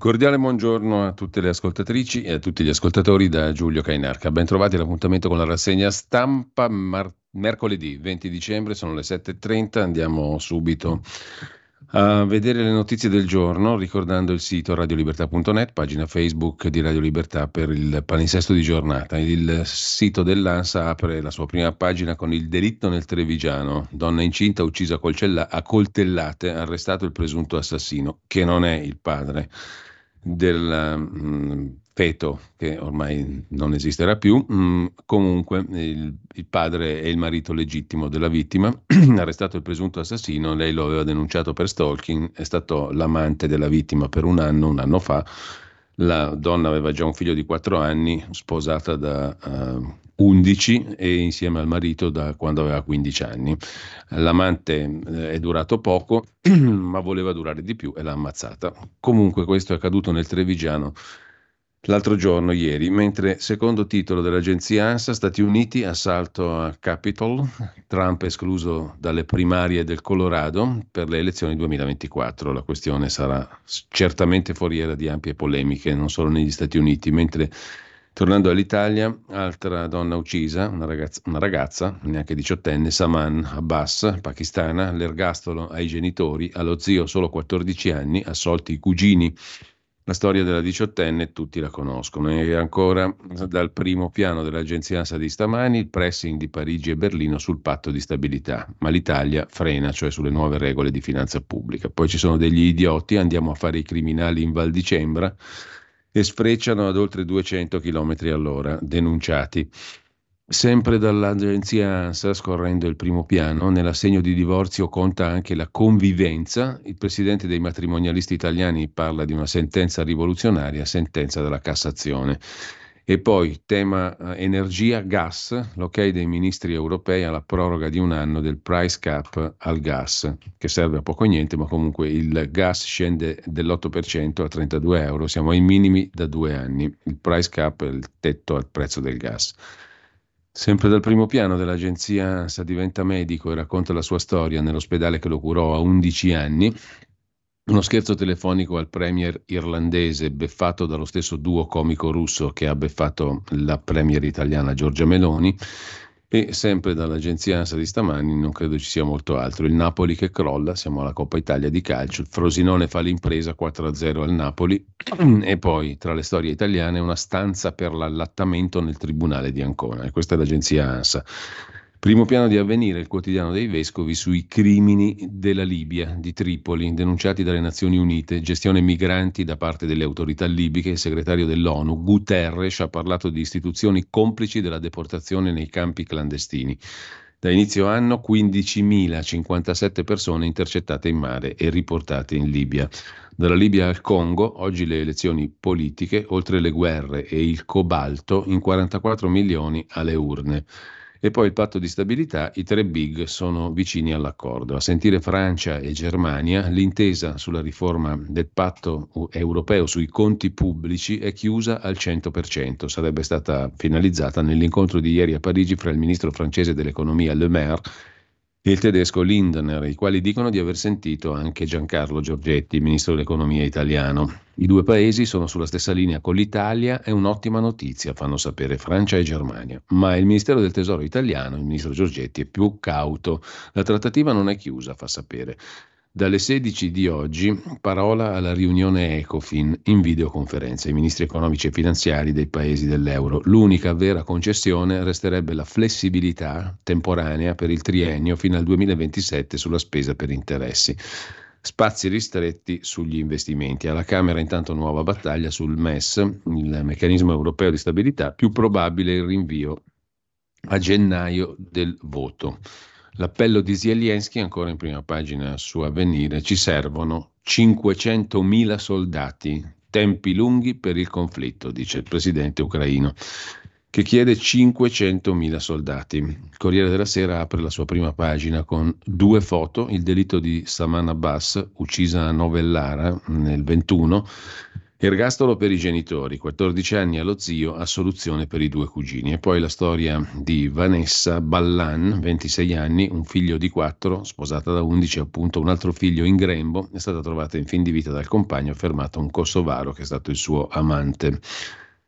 Cordiale buongiorno a tutte le ascoltatrici e a tutti gli ascoltatori da Giulio Cainarca. Bentrovati all'appuntamento con la rassegna stampa mar- mercoledì 20 dicembre, sono le 7.30, andiamo subito a vedere le notizie del giorno ricordando il sito radiolibertà.net, pagina Facebook di Radio Libertà per il palinsesto di giornata. Il sito dell'ANSA apre la sua prima pagina con il delitto nel Trevigiano, donna incinta uccisa a coltellate, arrestato il presunto assassino, che non è il padre del um, feto che ormai non esisterà più, mm, comunque il, il, padre e il marito legittimo della vittima, arrestato il presunto assassino, lei lo aveva denunciato per stalking, è stato l'amante della vittima per un anno, un anno fa, la donna aveva già un figlio di 4 anni, sposata da uh, 11 e insieme al marito da quando aveva 15 anni. L'amante eh, è durato poco, ma voleva durare di più e l'ha ammazzata. Comunque questo è accaduto nel Trevigiano l'altro giorno, ieri, mentre secondo titolo dell'agenzia ANSA, Stati Uniti, assalto a Capitol, Trump escluso dalle primarie del Colorado per le elezioni 2024. La questione sarà certamente foriera di ampie polemiche, non solo negli Stati Uniti, mentre Tornando all'Italia, altra donna uccisa, una ragazza, una ragazza, neanche diciottenne, Saman Abbas, pakistana, l'ergastolo ai genitori, allo zio solo 14 anni, assolti i cugini. La storia della diciottenne tutti la conoscono e ancora dal primo piano dell'agenzia ANSA di stamani il pressing di Parigi e Berlino sul patto di stabilità, ma l'Italia frena, cioè sulle nuove regole di finanza pubblica. Poi ci sono degli idioti, andiamo a fare i criminali in Val di Cembra e sfrecciano ad oltre 200 km all'ora, denunciati. Sempre dall'agenzia ANSA, scorrendo il primo piano, nell'assegno di divorzio conta anche la convivenza. Il presidente dei matrimonialisti italiani parla di una sentenza rivoluzionaria, sentenza della Cassazione. E poi tema eh, energia, gas, l'ok dei ministri europei alla proroga di un anno del price cap al gas, che serve a poco o niente, ma comunque il gas scende dell'8% a 32 euro, siamo ai minimi da due anni. Il price cap è il tetto al prezzo del gas. Sempre dal primo piano dell'agenzia ANSA diventa medico e racconta la sua storia nell'ospedale che lo curò a 11 anni. Uno scherzo telefonico al premier irlandese beffato dallo stesso duo comico russo che ha beffato la premier italiana Giorgia Meloni e sempre dall'agenzia ANSA di stamani non credo ci sia molto altro. Il Napoli che crolla, siamo alla Coppa Italia di calcio, il Frosinone fa l'impresa 4-0 al Napoli e poi tra le storie italiane una stanza per l'allattamento nel Tribunale di Ancona e questa è l'agenzia ANSA. Primo piano di avvenire il quotidiano dei vescovi sui crimini della Libia, di Tripoli, denunciati dalle Nazioni Unite, gestione migranti da parte delle autorità libiche. Il segretario dell'ONU, Guterres, ha parlato di istituzioni complici della deportazione nei campi clandestini. Da inizio anno 15.057 persone intercettate in mare e riportate in Libia. Dalla Libia al Congo, oggi le elezioni politiche, oltre le guerre e il cobalto, in 44 milioni alle urne. E poi il patto di stabilità, i tre big sono vicini all'accordo. A sentire Francia e Germania, l'intesa sulla riforma del patto europeo sui conti pubblici è chiusa al 100%. Sarebbe stata finalizzata nell'incontro di ieri a Parigi fra il ministro francese dell'economia Le Maire e il tedesco Lindner, i quali dicono di aver sentito anche Giancarlo Giorgetti, ministro dell'economia italiano. I due paesi sono sulla stessa linea con l'Italia, è un'ottima notizia, fanno sapere Francia e Germania. Ma il Ministero del Tesoro italiano, il ministro Giorgetti, è più cauto. La trattativa non è chiusa, fa sapere. Dalle 16 di oggi parola alla riunione Ecofin in videoconferenza, i ministri economici e finanziari dei paesi dell'euro. L'unica vera concessione resterebbe la flessibilità temporanea per il triennio fino al 2027 sulla spesa per interessi. spazi ristretti sugli investimenti. Alla Camera intanto nuova battaglia sul MES, il meccanismo europeo di stabilità, più probabile il rinvio a gennaio del voto. L'appello di Zelensky, ancora in prima pagina su Avvenire, ci servono 500.000 soldati, tempi lunghi per il conflitto, dice il presidente ucraino che chiede 500.000 soldati. Il Corriere della Sera apre la sua prima pagina con due foto, il delitto di Saman Abbas, uccisa a Novellara nel 21, ergastolo per i genitori, 14 anni allo zio, assoluzione per i due cugini. E poi la storia di Vanessa Ballan, 26 anni, un figlio di 4, sposata da 11, appunto un altro figlio in grembo, è stata trovata in fin di vita dal compagno, fermato un kosovaro che è stato il suo amante.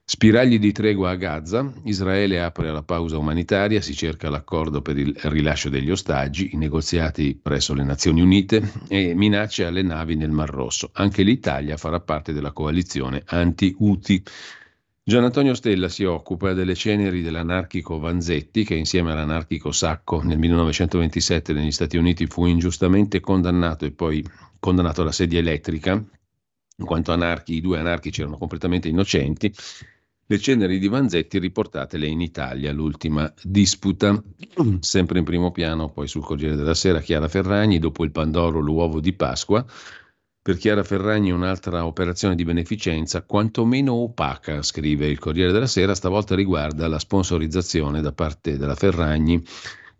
Spiragli di tregua a Gaza, Israele apre la pausa umanitaria, si cerca l'accordo per il rilascio degli ostaggi, i negoziati presso le Nazioni Unite e minacce alle navi nel Mar Rosso. Anche l'Italia farà parte della coalizione anti-Uti. Gian Antonio Stella si occupa delle ceneri dell'anarchico Vanzetti, che insieme all'anarchico Sacco nel 1927 negli Stati Uniti fu ingiustamente condannato e poi condannato alla sedia elettrica, in quanto anarchi, i due anarchici erano completamente innocenti le ceneri di Vanzetti riportatele in Italia, l'ultima disputa. Sempre in primo piano, poi sul Corriere della Sera, Chiara Ferragni, dopo il Pandoro, l'uovo di Pasqua. Per Chiara Ferragni un'altra operazione di beneficenza, quantomeno opaca, scrive il Corriere della Sera, stavolta riguarda la sponsorizzazione da parte della Ferragni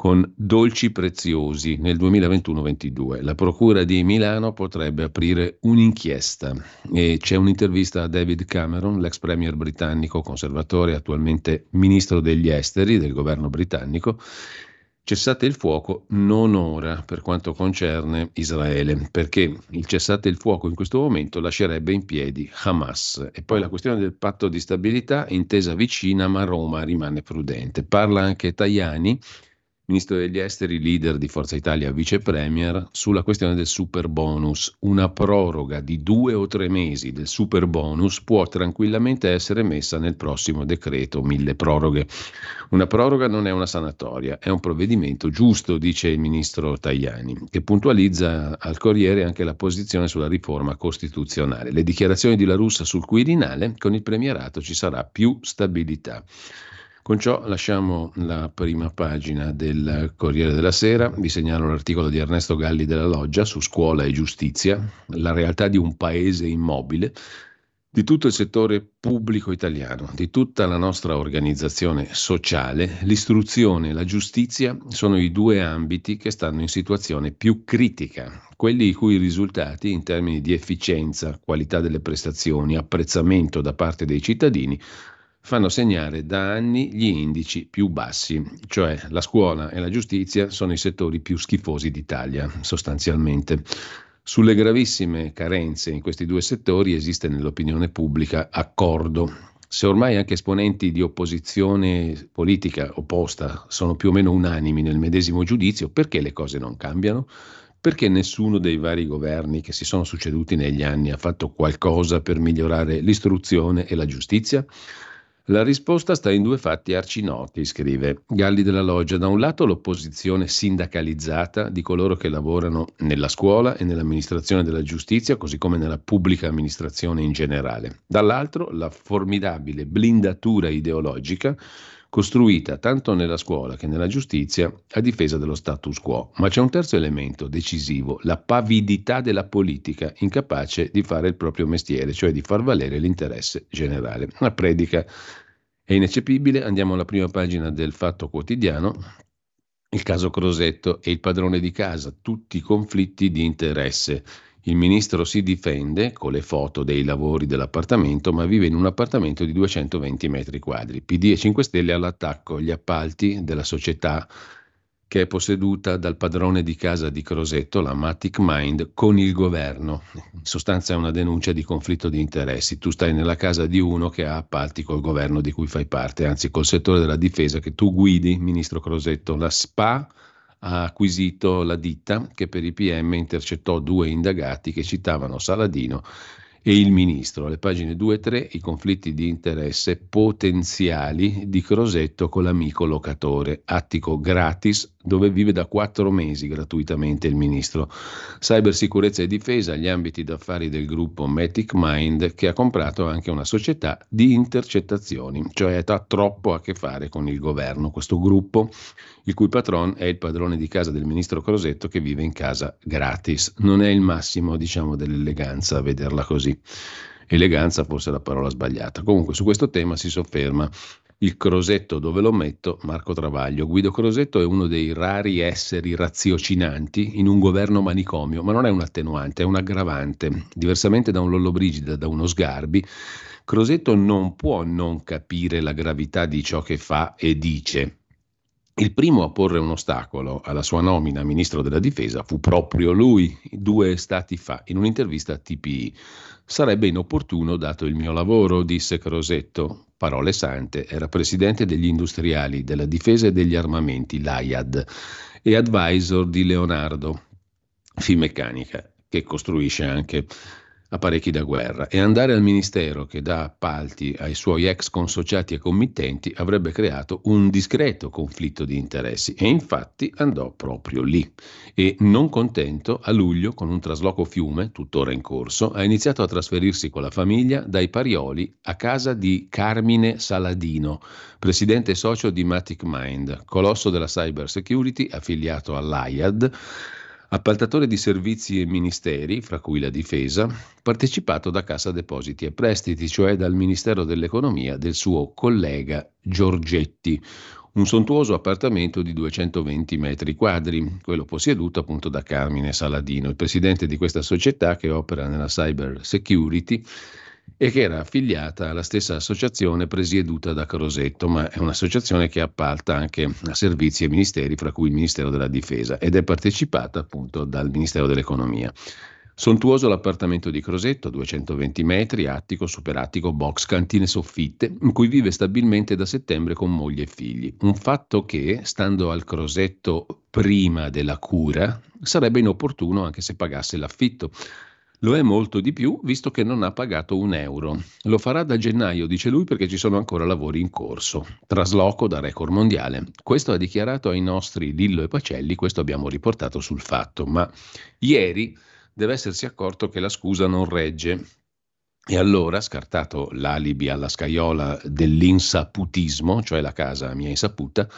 con dolci preziosi nel 2021-22. La Procura di Milano potrebbe aprire un'inchiesta e c'è un'intervista a David Cameron, l'ex premier britannico conservatore, attualmente ministro degli esteri del governo britannico. Cessate il fuoco non ora per quanto concerne Israele, perché il cessate il fuoco in questo momento lascerebbe in piedi Hamas. E poi la questione del patto di stabilità, intesa vicina, ma Roma rimane prudente. Parla anche Tajani ministro degli esteri, leader di Forza Italia, vice premier, sulla questione del super bonus. Una proroga di due o tre mesi del super bonus può tranquillamente essere messa nel prossimo decreto mille proroghe. Una proroga non è una sanatoria, è un provvedimento giusto, dice il ministro Tajani, che puntualizza al Corriere anche la posizione sulla riforma costituzionale. Le dichiarazioni di La Russa sul Quirinale, con il premierato ci sarà più stabilità. Con ciò lasciamo la prima pagina del Corriere della Sera, vi segnalo l'articolo di Ernesto Galli della Loggia su scuola e giustizia, la realtà di un paese immobile, di tutto il settore pubblico italiano, di tutta la nostra organizzazione sociale, l'istruzione e la giustizia sono i due ambiti che stanno in situazione più critica, quelli i cui risultati in termini di efficienza, qualità delle prestazioni, apprezzamento da parte dei cittadini fanno segnare da anni gli indici più bassi, cioè la scuola e la giustizia sono i settori più schifosi d'Italia, sostanzialmente. Sulle gravissime carenze in questi due settori esiste nell'opinione pubblica accordo. Se ormai anche esponenti di opposizione politica opposta sono più o meno unanimi nel medesimo giudizio, perché le cose non cambiano? Perché nessuno dei vari governi che si sono succeduti negli anni ha fatto qualcosa per migliorare l'istruzione e la giustizia? La risposta sta in due fatti arcinoti, scrive Galli della Loggia. Da un lato l'opposizione sindacalizzata di coloro che lavorano nella scuola e nell'amministrazione della giustizia, così come nella pubblica amministrazione in generale. Dall'altro la formidabile blindatura ideologica costruita tanto nella scuola che nella giustizia a difesa dello status quo. Ma c'è un terzo elemento decisivo, la pavidità della politica, incapace di fare il proprio mestiere, cioè di far valere l'interesse generale. Una predica è ineccepibile, andiamo alla prima pagina del Fatto Quotidiano, il caso Crosetto e il padrone di casa, tutti conflitti di interesse. Il ministro si difende con le foto dei lavori dell'appartamento, ma vive in un appartamento di 220 metri quadri. PD e 5 Stelle all'attacco, gli appalti della società che è posseduta dal padrone di casa di Crosetto, la Matic Mind, con il governo. In sostanza è una denuncia di conflitto di interessi. Tu stai nella casa di uno che ha appalti col governo di cui fai parte, anzi col settore della difesa che tu guidi, ministro Crosetto. La SPA ha acquisito la ditta che per i PM intercettò due indagati che citavano Saladino e il ministro. Alle pagine 2 e 3 i conflitti di interesse potenziali di Crosetto con l'amico locatore. Attico gratis dove vive da quattro mesi gratuitamente il ministro. Cybersicurezza e difesa, gli ambiti d'affari del gruppo Matic Mind, che ha comprato anche una società di intercettazioni, cioè ha troppo a che fare con il governo. Questo gruppo, il cui patron è il padrone di casa del ministro Crosetto, che vive in casa gratis. Non è il massimo, diciamo, dell'eleganza vederla così. Eleganza forse è la parola sbagliata. Comunque su questo tema si sofferma il Crosetto dove lo metto? Marco Travaglio. Guido Crosetto è uno dei rari esseri raziocinanti in un governo manicomio, ma non è un attenuante, è un aggravante. Diversamente da un Lollobrigida, da uno Sgarbi, Crosetto non può non capire la gravità di ciò che fa e dice. Il primo a porre un ostacolo alla sua nomina a ministro della difesa fu proprio lui, due stati fa, in un'intervista a TPI. Sarebbe inopportuno dato il mio lavoro, disse Crosetto. Parole sante, era presidente degli industriali della difesa e degli armamenti, l'AIAD, e advisor di Leonardo, Fimeccanica, che costruisce anche apparecchi da guerra. E andare al ministero che dà appalti ai suoi ex consociati e committenti avrebbe creato un discreto conflitto di interessi. E infatti andò proprio lì. E non contento a luglio con un trasloco fiume tuttora in corso ha iniziato a trasferirsi con la famiglia dai Parioli a casa di Carmine Saladino presidente socio di Matic Mind colosso della cyber security affiliato all'AIAD appaltatore di servizi e ministeri, fra cui la difesa, partecipato da Cassa Depositi e Prestiti, cioè dal Ministero dell'Economia del suo collega Giorgetti. Un sontuoso appartamento di 220 metri quadri, quello posseduto appunto da Carmine Saladino, il presidente di questa società che opera nella cyber security e che era affiliata alla stessa associazione presieduta da Crosetto, ma è un'associazione che appalta anche a servizi e ministeri, fra cui il Ministero della Difesa, ed è partecipata appunto dal Ministero dell'Economia. Sontuoso l'appartamento di Crosetto, 220 metri, attico, superattico, box, cantine soffitte, in cui vive stabilmente da settembre con moglie e figli. Un fatto che, stando al Crosetto prima della cura, sarebbe inopportuno anche se pagasse l'affitto lo è molto di più, visto che non ha pagato un euro. Lo farà da gennaio, dice lui, perché ci sono ancora lavori in corso. Trasloco da record mondiale. Questo ha dichiarato ai nostri Lillo e Pacelli, questo abbiamo riportato sul fatto, ma ieri deve essersi accorto che la scusa non regge e allora, scartato l'alibi alla scaiola dell'insaputismo, cioè la casa mia insaputa,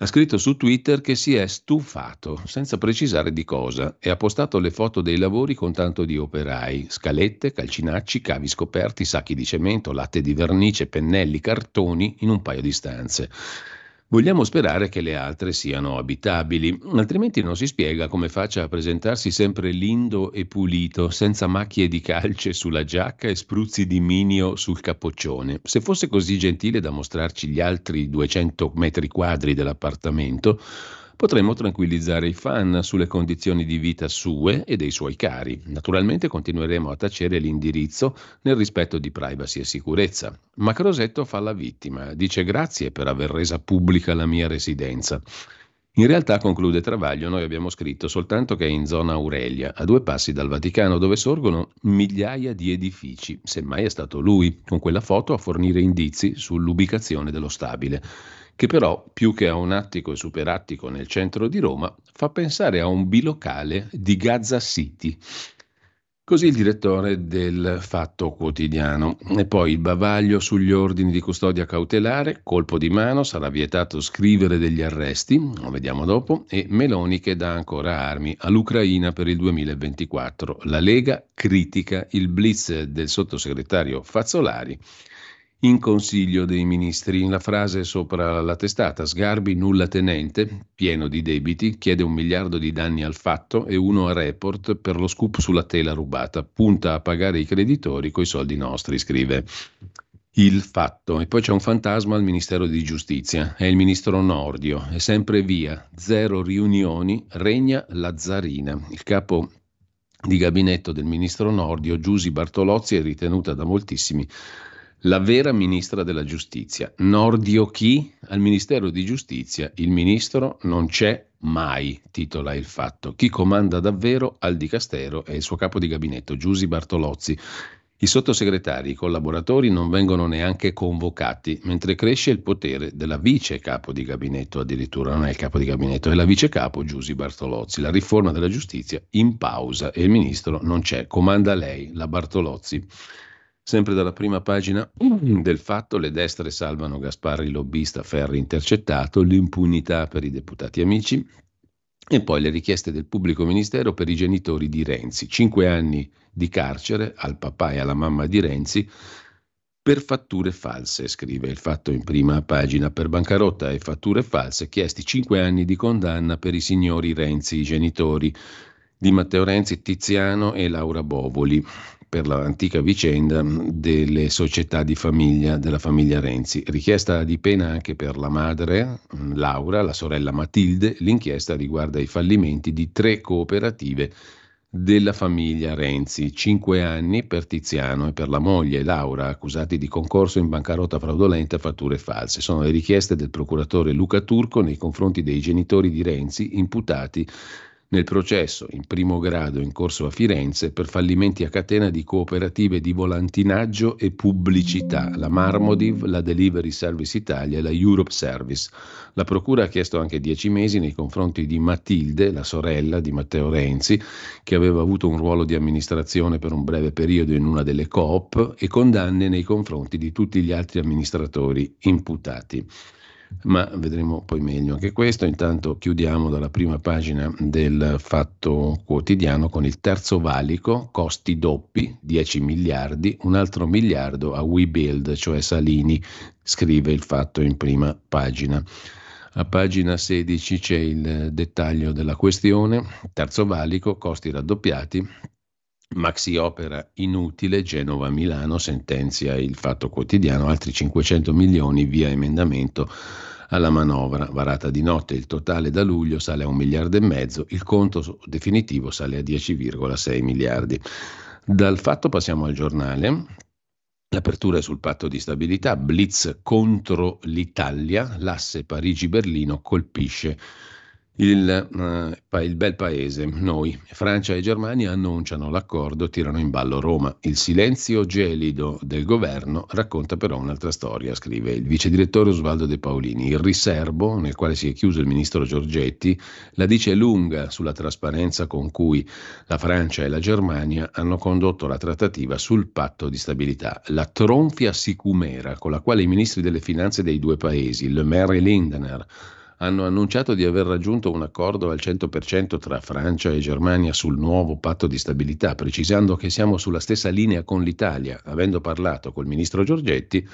ha scritto su Twitter che si è stufato, senza precisare di cosa, e ha postato le foto dei lavori con tanto di operai, scalette, calcinacci, cavi scoperti, sacchi di cemento, latte di vernice, pennelli, cartoni in un paio di stanze. Vogliamo sperare che le altre siano abitabili, altrimenti non si spiega come faccia a presentarsi sempre lindo e pulito, senza macchie di calce sulla giacca e spruzzi di minio sul capoccione. Se fosse così gentile da mostrarci gli altri 200 metri quadri dell'appartamento, potremmo tranquillizzare i fan sulle condizioni di vita sue e dei suoi cari. Naturalmente continueremo a tacere l'indirizzo nel rispetto di privacy e sicurezza. Ma Crosetto fa la vittima, dice grazie per aver resa pubblica la mia residenza. In realtà, conclude Travaglio, noi abbiamo scritto soltanto che è in zona Aurelia, a due passi dal Vaticano, dove sorgono migliaia di edifici. Semmai è stato lui, con quella foto, a fornire indizi sull'ubicazione dello stabile che però, più che a un attico e superattico nel centro di Roma, fa pensare a un bilocale di Gaza City. Così il direttore del Fatto Quotidiano. E poi il bavaglio sugli ordini di custodia cautelare, colpo di mano, sarà vietato scrivere degli arresti, lo vediamo dopo, e Meloni che dà ancora armi all'Ucraina per il 2024. La Lega critica il blitz del sottosegretario Fazzolari in Consiglio dei Ministri. La frase sopra la testata, Sgarbi nulla tenente, pieno di debiti, chiede un miliardo di danni al fatto e uno a report per lo scoop sulla tela rubata. Punta a pagare i creditori coi soldi nostri, scrive il fatto. E poi c'è un fantasma al Ministero di Giustizia, è il ministro Nordio, è sempre via, zero riunioni, regna la zarina. Il capo di gabinetto del ministro Nordio, Giusi Bartolozzi, è ritenuta da moltissimi la vera ministra della giustizia. Nordio chi? Al Ministero di Giustizia il ministro non c'è mai, titola il fatto. Chi comanda davvero al Dicastero è il suo capo di gabinetto, Giusi Bartolozzi. I sottosegretari, i collaboratori non vengono neanche convocati, mentre cresce il potere della vice capo di gabinetto, addirittura non è il capo di gabinetto, è la vice capo Giusy Bartolozzi. La riforma della giustizia in pausa e il ministro non c'è, comanda lei, la Bartolozzi. Sempre dalla prima pagina del fatto, le destre salvano Gasparri lobbista Ferri intercettato, l'impunità per i deputati amici, e poi le richieste del pubblico ministero per i genitori di Renzi. Cinque anni di carcere al papà e alla mamma di Renzi per fatture false, scrive il fatto in prima pagina. Per bancarotta e fatture false chiesti cinque anni di condanna per i signori Renzi, i genitori di Matteo Renzi, Tiziano e Laura Bovoli per l'antica vicenda delle società di famiglia della famiglia Renzi. Richiesta di pena anche per la madre Laura, la sorella Matilde. L'inchiesta riguarda i fallimenti di tre cooperative della famiglia Renzi, cinque anni per Tiziano e per la moglie Laura, accusati di concorso in bancarotta fraudolenta e fatture false. Sono le richieste del procuratore Luca Turco nei confronti dei genitori di Renzi imputati nel processo in primo grado in corso a Firenze per fallimenti a catena di cooperative di volantinaggio e pubblicità, la Marmodiv, la Delivery Service Italia e la Europe Service. La Procura ha chiesto anche dieci mesi nei confronti di Matilde, la sorella di Matteo Renzi, che aveva avuto un ruolo di amministrazione per un breve periodo in una delle coop, e condanne nei confronti di tutti gli altri amministratori imputati ma vedremo poi meglio anche questo. Intanto chiudiamo dalla prima pagina del Fatto Quotidiano con il terzo valico, costi doppi, 10 miliardi, un altro miliardo a WeBuild, cioè Salini, scrive il Fatto in prima pagina. A pagina 16 c'è il dettaglio della questione, terzo valico, costi raddoppiati, Maxi opera inutile, Genova-Milano, sentenzia il Fatto Quotidiano, altri 500 milioni via emendamento alla manovra varata di notte. Il totale da luglio sale a un miliardo e mezzo, il conto definitivo sale a 10,6 miliardi. Dal fatto passiamo al giornale. L'apertura è sul patto di stabilità, blitz contro l'Italia, l'asse Parigi-Berlino colpisce il, uh, il, bel paese, noi, Francia e Germania annunciano l'accordo, tirano in ballo Roma. Il silenzio gelido del governo racconta però un'altra storia, scrive il vice direttore Osvaldo De Paolini. Il riservo, nel quale si è chiuso il ministro Giorgetti, la dice lunga sulla trasparenza con cui la Francia e la Germania hanno condotto la trattativa sul patto di stabilità. La tronfia sicumera con la quale i ministri delle finanze dei due paesi, Le Maire e Lindner, hanno annunciato di aver raggiunto un accordo al 100% tra Francia e Germania sul nuovo patto di stabilità, precisando che siamo sulla stessa linea con l'Italia, avendo parlato col ministro Giorgetti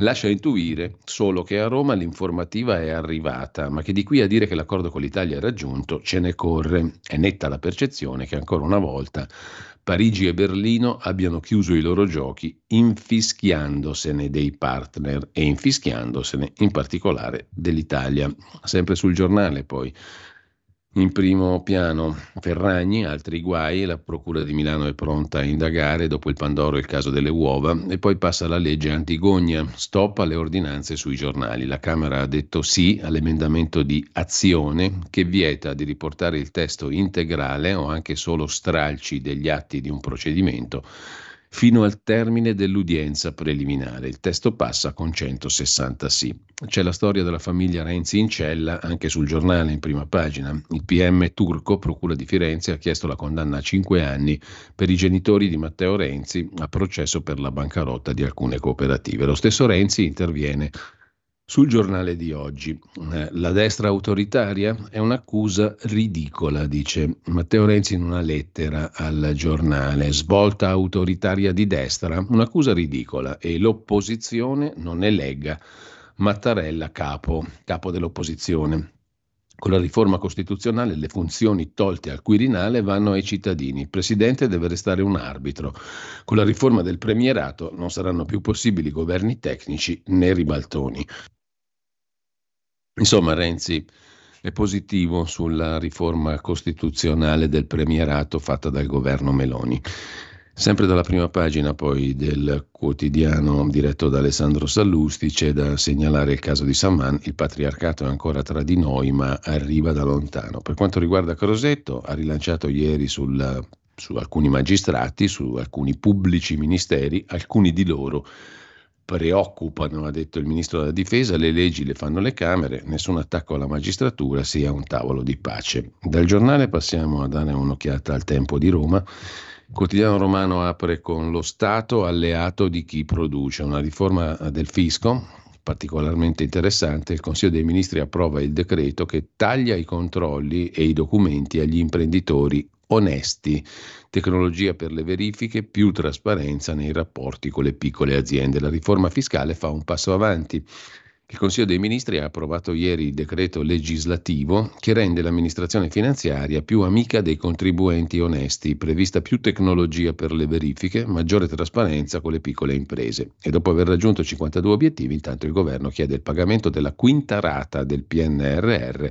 lascia intuire solo che a Roma l'informativa è arrivata, ma che di qui a dire che l'accordo con l'Italia è raggiunto ce ne corre. È netta la percezione che ancora una volta Parigi e Berlino abbiano chiuso i loro giochi infischiandosene dei partner e infischiandosene in particolare dell'Italia. Sempre sul giornale poi in primo piano Ferragni, altri guai, la Procura di Milano è pronta a indagare dopo il Pandoro e il caso delle uova e poi passa la legge Antigogna, stop alle ordinanze sui giornali. La Camera ha detto sì all'emendamento di azione che vieta di riportare il testo integrale o anche solo stralci degli atti di un procedimento fino al termine dell'udienza preliminare. Il testo passa con 160 sì. C'è la storia della famiglia Renzi in cella anche sul giornale in prima pagina. Il PM turco, Procura di Firenze, ha chiesto la condanna a 5 anni per i genitori di Matteo Renzi a processo per la bancarotta di alcune cooperative. Lo stesso Renzi interviene sul giornale di oggi, eh, la destra autoritaria è un'accusa ridicola, dice Matteo Renzi in una lettera al giornale. Svolta autoritaria di destra, un'accusa ridicola e l'opposizione non è lega. Mattarella capo, capo dell'opposizione. Con la riforma costituzionale le funzioni tolte al Quirinale vanno ai cittadini. Il Presidente deve restare un arbitro. Con la riforma del premierato non saranno più possibili governi tecnici né ribaltoni. Insomma, Renzi è positivo sulla riforma costituzionale del premierato fatta dal governo Meloni. Sempre dalla prima pagina poi del quotidiano diretto da Alessandro Sallusti c'è da segnalare il caso di Saman, il patriarcato è ancora tra di noi ma arriva da lontano. Per quanto riguarda Crosetto, ha rilanciato ieri sul su alcuni magistrati, su alcuni pubblici ministeri, alcuni di loro preoccupano, ha detto il ministro della difesa, le leggi le fanno le Camere, nessun attacco alla magistratura sia un tavolo di pace. Dal giornale passiamo a dare un'occhiata al tempo di Roma. Il quotidiano romano apre con lo Stato alleato di chi produce, una riforma del fisco particolarmente interessante. Il Consiglio dei Ministri approva il decreto che taglia i controlli e i documenti agli imprenditori onesti, tecnologia per le verifiche, più trasparenza nei rapporti con le piccole aziende. La riforma fiscale fa un passo avanti. Il Consiglio dei Ministri ha approvato ieri il decreto legislativo che rende l'amministrazione finanziaria più amica dei contribuenti onesti, prevista più tecnologia per le verifiche, maggiore trasparenza con le piccole imprese. E dopo aver raggiunto 52 obiettivi, intanto il governo chiede il pagamento della quinta rata del PNRR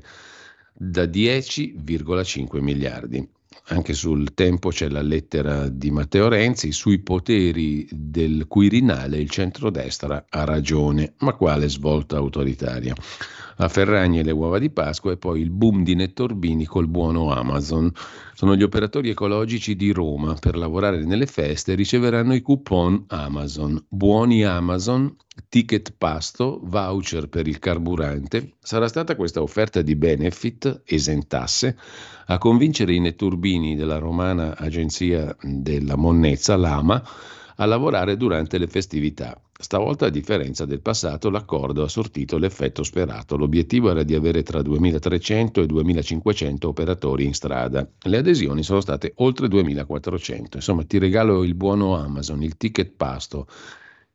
da 10,5 miliardi anche sul tempo c'è la lettera di Matteo Renzi, sui poteri del Quirinale il centrodestra ha ragione, ma quale svolta autoritaria? A Ferragni e le uova di Pasqua e poi il boom di nettorbini col buono Amazon. Sono gli operatori ecologici di Roma, per lavorare nelle feste riceveranno i coupon Amazon, buoni Amazon, ticket pasto, voucher per il carburante. Sarà stata questa offerta di benefit, esentasse, a convincere i netturbini della romana agenzia della monnezza, l'AMA, a lavorare durante le festività. Stavolta, a differenza del passato, l'accordo ha sortito l'effetto sperato. L'obiettivo era di avere tra 2.300 e 2.500 operatori in strada. Le adesioni sono state oltre 2.400. Insomma, ti regalo il buono Amazon, il ticket pasto,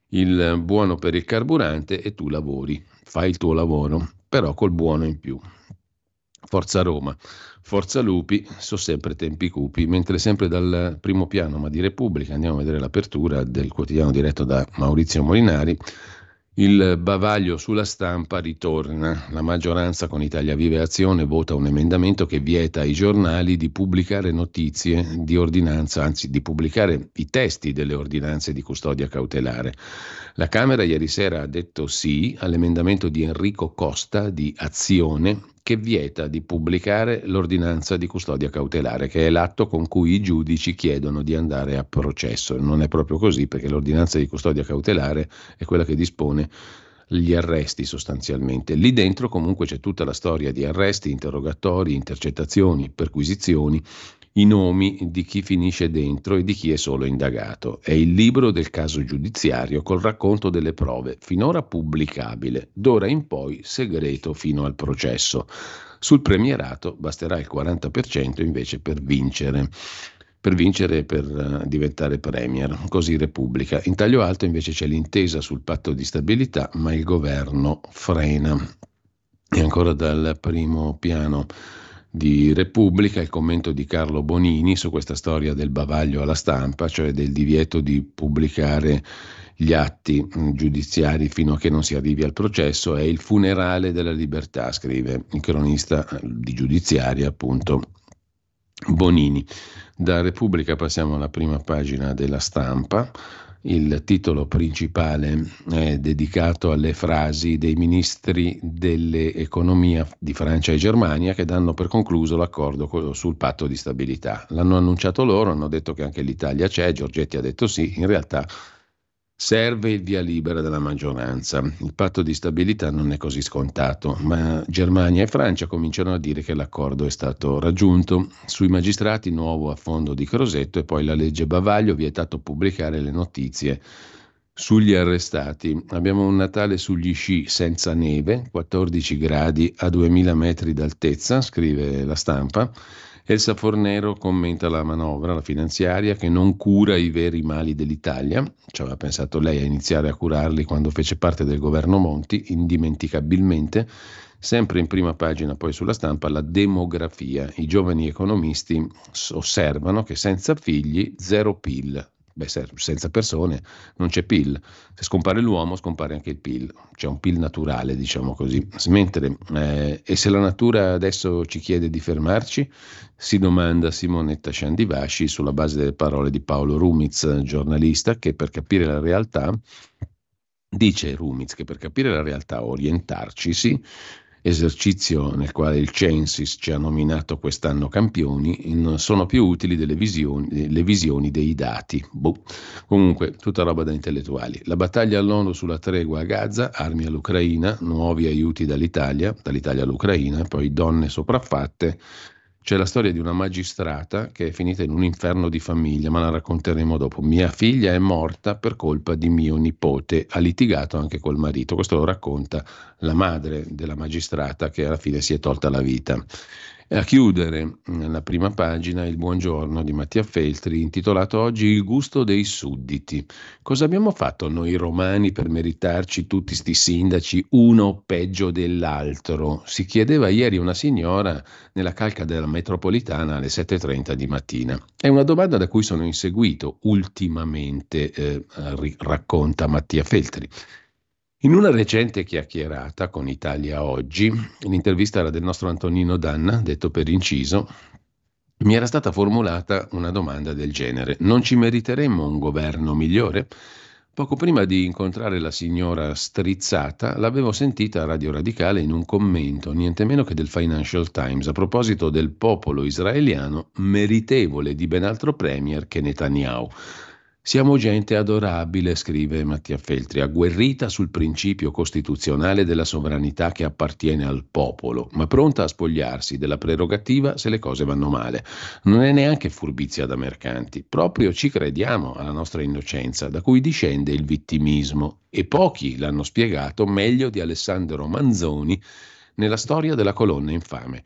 il buono per il carburante e tu lavori. Fai il tuo lavoro, però col buono in più. Forza Roma. Forza Lupi, so sempre tempi cupi, mentre sempre dal primo piano, ma di Repubblica, andiamo a vedere l'apertura del quotidiano diretto da Maurizio Molinari. Il bavaglio sulla stampa ritorna. La maggioranza con Italia Vive Azione vota un emendamento che vieta ai giornali di pubblicare notizie di ordinanza, anzi di pubblicare i testi delle ordinanze di custodia cautelare. La Camera ieri sera ha detto sì all'emendamento di Enrico Costa di Azione che vieta di pubblicare l'ordinanza di custodia cautelare, che è l'atto con cui i giudici chiedono di andare a processo. Non è proprio così perché l'ordinanza di custodia cautelare è quella che dispone gli arresti sostanzialmente. Lì dentro comunque c'è tutta la storia di arresti, interrogatori, intercettazioni, perquisizioni i nomi di chi finisce dentro e di chi è solo indagato. È il libro del caso giudiziario col racconto delle prove, finora pubblicabile, d'ora in poi segreto fino al processo. Sul premierato basterà il 40% invece per vincere per vincere e per uh, diventare premier, così Repubblica. In taglio alto invece c'è l'intesa sul patto di stabilità, ma il governo frena. E ancora dal primo piano di Repubblica il commento di Carlo Bonini su questa storia del bavaglio alla stampa, cioè del divieto di pubblicare gli atti mm, giudiziari fino a che non si arrivi al processo, è il funerale della libertà, scrive il cronista eh, di giudiziaria, appunto Bonini. Da Repubblica passiamo alla prima pagina della stampa. Il titolo principale è dedicato alle frasi dei ministri dell'economia di Francia e Germania che danno per concluso l'accordo sul patto di stabilità. L'hanno annunciato loro, hanno detto che anche l'Italia c'è, Giorgetti ha detto sì, in realtà Serve il via libera della maggioranza. Il patto di stabilità non è così scontato, ma Germania e Francia cominciano a dire che l'accordo è stato raggiunto. Sui magistrati nuovo affondo di Crosetto e poi la legge Bavaglio vietato pubblicare le notizie sugli arrestati. Abbiamo un Natale sugli sci senza neve, 14 gradi a 2000 metri d'altezza, scrive la stampa. Elsa Fornero commenta la manovra, la finanziaria, che non cura i veri mali dell'Italia. Ci aveva pensato lei a iniziare a curarli quando fece parte del governo Monti, indimenticabilmente. Sempre in prima pagina poi sulla stampa la demografia. I giovani economisti osservano che senza figli zero PIL, Beh, senza persone non c'è PIL. Se scompare l'uomo, scompare anche il PIL. C'è un PIL naturale, diciamo così. Mentre, eh, e se la natura adesso ci chiede di fermarci? Si domanda Simonetta Sciandivasci sulla base delle parole di Paolo Rumiz, giornalista, che per capire la realtà, dice Rumiz che per capire la realtà, orientarci, sì, esercizio nel quale il Censis ci ha nominato quest'anno campioni, non sono più utili delle visioni, le visioni dei dati. Boh. Comunque, tutta roba da intellettuali. La battaglia all'ONU sulla tregua a Gaza, armi all'Ucraina, nuovi aiuti dall'Italia, dall'Italia all'Ucraina, poi donne sopraffatte c'è la storia di una magistrata che è finita in un inferno di famiglia, ma la racconteremo dopo. Mia figlia è morta per colpa di mio nipote, ha litigato anche col marito. Questo lo racconta la madre della magistrata che alla fine si è tolta la vita. A chiudere la prima pagina il buongiorno di Mattia Feltri intitolato oggi Il gusto dei sudditi. Cosa abbiamo fatto noi romani per meritarci tutti sti sindaci uno peggio dell'altro? Si chiedeva ieri una signora nella calca della metropolitana alle 7.30 di mattina. È una domanda da cui sono inseguito ultimamente, eh, racconta Mattia Feltri. In una recente chiacchierata con Italia Oggi, l'intervista era del nostro Antonino Danna, detto per inciso, mi era stata formulata una domanda del genere. Non ci meriteremmo un governo migliore? Poco prima di incontrare la signora Strizzata, l'avevo sentita a Radio Radicale in un commento, niente meno che del Financial Times, a proposito del popolo israeliano meritevole di ben altro premier che Netanyahu. Siamo gente adorabile, scrive Mattia Feltri, agguerrita sul principio costituzionale della sovranità che appartiene al popolo, ma pronta a spogliarsi della prerogativa se le cose vanno male. Non è neanche furbizia da mercanti, proprio ci crediamo alla nostra innocenza, da cui discende il vittimismo, e pochi l'hanno spiegato meglio di Alessandro Manzoni nella storia della colonna infame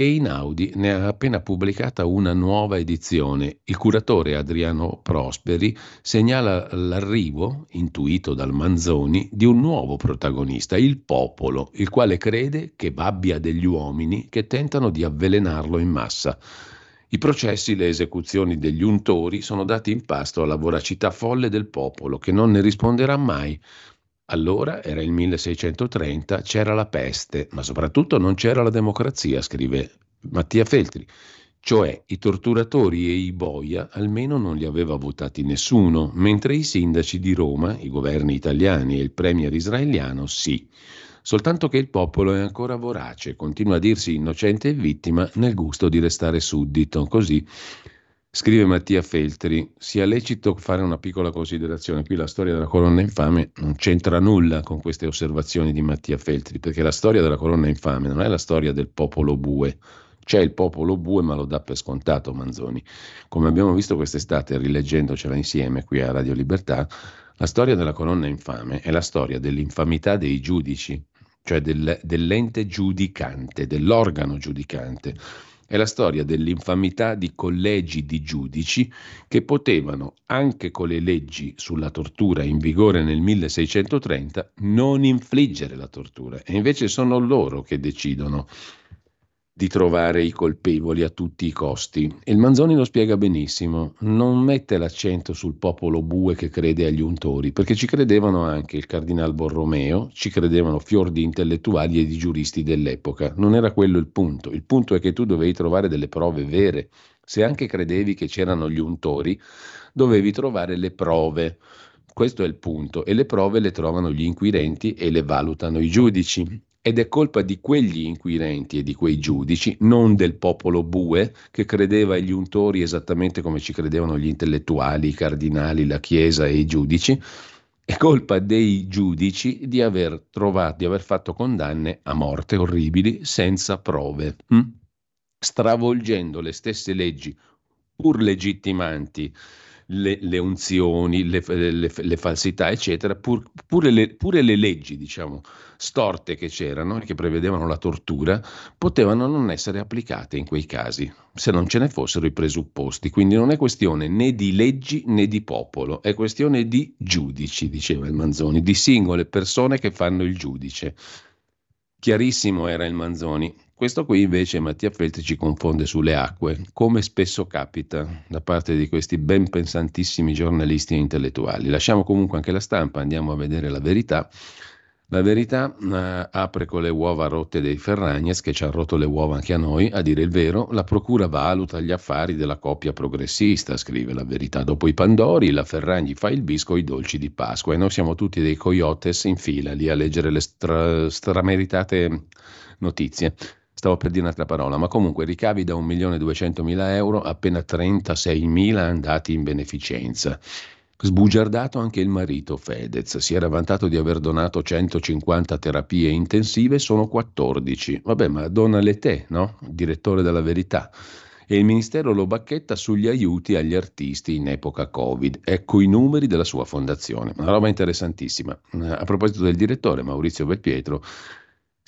e Inaudi ne ha appena pubblicata una nuova edizione. Il curatore Adriano Prosperi segnala l'arrivo, intuito dal Manzoni, di un nuovo protagonista, il popolo, il quale crede che abbia degli uomini che tentano di avvelenarlo in massa. I processi, le esecuzioni degli untori sono dati in pasto alla voracità folle del popolo, che non ne risponderà mai, allora era il 1630, c'era la peste, ma soprattutto non c'era la democrazia, scrive Mattia Feltri. Cioè i torturatori e i boia almeno non li aveva votati nessuno, mentre i sindaci di Roma, i governi italiani e il premier israeliano sì. Soltanto che il popolo è ancora vorace, continua a dirsi innocente e vittima nel gusto di restare suddito. Così Scrive Mattia Feltri, sia lecito fare una piccola considerazione, qui la storia della colonna infame non c'entra nulla con queste osservazioni di Mattia Feltri, perché la storia della colonna infame non è la storia del popolo bue, c'è il popolo bue ma lo dà per scontato Manzoni. Come abbiamo visto quest'estate rileggendocela insieme qui a Radio Libertà, la storia della colonna infame è la storia dell'infamità dei giudici, cioè del, dell'ente giudicante, dell'organo giudicante è la storia dell'infamità di collegi di giudici che potevano, anche con le leggi sulla tortura in vigore nel 1630, non infliggere la tortura. E invece sono loro che decidono di trovare i colpevoli a tutti i costi. Il Manzoni lo spiega benissimo, non mette l'accento sul popolo bue che crede agli untori, perché ci credevano anche il cardinal Borromeo, ci credevano fior di intellettuali e di giuristi dell'epoca. Non era quello il punto, il punto è che tu dovevi trovare delle prove vere. Se anche credevi che c'erano gli untori, dovevi trovare le prove. Questo è il punto e le prove le trovano gli inquirenti e le valutano i giudici ed è colpa di quegli inquirenti e di quei giudici, non del popolo bue che credeva agli untori esattamente come ci credevano gli intellettuali, i cardinali, la Chiesa e i giudici, è colpa dei giudici di aver trovato, di aver fatto condanne a morte orribili senza prove, hm? stravolgendo le stesse leggi pur legittimanti le, le unzioni, le, le, le, falsità, eccetera, pur, pure, pure le leggi, diciamo, storte che c'erano e che prevedevano la tortura, potevano non essere applicate in quei casi, se non ce ne fossero i presupposti. Quindi non è questione né di leggi né di popolo, è questione di giudici, diceva il Manzoni, di singole persone che fanno il giudice. Chiarissimo era il Manzoni. Questo qui invece Mattia Feltri ci confonde sulle acque, come spesso capita da parte di questi ben pensantissimi giornalisti e intellettuali. Lasciamo comunque anche la stampa, andiamo a vedere la verità. La verità eh, apre con le uova rotte dei Ferragnez, che ci ha rotto le uova anche a noi, a dire il vero, la procura valuta gli affari della coppia progressista, scrive la verità. Dopo i Pandori, la Ferragni fa il bisco i dolci di Pasqua e noi siamo tutti dei coyotes in fila lì a leggere le stra- strameritate notizie. Stavo per dire un'altra parola, ma comunque ricavi da 1.200.000 euro, appena 36.000 andati in beneficenza. Sbugiardato anche il marito Fedez, si era vantato di aver donato 150 terapie intensive, sono 14. Vabbè, ma donale te, no? Direttore della verità. E il ministero lo bacchetta sugli aiuti agli artisti in epoca Covid. Ecco i numeri della sua fondazione. Una roba interessantissima. A proposito del direttore Maurizio Belpietro,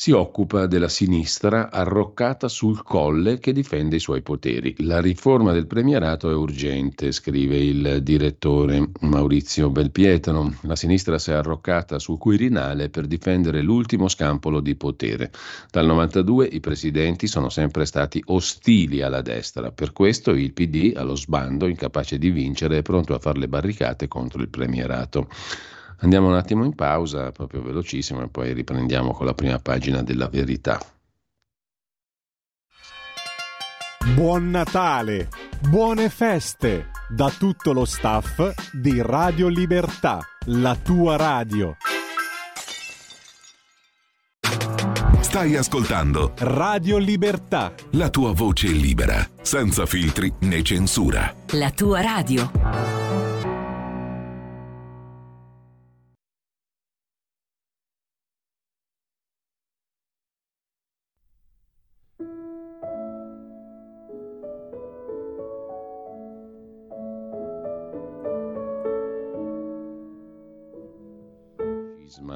si occupa della sinistra arroccata sul colle che difende i suoi poteri. La riforma del premierato è urgente, scrive il direttore Maurizio Belpietro. La sinistra si è arroccata sul Quirinale per difendere l'ultimo scampolo di potere. Dal 92 i presidenti sono sempre stati ostili alla destra, per questo il PD, allo sbando, incapace di vincere, è pronto a fare le barricate contro il premierato. Andiamo un attimo in pausa, proprio velocissimo, e poi riprendiamo con la prima pagina della verità. Buon Natale, buone feste da tutto lo staff di Radio Libertà, la tua radio. Stai ascoltando Radio Libertà, la tua voce libera, senza filtri né censura. La tua radio.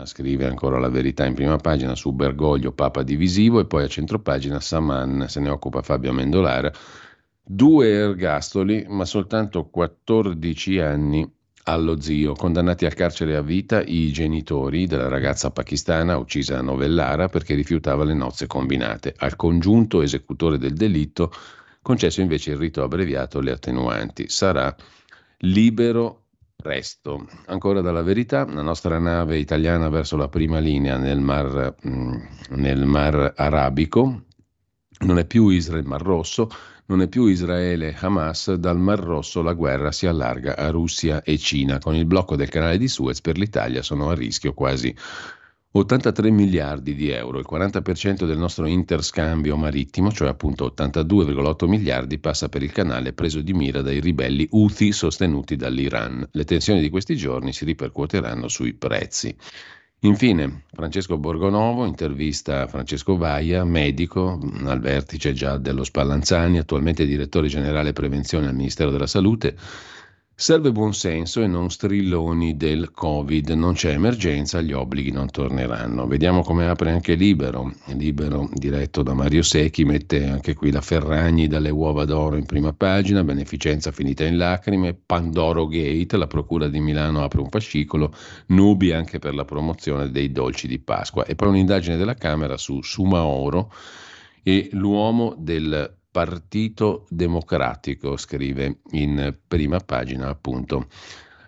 Scrive ancora la verità in prima pagina su Bergoglio, Papa divisivo, e poi a centropagina Saman, se ne occupa Fabio Amendolara. Due ergastoli, ma soltanto 14 anni allo zio, condannati al carcere a vita i genitori della ragazza pakistana uccisa a Novellara perché rifiutava le nozze combinate. Al congiunto esecutore del delitto concesso invece il rito abbreviato le attenuanti. Sarà libero presto. Ancora dalla verità, la nostra nave italiana verso la prima linea nel mar, mm, nel mar Arabico, non è più Israele Mar Rosso, non è più Israele Hamas, dal Mar Rosso la guerra si allarga a Russia e Cina. Con il blocco del canale di Suez per l'Italia sono a rischio quasi 83 miliardi di euro, il 40% del nostro interscambio marittimo, cioè appunto 82,8 miliardi, passa per il canale preso di mira dai ribelli Houthi sostenuti dall'Iran. Le tensioni di questi giorni si ripercuoteranno sui prezzi. Infine, Francesco Borgonovo intervista Francesco Vaia, medico al vertice già dello Spallanzani, attualmente direttore generale prevenzione al Ministero della Salute Serve buonsenso e non strilloni del Covid, non c'è emergenza, gli obblighi non torneranno. Vediamo come apre anche Libero. Libero, diretto da Mario Secchi, mette anche qui la Ferragni dalle uova d'oro in prima pagina, beneficenza finita in lacrime, Pandoro Gate, la Procura di Milano apre un fascicolo, nubi anche per la promozione dei dolci di Pasqua. E poi un'indagine della Camera su Sumaoro e l'uomo del Partito Democratico, scrive in prima pagina appunto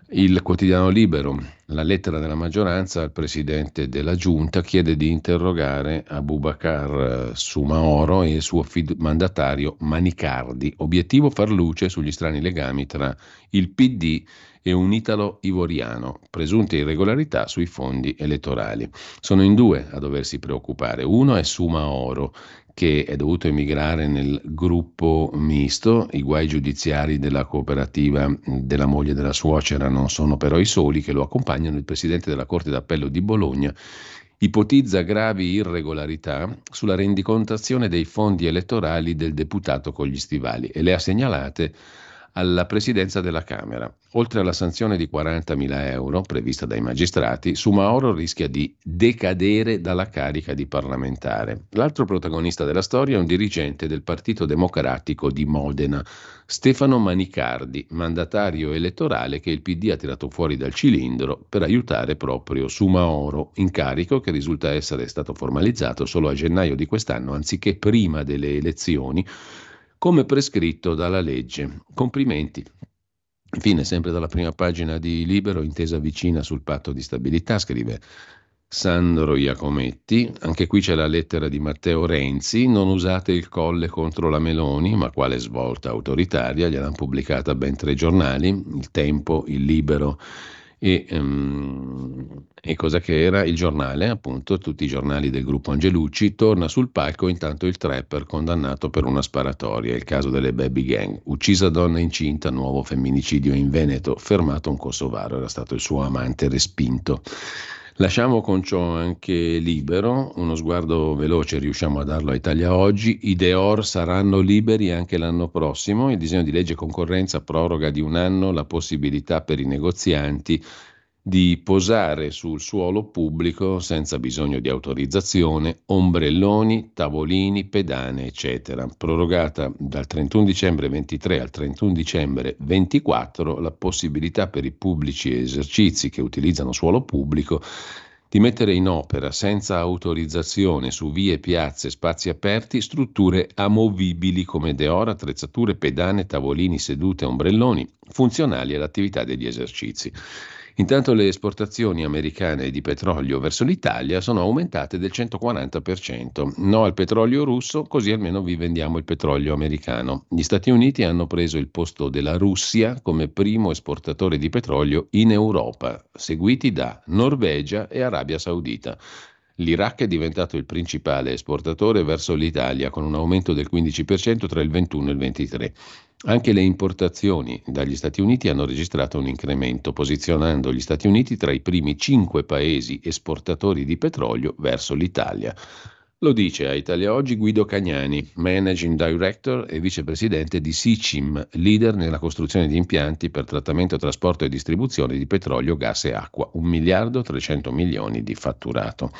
il quotidiano Libero. La lettera della maggioranza al presidente della giunta chiede di interrogare Abubakar Sumaoro e il suo mandatario Manicardi. Obiettivo far luce sugli strani legami tra il PD e un italo ivoriano, presunte irregolarità sui fondi elettorali. Sono in due a doversi preoccupare. Uno è Sumaoro, che è dovuto emigrare nel gruppo misto. I guai giudiziari della cooperativa della moglie della suocera non sono però i soli che lo accompagnano. Il presidente della Corte d'Appello di Bologna ipotizza gravi irregolarità sulla rendicontazione dei fondi elettorali del deputato con gli stivali e le ha segnalate alla presidenza della Camera. Oltre alla sanzione di 40.000 euro prevista dai magistrati, Sumaoro rischia di decadere dalla carica di parlamentare. L'altro protagonista della storia è un dirigente del Partito Democratico di Modena, Stefano Manicardi, mandatario elettorale che il PD ha tirato fuori dal cilindro per aiutare proprio Sumaoro, incarico che risulta essere stato formalizzato solo a gennaio di quest'anno anziché prima delle elezioni come prescritto dalla legge. Complimenti. Infine, sempre dalla prima pagina di Libero, intesa vicina sul patto di stabilità, scrive Sandro Iacometti. Anche qui c'è la lettera di Matteo Renzi. Non usate il colle contro la Meloni, ma quale svolta autoritaria? Gliel'hanno pubblicata ben tre giornali, Il Tempo, Il Libero e, um, e cosa che era il giornale, appunto, tutti i giornali del gruppo Angelucci, torna sul palco intanto il trapper condannato per una sparatoria, il caso delle baby gang, uccisa donna incinta, nuovo femminicidio in Veneto, fermato un kosovaro, era stato il suo amante respinto. Lasciamo con ciò anche libero, uno sguardo veloce riusciamo a darlo a Italia oggi, i Deor saranno liberi anche l'anno prossimo, il disegno di legge concorrenza proroga di un anno la possibilità per i negozianti di posare sul suolo pubblico senza bisogno di autorizzazione ombrelloni, tavolini, pedane, eccetera. Prorogata dal 31 dicembre 23 al 31 dicembre 24 la possibilità per i pubblici esercizi che utilizzano suolo pubblico di mettere in opera senza autorizzazione su vie, piazze, spazi aperti strutture amovibili come deora, attrezzature, pedane, tavolini, sedute, ombrelloni, funzionali all'attività degli esercizi. Intanto le esportazioni americane di petrolio verso l'Italia sono aumentate del 140%. No al petrolio russo, così almeno vi vendiamo il petrolio americano. Gli Stati Uniti hanno preso il posto della Russia come primo esportatore di petrolio in Europa, seguiti da Norvegia e Arabia Saudita. L'Iraq è diventato il principale esportatore verso l'Italia con un aumento del 15% tra il 21 e il 23. Anche le importazioni dagli Stati Uniti hanno registrato un incremento, posizionando gli Stati Uniti tra i primi cinque paesi esportatori di petrolio verso l'Italia. Lo dice a Italia Oggi Guido Cagnani, Managing Director e vicepresidente di SICIM, leader nella costruzione di impianti per trattamento, trasporto e distribuzione di petrolio, gas e acqua, 1 miliardo 300 milioni di fatturato.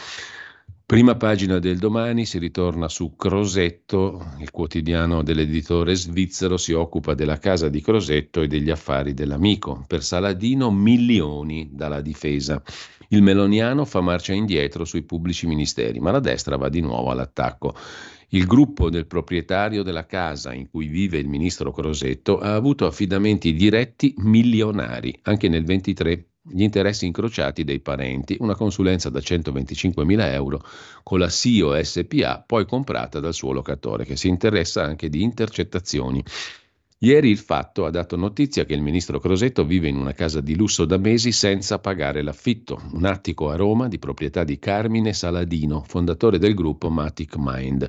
Prima pagina del domani si ritorna su Crosetto, il quotidiano dell'editore svizzero si occupa della casa di Crosetto e degli affari dell'amico. Per Saladino milioni dalla difesa. Il meloniano fa marcia indietro sui pubblici ministeri, ma la destra va di nuovo all'attacco. Il gruppo del proprietario della casa in cui vive il ministro Crosetto ha avuto affidamenti diretti milionari. Anche nel 23 gli interessi incrociati dei parenti, una consulenza da 125.000 euro con la SIO SPA, poi comprata dal suo locatore, che si interessa anche di intercettazioni Ieri il fatto ha dato notizia che il ministro Crosetto vive in una casa di lusso da mesi senza pagare l'affitto, un attico a Roma di proprietà di Carmine Saladino, fondatore del gruppo Matic Mind.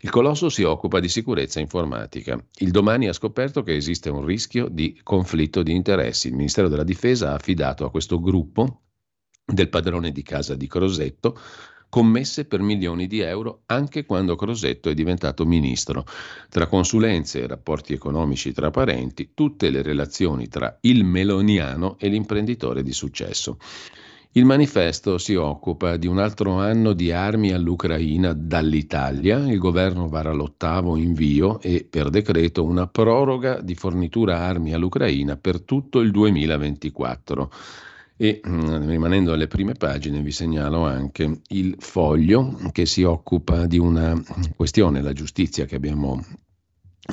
Il colosso si occupa di sicurezza informatica. Il domani ha scoperto che esiste un rischio di conflitto di interessi. Il Ministero della Difesa ha affidato a questo gruppo del padrone di casa di Crosetto commesse per milioni di euro anche quando Crosetto è diventato ministro. Tra consulenze e rapporti economici tra parenti, tutte le relazioni tra il meloniano e l'imprenditore di successo. Il manifesto si occupa di un altro anno di armi all'Ucraina dall'Italia. Il governo vara l'ottavo invio e per decreto una proroga di fornitura armi all'Ucraina per tutto il 2024. E mm, rimanendo alle prime pagine vi segnalo anche il foglio che si occupa di una questione, la giustizia che abbiamo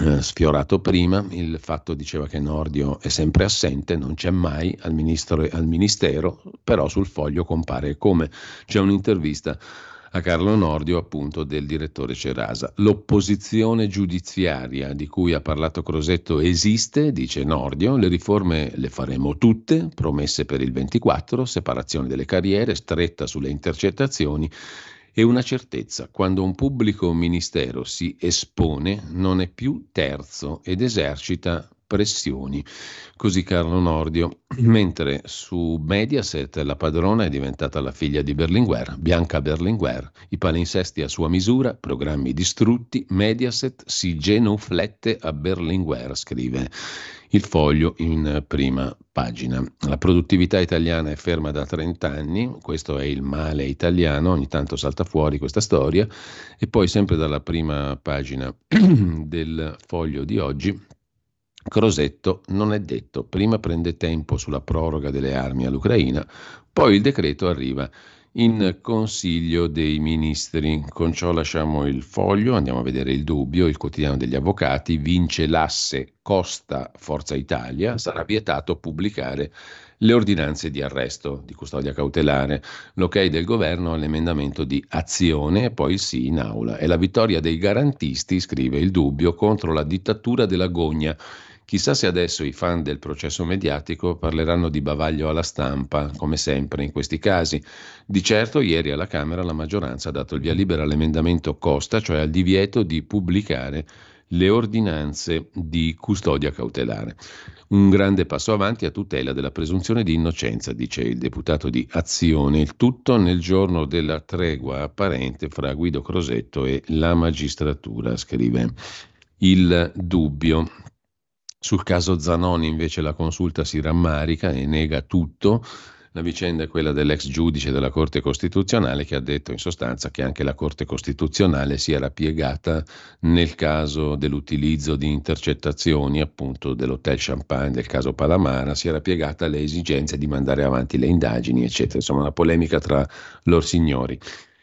eh, sfiorato prima, il fatto diceva che Nordio è sempre assente, non c'è mai al, ministro, al Ministero, però sul foglio compare come. C'è un'intervista a Carlo Nordio, appunto, del direttore Cerasa. L'opposizione giudiziaria di cui ha parlato Crosetto esiste, dice Nordio, le riforme le faremo tutte, promesse per il 24, separazione delle carriere, stretta sulle intercettazioni e una certezza, quando un pubblico ministero si espone non è più terzo ed esercita pressioni. Così Carlo Nordio. Mentre su Mediaset la padrona è diventata la figlia di Berlinguer, Bianca Berlinguer. I palinsesti a sua misura, programmi distrutti, Mediaset si genuflette a Berlinguer, scrive il foglio in prima pagina. La produttività italiana è ferma da 30 anni, questo è il male italiano, ogni tanto salta fuori questa storia, e poi sempre dalla prima pagina del foglio di oggi Crosetto non è detto, prima prende tempo sulla proroga delle armi all'Ucraina, poi il decreto arriva in Consiglio dei Ministri. Con ciò lasciamo il foglio, andiamo a vedere il dubbio, il quotidiano degli avvocati, vince l'asse Costa Forza Italia, sarà vietato pubblicare le ordinanze di arresto, di custodia cautelare, l'ok del governo all'emendamento di azione e poi il sì in aula. È la vittoria dei garantisti, scrive il dubbio, contro la dittatura della gogna. Chissà se adesso i fan del processo mediatico parleranno di bavaglio alla stampa, come sempre in questi casi. Di certo ieri alla Camera la maggioranza ha dato il via libera all'emendamento Costa, cioè al divieto di pubblicare le ordinanze di custodia cautelare. Un grande passo avanti a tutela della presunzione di innocenza, dice il deputato di Azione, il tutto nel giorno della tregua apparente fra Guido Crosetto e la magistratura, scrive il dubbio. Sul caso Zanoni invece la consulta si rammarica e nega tutto la vicenda è quella dell'ex giudice della Corte Costituzionale che ha detto in sostanza che anche la Corte Costituzionale si era piegata nel caso dell'utilizzo di intercettazioni appunto dell'Hotel Champagne, del caso Palamara, si era piegata alle esigenze di mandare avanti le indagini, eccetera. Insomma, una polemica tra loro signori.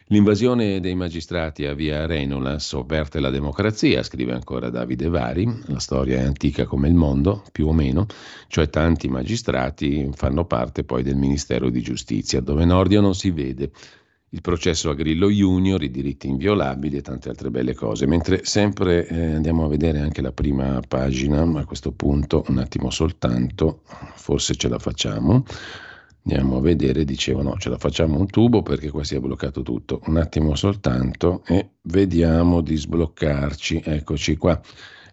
L'invasione dei magistrati a via Renola sovverte la democrazia, scrive ancora Davide Vari, la storia è antica come il mondo, più o meno, cioè tanti magistrati fanno parte poi del Ministero di Giustizia, dove Nordio non si vede. Il processo a Grillo Junior, i diritti inviolabili e tante altre belle cose. Mentre sempre eh, andiamo a vedere anche la prima pagina, a questo punto un attimo soltanto, forse ce la facciamo. Andiamo a vedere, dicevo no, ce la facciamo un tubo perché qua si è bloccato tutto. Un attimo soltanto e vediamo di sbloccarci. Eccoci qua.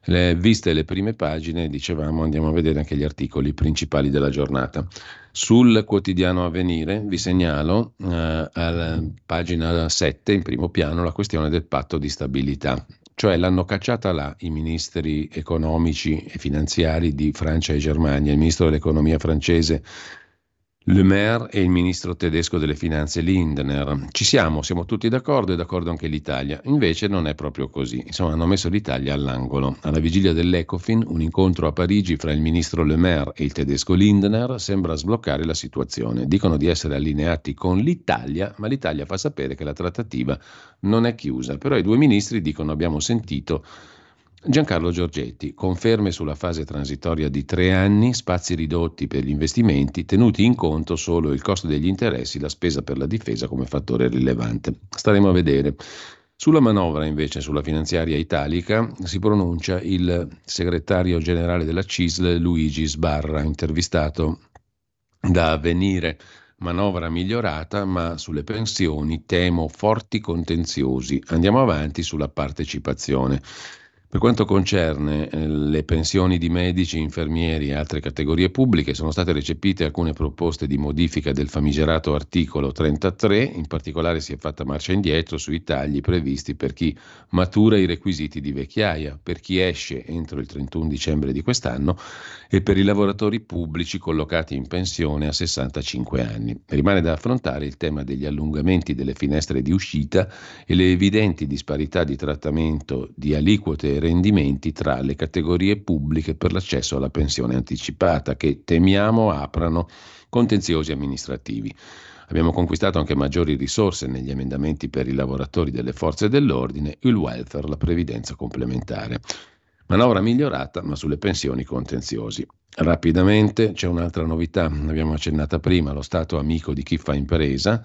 Le, viste le prime pagine, dicevamo, andiamo a vedere anche gli articoli principali della giornata. Sul quotidiano Avvenire vi segnalo eh, alla pagina 7, in primo piano, la questione del patto di stabilità. Cioè l'hanno cacciata là i ministri economici e finanziari di Francia e Germania, il ministro dell'economia francese le Maire e il ministro tedesco delle finanze Lindner. Ci siamo, siamo tutti d'accordo e d'accordo anche l'Italia. Invece non è proprio così. Insomma, hanno messo l'Italia all'angolo. Alla vigilia dell'Ecofin, un incontro a Parigi fra il ministro Le Maire e il tedesco Lindner sembra sbloccare la situazione. Dicono di essere allineati con l'Italia, ma l'Italia fa sapere che la trattativa non è chiusa. Però i due ministri dicono abbiamo sentito Giancarlo Giorgetti, conferme sulla fase transitoria di tre anni, spazi ridotti per gli investimenti, tenuti in conto solo il costo degli interessi, la spesa per la difesa come fattore rilevante. Staremo a vedere. Sulla manovra, invece, sulla finanziaria italica, si pronuncia il segretario generale della CISL, Luigi Sbarra, intervistato da Avvenire. Manovra migliorata, ma sulle pensioni temo forti contenziosi. Andiamo avanti sulla partecipazione. Per quanto concerne eh, le pensioni di medici, infermieri e altre categorie pubbliche, sono state recepite alcune proposte di modifica del famigerato articolo 33, in particolare si è fatta marcia indietro sui tagli previsti per chi matura i requisiti di vecchiaia, per chi esce entro il 31 dicembre di quest'anno e per i lavoratori pubblici collocati in pensione a 65 anni. Rimane da affrontare il tema degli allungamenti delle finestre di uscita e le evidenti disparità di trattamento di aliquote rendimenti tra le categorie pubbliche per l'accesso alla pensione anticipata che temiamo aprano contenziosi amministrativi. Abbiamo conquistato anche maggiori risorse negli emendamenti per i lavoratori delle forze dell'ordine, il welfare, la previdenza complementare. Manovra migliorata, ma sulle pensioni contenziosi. Rapidamente c'è un'altra novità, l'abbiamo accennata prima, lo Stato amico di chi fa impresa,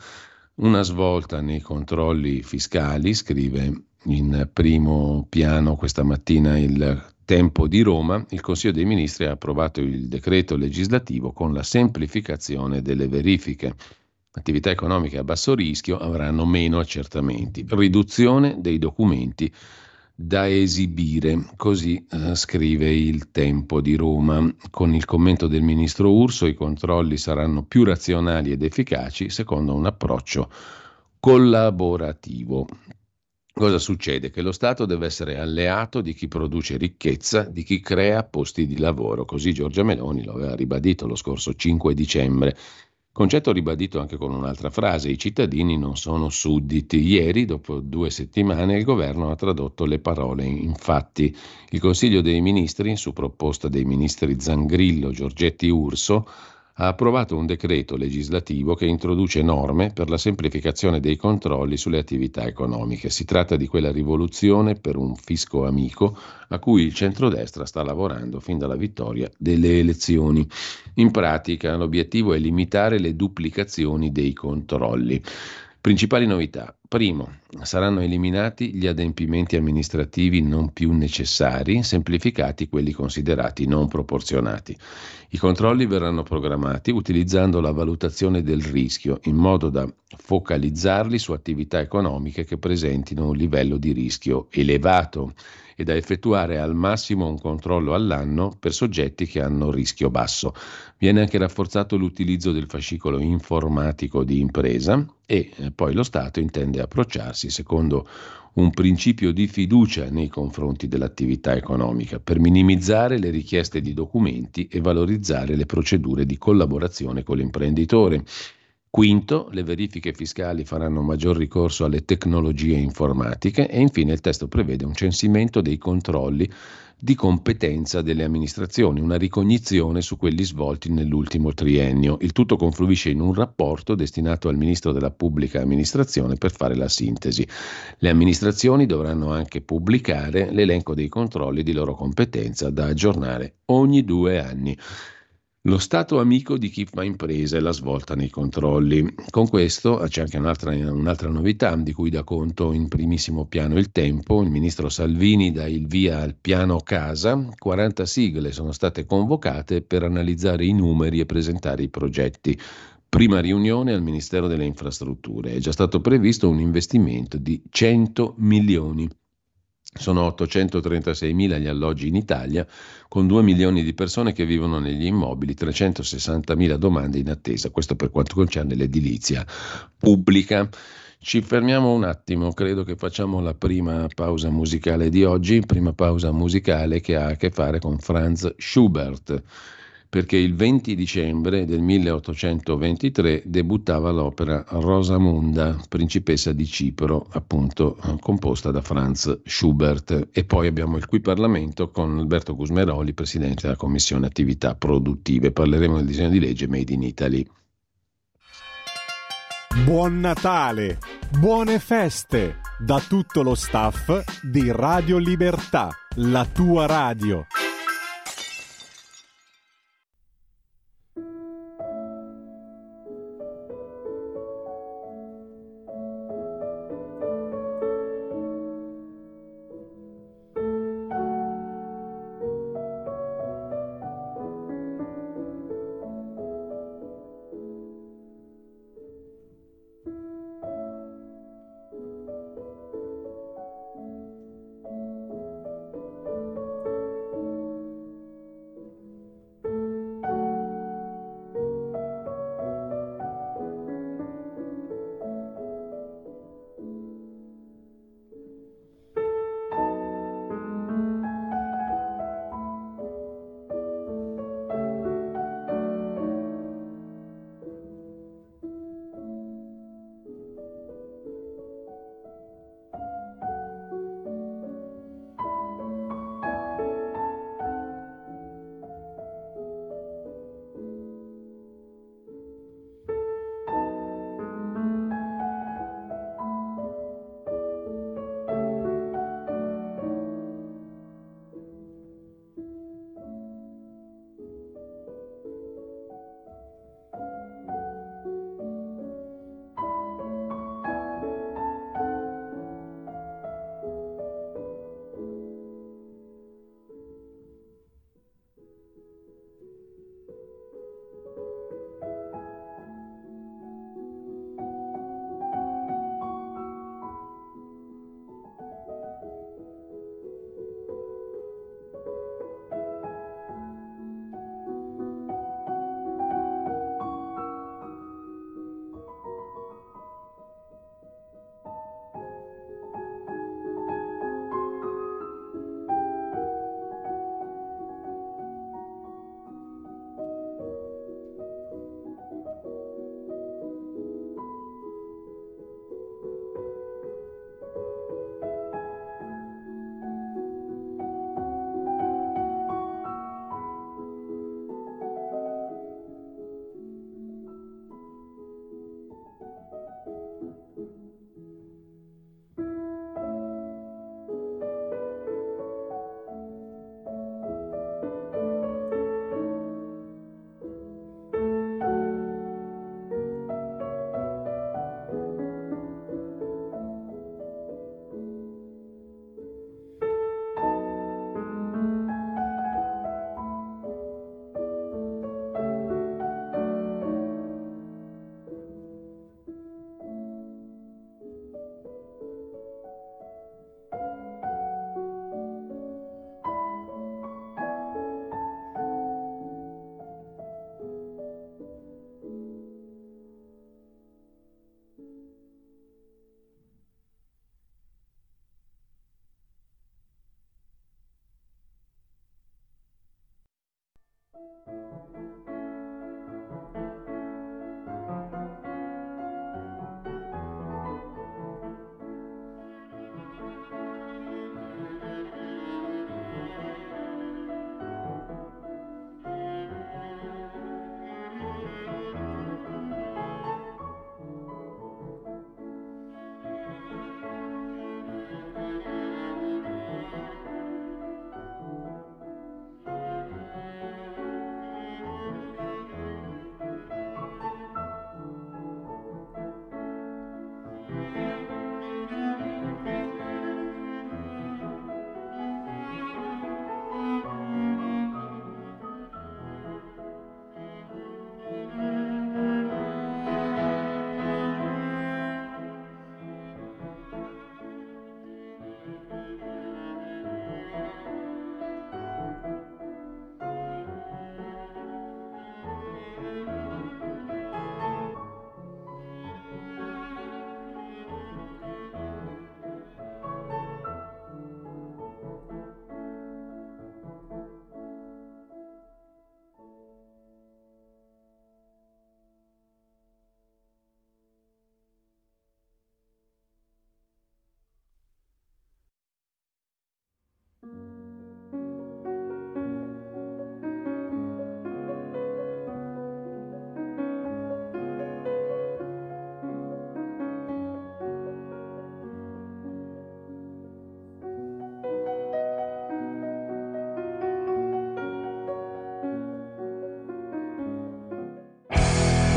una svolta nei controlli fiscali, scrive in primo piano questa mattina il Tempo di Roma, il Consiglio dei Ministri ha approvato il decreto legislativo con la semplificazione delle verifiche. Attività economiche a basso rischio avranno meno accertamenti. Riduzione dei documenti da esibire, così eh, scrive il Tempo di Roma. Con il commento del ministro Urso i controlli saranno più razionali ed efficaci secondo un approccio collaborativo. Cosa succede? Che lo Stato deve essere alleato di chi produce ricchezza, di chi crea posti di lavoro. Così Giorgia Meloni lo aveva ribadito lo scorso 5 dicembre. Concetto ribadito anche con un'altra frase, i cittadini non sono sudditi. Ieri, dopo due settimane, il governo ha tradotto le parole in fatti. Il Consiglio dei Ministri, su proposta dei ministri Zangrillo, Giorgetti Urso, ha approvato un decreto legislativo che introduce norme per la semplificazione dei controlli sulle attività economiche. Si tratta di quella rivoluzione per un fisco amico a cui il centrodestra sta lavorando fin dalla vittoria delle elezioni. In pratica l'obiettivo è limitare le duplicazioni dei controlli. Principali novità. Primo, saranno eliminati gli adempimenti amministrativi non più necessari, semplificati quelli considerati non proporzionati. I controlli verranno programmati utilizzando la valutazione del rischio, in modo da focalizzarli su attività economiche che presentino un livello di rischio elevato e da effettuare al massimo un controllo all'anno per soggetti che hanno rischio basso. Viene anche rafforzato l'utilizzo del fascicolo informatico di impresa e eh, poi lo Stato intende approcciarsi secondo un principio di fiducia nei confronti dell'attività economica per minimizzare le richieste di documenti e valorizzare le procedure di collaborazione con l'imprenditore. Quinto, le verifiche fiscali faranno maggior ricorso alle tecnologie informatiche e infine il testo prevede un censimento dei controlli di competenza delle amministrazioni, una ricognizione su quelli svolti nell'ultimo triennio. Il tutto confluisce in un rapporto destinato al Ministro della Pubblica Amministrazione per fare la sintesi. Le amministrazioni dovranno anche pubblicare l'elenco dei controlli di loro competenza da aggiornare ogni due anni. Lo Stato amico di chi fa impresa e la svolta nei controlli. Con questo c'è anche un'altra, un'altra, novità di cui dà conto in primissimo piano il tempo. Il ministro Salvini dà il via al piano casa. 40 sigle sono state convocate per analizzare i numeri e presentare i progetti. Prima riunione al Ministero delle Infrastrutture. È già stato previsto un investimento di 100 milioni sono 836.000 gli alloggi in Italia, con 2 milioni di persone che vivono negli immobili, 360.000 domande in attesa. Questo per quanto concerne l'edilizia pubblica. Ci fermiamo un attimo, credo che facciamo la prima pausa musicale di oggi, prima pausa musicale che ha a che fare con Franz Schubert perché il 20 dicembre del 1823 debuttava l'opera Rosamunda, principessa di Cipro, appunto eh, composta da Franz Schubert. E poi abbiamo il qui Parlamento con Alberto Gusmeroli, presidente della Commissione Attività Produttive. Parleremo del disegno di legge Made in Italy. Buon Natale, buone feste da tutto lo staff di Radio Libertà, la tua radio.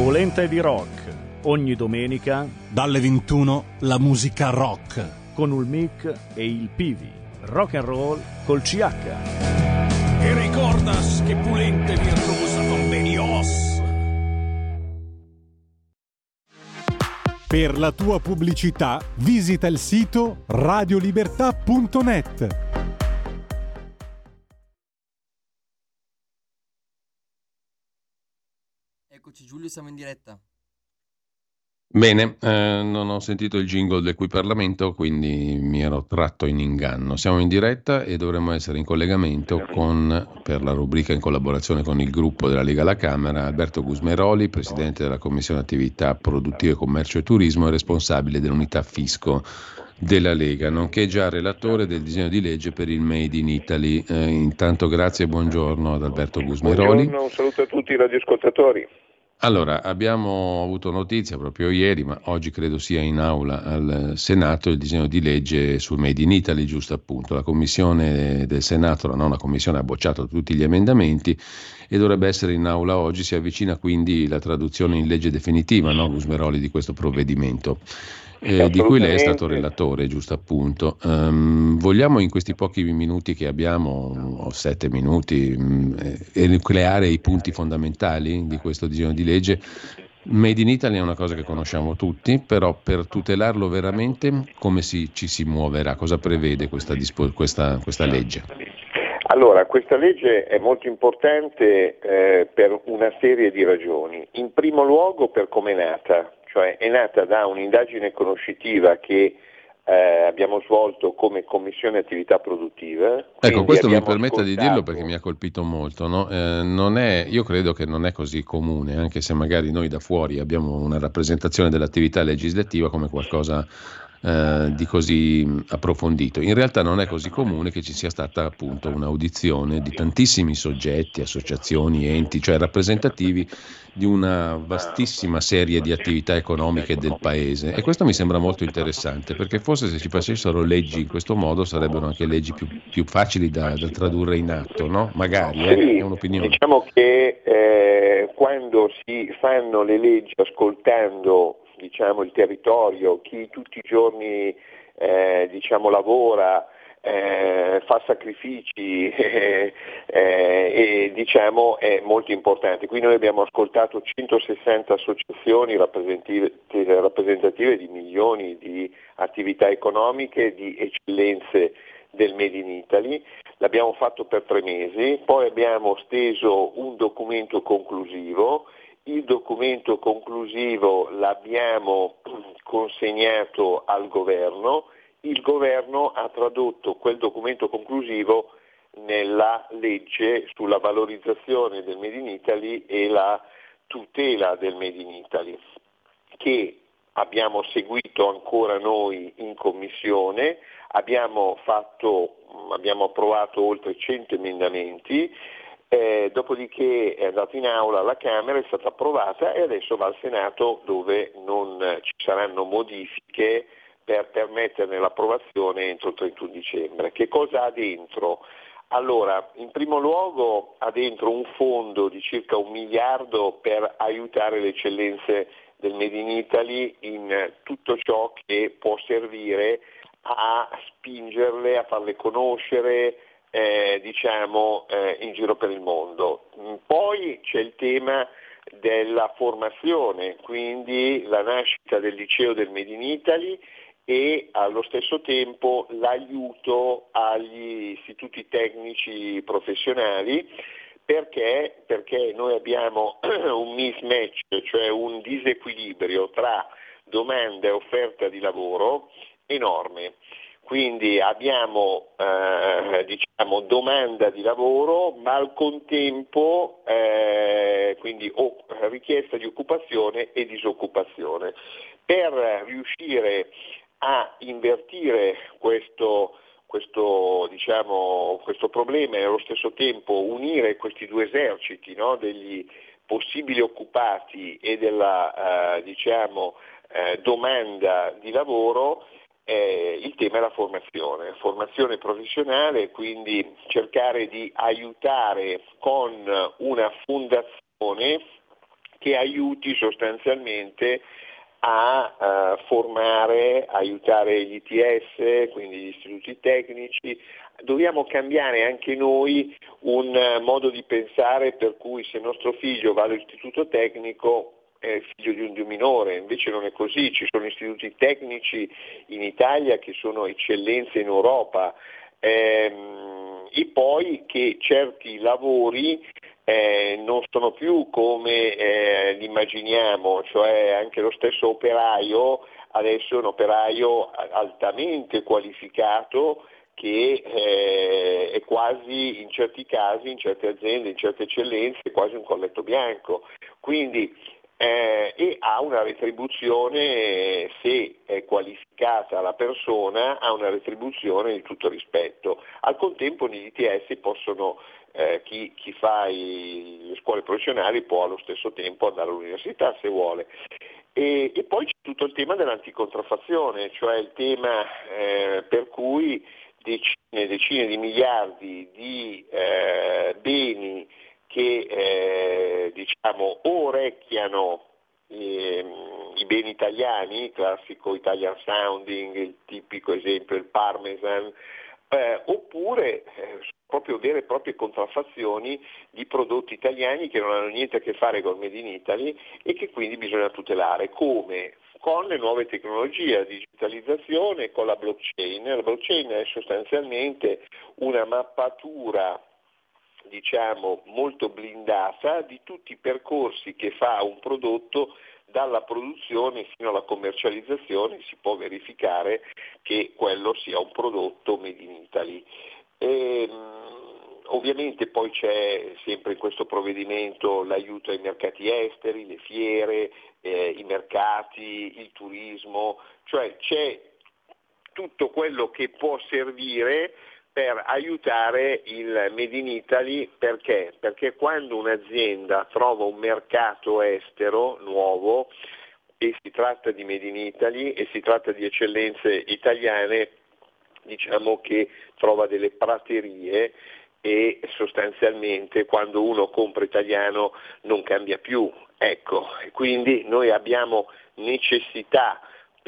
Polenta di rock. Ogni domenica dalle 21 la musica rock con il mic e il Pivi. Rock and roll col CH. E ricordas che Pulente virtuosa con Benios. Per la tua pubblicità visita il sito radiolibertà.net. Giulio, siamo in diretta. Bene, eh, non ho sentito il jingle del cui Parlamento, quindi mi ero tratto in inganno. Siamo in diretta e dovremmo essere in collegamento con, per la rubrica in collaborazione con il gruppo della Lega alla Camera, Alberto Gusmeroli, Presidente della Commissione Attività Produttive, Commercio e Turismo e responsabile dell'unità fisco della Lega, nonché già relatore del disegno di legge per il Made in Italy. Eh, intanto grazie e buongiorno ad Alberto Gusmeroli. Buongiorno, un saluto a tutti i radioascoltatori. Allora, abbiamo avuto notizia proprio ieri, ma oggi credo sia in aula al Senato il disegno di legge sul Made in Italy, giusto appunto. La commissione del Senato, la nona commissione, ha bocciato tutti gli emendamenti e dovrebbe essere in aula oggi. Si avvicina quindi la traduzione in legge definitiva, no, Gusmeroli, di questo provvedimento eh, di cui lei è stato relatore, giusto appunto. Um, vogliamo in questi pochi minuti che abbiamo, o sette minuti, um, enucleare i punti fondamentali di questo disegno di legge. Made in Italy è una cosa che conosciamo tutti, però per tutelarlo veramente come si, ci si muoverà? Cosa prevede questa, questa, questa legge? Allora, questa legge è molto importante eh, per una serie di ragioni. In primo luogo per come è nata, cioè è nata da un'indagine conoscitiva che eh, abbiamo svolto come Commissione Attività Produttive. Ecco, questo mi permetta ascoltato... di dirlo perché mi ha colpito molto. No? Eh, è, io credo che non è così comune, anche se magari noi da fuori abbiamo una rappresentazione dell'attività legislativa come qualcosa eh, di così approfondito. In realtà non è così comune che ci sia stata appunto un'audizione di tantissimi soggetti, associazioni, enti, cioè rappresentativi di una vastissima serie di attività economiche del paese e questo mi sembra molto interessante perché forse se ci facessero leggi in questo modo sarebbero anche leggi più, più facili da, da, tradurre in atto, no? Magari, eh? è un'opinione. Diciamo che eh, quando si fanno le leggi ascoltando diciamo, il territorio, chi tutti i giorni eh, diciamo, lavora, eh, fa sacrifici eh, e diciamo è molto importante. Qui noi abbiamo ascoltato 160 associazioni rappresentative, rappresentative di milioni di attività economiche, di eccellenze del Made in Italy, l'abbiamo fatto per tre mesi, poi abbiamo steso un documento conclusivo il documento conclusivo l'abbiamo consegnato al governo, il governo ha tradotto quel documento conclusivo nella legge sulla valorizzazione del Made in Italy e la tutela del Made in Italy, che abbiamo seguito ancora noi in commissione, abbiamo, fatto, abbiamo approvato oltre 100 emendamenti, eh, dopodiché è andata in aula alla Camera, è stata approvata e adesso va al Senato dove non ci saranno modifiche per permetterne l'approvazione entro il 31 dicembre. Che cosa ha dentro? Allora, in primo luogo ha dentro un fondo di circa un miliardo per aiutare le eccellenze del Made in Italy in tutto ciò che può servire a spingerle, a farle conoscere eh, diciamo, eh, in giro per il mondo. Poi c'è il tema della formazione, quindi la nascita del liceo del Made in Italy e allo stesso tempo l'aiuto agli istituti tecnici professionali perché, perché noi abbiamo un mismatch, cioè un disequilibrio tra domanda e offerta di lavoro enorme. Quindi abbiamo eh, diciamo, domanda di lavoro, ma al contempo eh, quindi, oh, richiesta di occupazione e disoccupazione. Per riuscire a invertire questo, questo, diciamo, questo problema e allo stesso tempo unire questi due eserciti no, degli possibili occupati e della eh, diciamo, eh, domanda di lavoro, eh, il tema è la formazione, formazione professionale, quindi cercare di aiutare con una fondazione che aiuti sostanzialmente a uh, formare, aiutare gli ITS, quindi gli istituti tecnici. Dobbiamo cambiare anche noi un modo di pensare per cui se nostro figlio va all'istituto tecnico è figlio di un dio minore, invece non è così, ci sono istituti tecnici in Italia che sono eccellenze in Europa ehm, e poi che certi lavori eh, non sono più come eh, li immaginiamo, cioè anche lo stesso operaio adesso è un operaio altamente qualificato che eh, è quasi in certi casi, in certe aziende, in certe eccellenze, quasi un colletto bianco. Quindi eh, e ha una retribuzione, se è qualificata la persona, ha una retribuzione di tutto rispetto. Al contempo negli ITS possono eh, chi, chi, fa i, le scuole professionali può allo stesso tempo andare all'università se vuole. E, e poi c'è tutto il tema dell'anticontraffazione, cioè il tema eh, per cui decine e decine di miliardi di eh, beni che eh, diciamo, orecchiano eh, i beni italiani, il classico Italian sounding, il tipico esempio il parmesan, eh, oppure eh, proprio vere e proprie contraffazioni di prodotti italiani che non hanno niente a che fare con Made in Italy e che quindi bisogna tutelare. Come? Con le nuove tecnologie, la digitalizzazione, con la blockchain. La blockchain è sostanzialmente una mappatura diciamo, molto blindata di tutti i percorsi che fa un prodotto dalla produzione fino alla commercializzazione si può verificare che quello sia un prodotto made in Italy. E, ehm, ovviamente poi c'è sempre in questo provvedimento l'aiuto ai mercati esteri, le fiere, eh, i mercati, il turismo, cioè c'è tutto quello che può servire per aiutare il Made in Italy perché? Perché quando un'azienda trova un mercato estero nuovo e si tratta di Made in Italy e si tratta di eccellenze italiane, diciamo che trova delle praterie e sostanzialmente quando uno compra italiano non cambia più. Ecco, quindi noi abbiamo necessità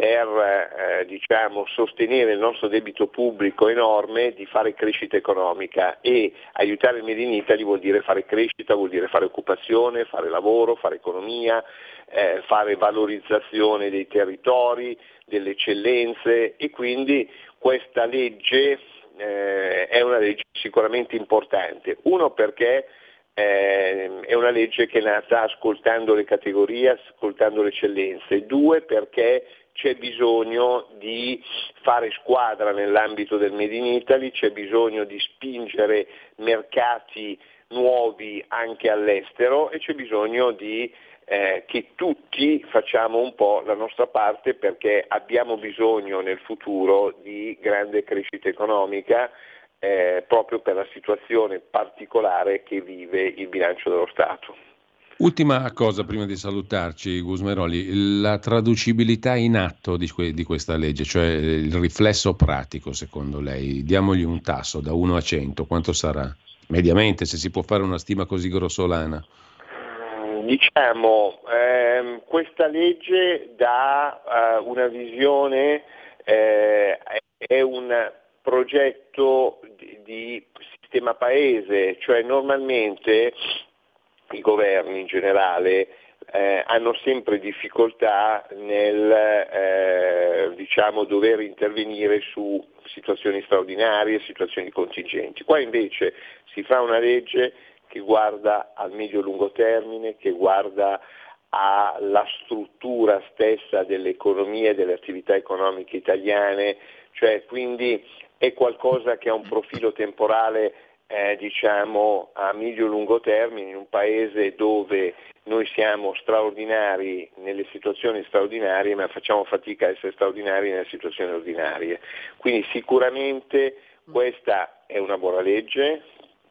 per eh, diciamo, sostenere il nostro debito pubblico enorme di fare crescita economica e aiutare il Made in Italy vuol dire fare crescita, vuol dire fare occupazione, fare lavoro, fare economia, eh, fare valorizzazione dei territori, delle eccellenze e quindi questa legge eh, è una legge sicuramente importante. Uno perché eh, è una legge che è nata ascoltando le categorie, ascoltando le eccellenze. Due, perché c'è bisogno di fare squadra nell'ambito del Made in Italy, c'è bisogno di spingere mercati nuovi anche all'estero e c'è bisogno di eh, che tutti facciamo un po' la nostra parte perché abbiamo bisogno nel futuro di grande crescita economica eh, proprio per la situazione particolare che vive il bilancio dello Stato. Ultima cosa prima di salutarci, Gusmeroli, la traducibilità in atto di, que- di, questa legge, cioè il riflesso pratico secondo lei. Diamogli un tasso da 1 a 100, quanto sarà? Mediamente, se si può fare una stima così grossolana. Mm, diciamo, ehm, questa legge dà uh, una visione, eh, è un progetto di, di sistema paese, cioè normalmente i governi in generale eh, hanno sempre difficoltà nel eh, diciamo, dover intervenire su situazioni straordinarie, situazioni contingenti. Qua invece si fa una legge che guarda al medio-lungo termine, che guarda alla struttura stessa dell'economia e delle attività economiche italiane, cioè quindi è qualcosa che ha un profilo temporale eh, diciamo, a medio-lungo termine in un paese dove noi siamo straordinari nelle situazioni straordinarie ma facciamo fatica a essere straordinari nelle situazioni ordinarie. Quindi sicuramente questa è una buona legge,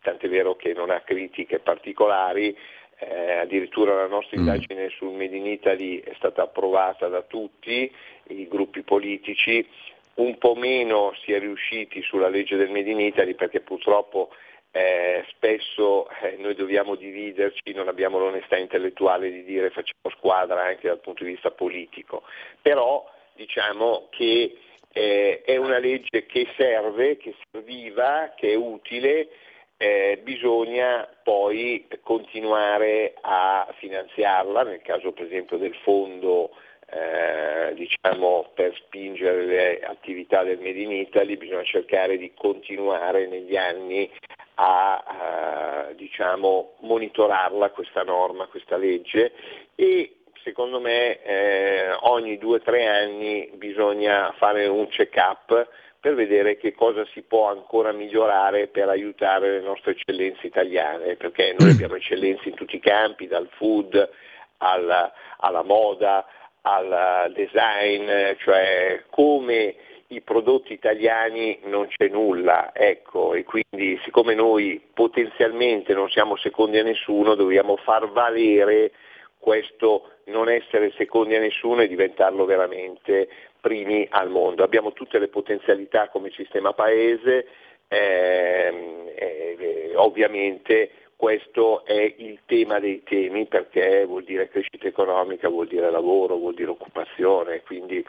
tant'è vero che non ha critiche particolari, eh, addirittura la nostra mm. indagine sul Made in Italy è stata approvata da tutti i gruppi politici, un po' meno si è riusciti sulla legge del Made in Italy perché purtroppo eh, spesso eh, noi dobbiamo dividerci, non abbiamo l'onestà intellettuale di dire facciamo squadra anche dal punto di vista politico, però diciamo che eh, è una legge che serve, che serviva, che è utile, eh, bisogna poi continuare a finanziarla, nel caso per esempio del fondo eh, diciamo, per spingere le attività del Made in Italy bisogna cercare di continuare negli anni a eh, diciamo, monitorarla questa norma, questa legge e secondo me eh, ogni due o tre anni bisogna fare un check-up per vedere che cosa si può ancora migliorare per aiutare le nostre eccellenze italiane, perché noi abbiamo eccellenze in tutti i campi, dal food alla, alla moda, al design, cioè come i prodotti italiani non c'è nulla, ecco, e quindi siccome noi potenzialmente non siamo secondi a nessuno, dobbiamo far valere questo non essere secondi a nessuno e diventarlo veramente primi al mondo. Abbiamo tutte le potenzialità come sistema paese, ehm, eh, ovviamente questo è il tema dei temi perché vuol dire crescita economica, vuol dire lavoro, vuol dire occupazione, quindi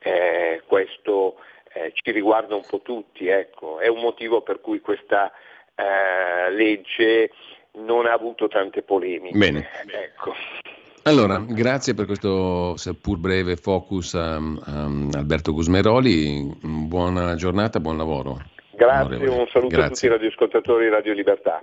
eh, questo eh, ci riguarda un po' tutti, ecco. è un motivo per cui questa eh, legge non ha avuto tante polemiche. Bene. Ecco. Allora, grazie per questo seppur breve focus a, a Alberto Gusmeroli, buona giornata, buon lavoro. Grazie, un saluto grazie. a tutti i radioascoltatori di Radio Libertà.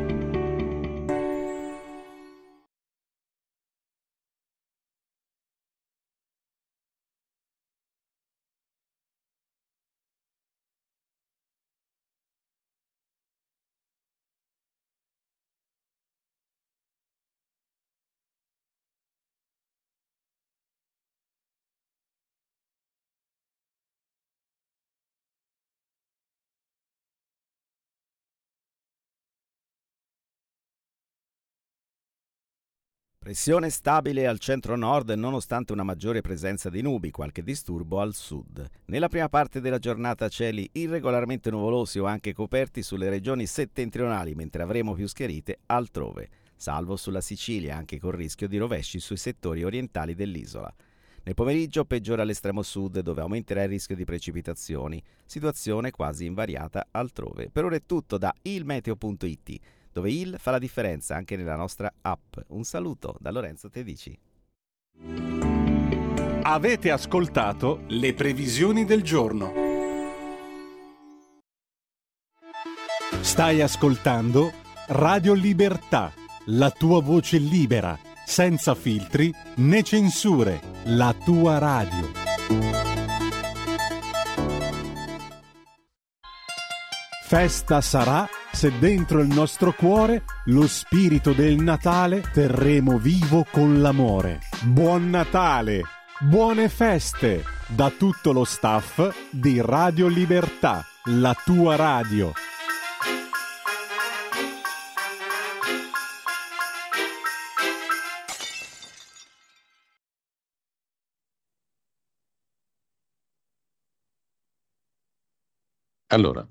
Pressione stabile al centro-nord nonostante una maggiore presenza di nubi, qualche disturbo al sud. Nella prima parte della giornata cieli irregolarmente nuvolosi o anche coperti sulle regioni settentrionali, mentre avremo più schiarite altrove, salvo sulla Sicilia, anche con rischio di rovesci sui settori orientali dell'isola. Nel pomeriggio peggiora all'estremo sud dove aumenterà il rischio di precipitazioni, situazione quasi invariata altrove. Per ora è tutto da ilmeteo.it, dove il fa la differenza anche nella nostra app. Un saluto da Lorenzo Tedici. Avete ascoltato le previsioni del giorno. Stai ascoltando Radio Libertà, la tua voce libera, senza filtri né censure, la tua radio. Festa sarà se dentro il nostro cuore lo spirito del Natale terremo vivo con l'amore. Buon Natale! Buone feste da tutto lo staff di Radio Libertà, la tua radio. Allora,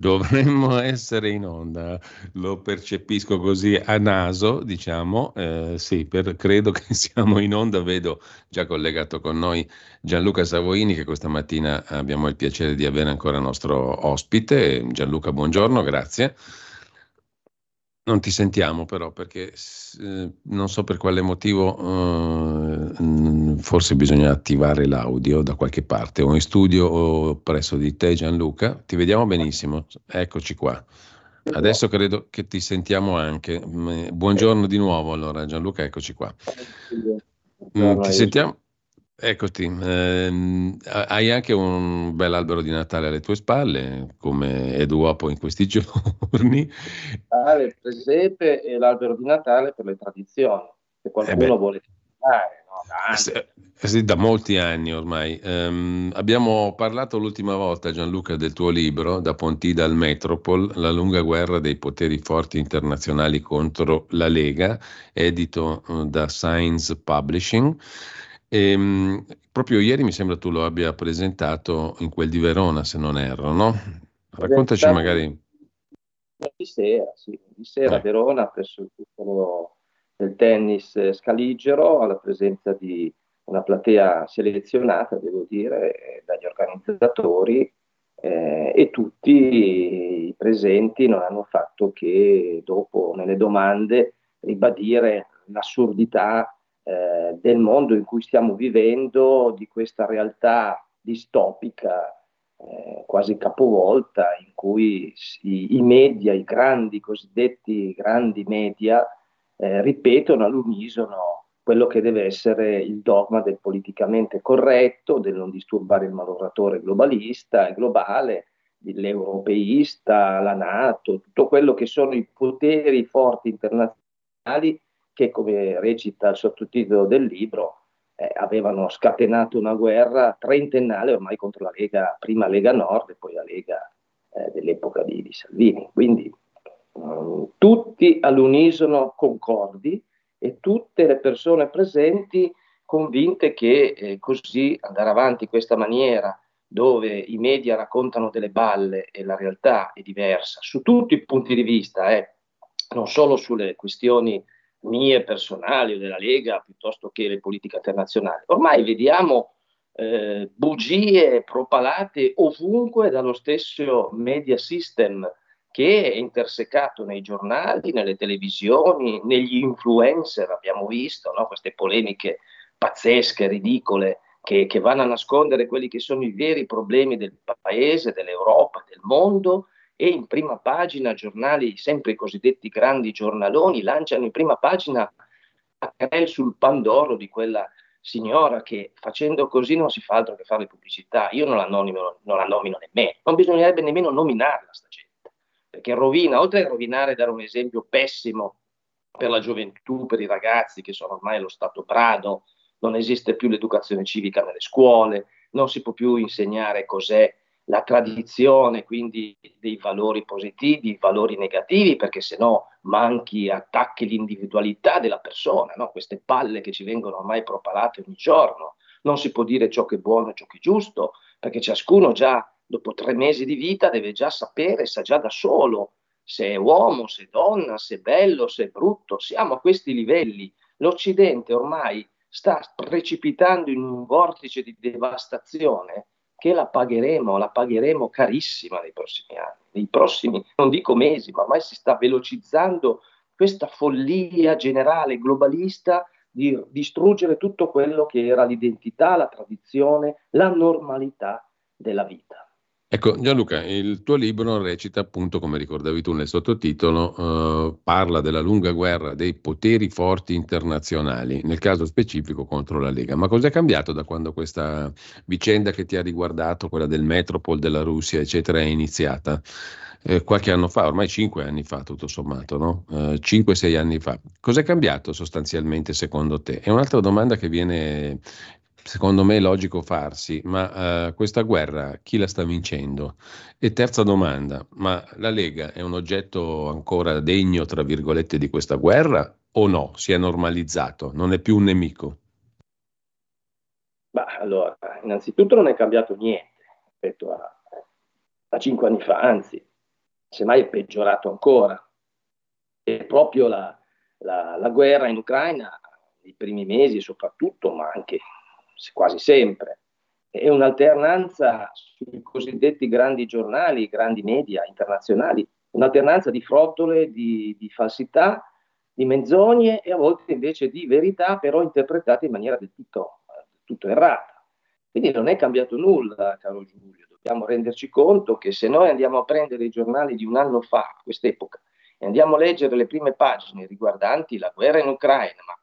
dovremmo essere in onda, lo percepisco così a naso, diciamo, eh, sì, per, credo che siamo in onda, vedo già collegato con noi Gianluca Savoini che questa mattina abbiamo il piacere di avere ancora nostro ospite. Gianluca, buongiorno, grazie. Non ti sentiamo però perché eh, non so per quale motivo, eh, forse bisogna attivare l'audio da qualche parte, o in studio o presso di te Gianluca. Ti vediamo benissimo, eccoci qua. Adesso credo che ti sentiamo anche. Mm, buongiorno di nuovo allora Gianluca, eccoci qua. Mm, ti sentiamo? Eccoti, ehm, hai anche un bel albero di Natale alle tue spalle, come è d'uopo in questi giorni. Il presepe e l'albero di Natale per le tradizioni, se qualcuno eh vuole fare. No, da, sì, da molti anni ormai. Um, abbiamo parlato l'ultima volta, Gianluca, del tuo libro, Da Pontida al Metropol, la lunga guerra dei poteri forti internazionali contro la Lega, edito uh, da Science Publishing. E, ehm, proprio ieri mi sembra tu lo abbia presentato in quel di Verona, se non erro, no? Raccontaci magari. Di sera, sì, di sera a eh. Verona presso il titolo del tennis scaligero alla presenza di una platea selezionata, devo dire, dagli organizzatori eh, e tutti i presenti non hanno fatto che dopo nelle domande ribadire l'assurdità eh, del mondo in cui stiamo vivendo, di questa realtà distopica, eh, quasi capovolta, in cui si, i media, i grandi, cosiddetti grandi media, eh, ripetono all'unisono quello che deve essere il dogma del politicamente corretto, del non disturbare il lavoratore globalista e globale, l'europeista, la Nato, tutto quello che sono i poteri forti internazionali che, come recita il sottotitolo del libro, eh, avevano scatenato una guerra trentennale ormai contro la Lega, prima Lega Nord e poi la Lega eh, dell'epoca di, di, Salvini. Quindi tutti all'unisono concordi e tutte le persone presenti convinte che eh, così andare avanti in questa maniera dove i media raccontano delle balle e la realtà è diversa su tutti i punti di vista, eh, non solo sulle questioni mie personali o della Lega piuttosto che le politiche internazionali. Ormai vediamo eh, bugie propalate ovunque dallo stesso media system che è intersecato nei giornali, nelle televisioni, negli influencer, abbiamo visto no? queste polemiche pazzesche, ridicole, che, che vanno a nascondere quelli che sono i veri problemi del paese, dell'Europa, del mondo e in prima pagina giornali, sempre i cosiddetti grandi giornaloni, lanciano in prima pagina a querel sul Pandoro di quella signora che facendo così non si fa altro che fare pubblicità. Io non la nomino, non la nomino nemmeno, non bisognerebbe nemmeno nominarla sta perché rovina, oltre a rovinare, dare un esempio pessimo per la gioventù, per i ragazzi che sono ormai allo stato brado, non esiste più l'educazione civica nelle scuole, non si può più insegnare cos'è la tradizione quindi dei valori positivi, valori negativi, perché se no manchi, attacchi l'individualità della persona, no? queste palle che ci vengono ormai propalate ogni giorno. Non si può dire ciò che è buono e ciò che è giusto, perché ciascuno già dopo tre mesi di vita deve già sapere, sa già da solo se è uomo, se è donna, se è bello, se è brutto. Siamo a questi livelli. L'Occidente ormai sta precipitando in un vortice di devastazione che la pagheremo, la pagheremo carissima nei prossimi anni, nei prossimi, non dico mesi, ma ormai si sta velocizzando questa follia generale globalista di distruggere tutto quello che era l'identità, la tradizione, la normalità della vita. Ecco, Gianluca, il tuo libro recita appunto, come ricordavi tu nel sottotitolo, eh, parla della lunga guerra dei poteri forti internazionali, nel caso specifico contro la Lega. Ma cos'è cambiato da quando questa vicenda che ti ha riguardato, quella del Metropol della Russia, eccetera, è iniziata? Eh, qualche anno fa, ormai cinque anni fa tutto sommato, no? Eh, sei anni fa. Cos'è cambiato sostanzialmente secondo te? È un'altra domanda che viene secondo me è logico farsi, ma uh, questa guerra chi la sta vincendo? E terza domanda, ma la Lega è un oggetto ancora degno, tra virgolette, di questa guerra o no? Si è normalizzato, non è più un nemico? Bah, allora, innanzitutto non è cambiato niente rispetto a, a cinque anni fa, anzi, semmai è peggiorato ancora. E proprio la, la, la guerra in Ucraina, nei primi mesi soprattutto, ma anche quasi sempre. È un'alternanza sui cosiddetti grandi giornali, grandi media internazionali, un'alternanza di frottole, di, di falsità, di menzogne e a volte invece di verità, però interpretate in maniera del tutto, del tutto errata. Quindi non è cambiato nulla, caro Giulio. Dobbiamo renderci conto che se noi andiamo a prendere i giornali di un anno fa, quest'epoca, e andiamo a leggere le prime pagine riguardanti la guerra in Ucraina, ma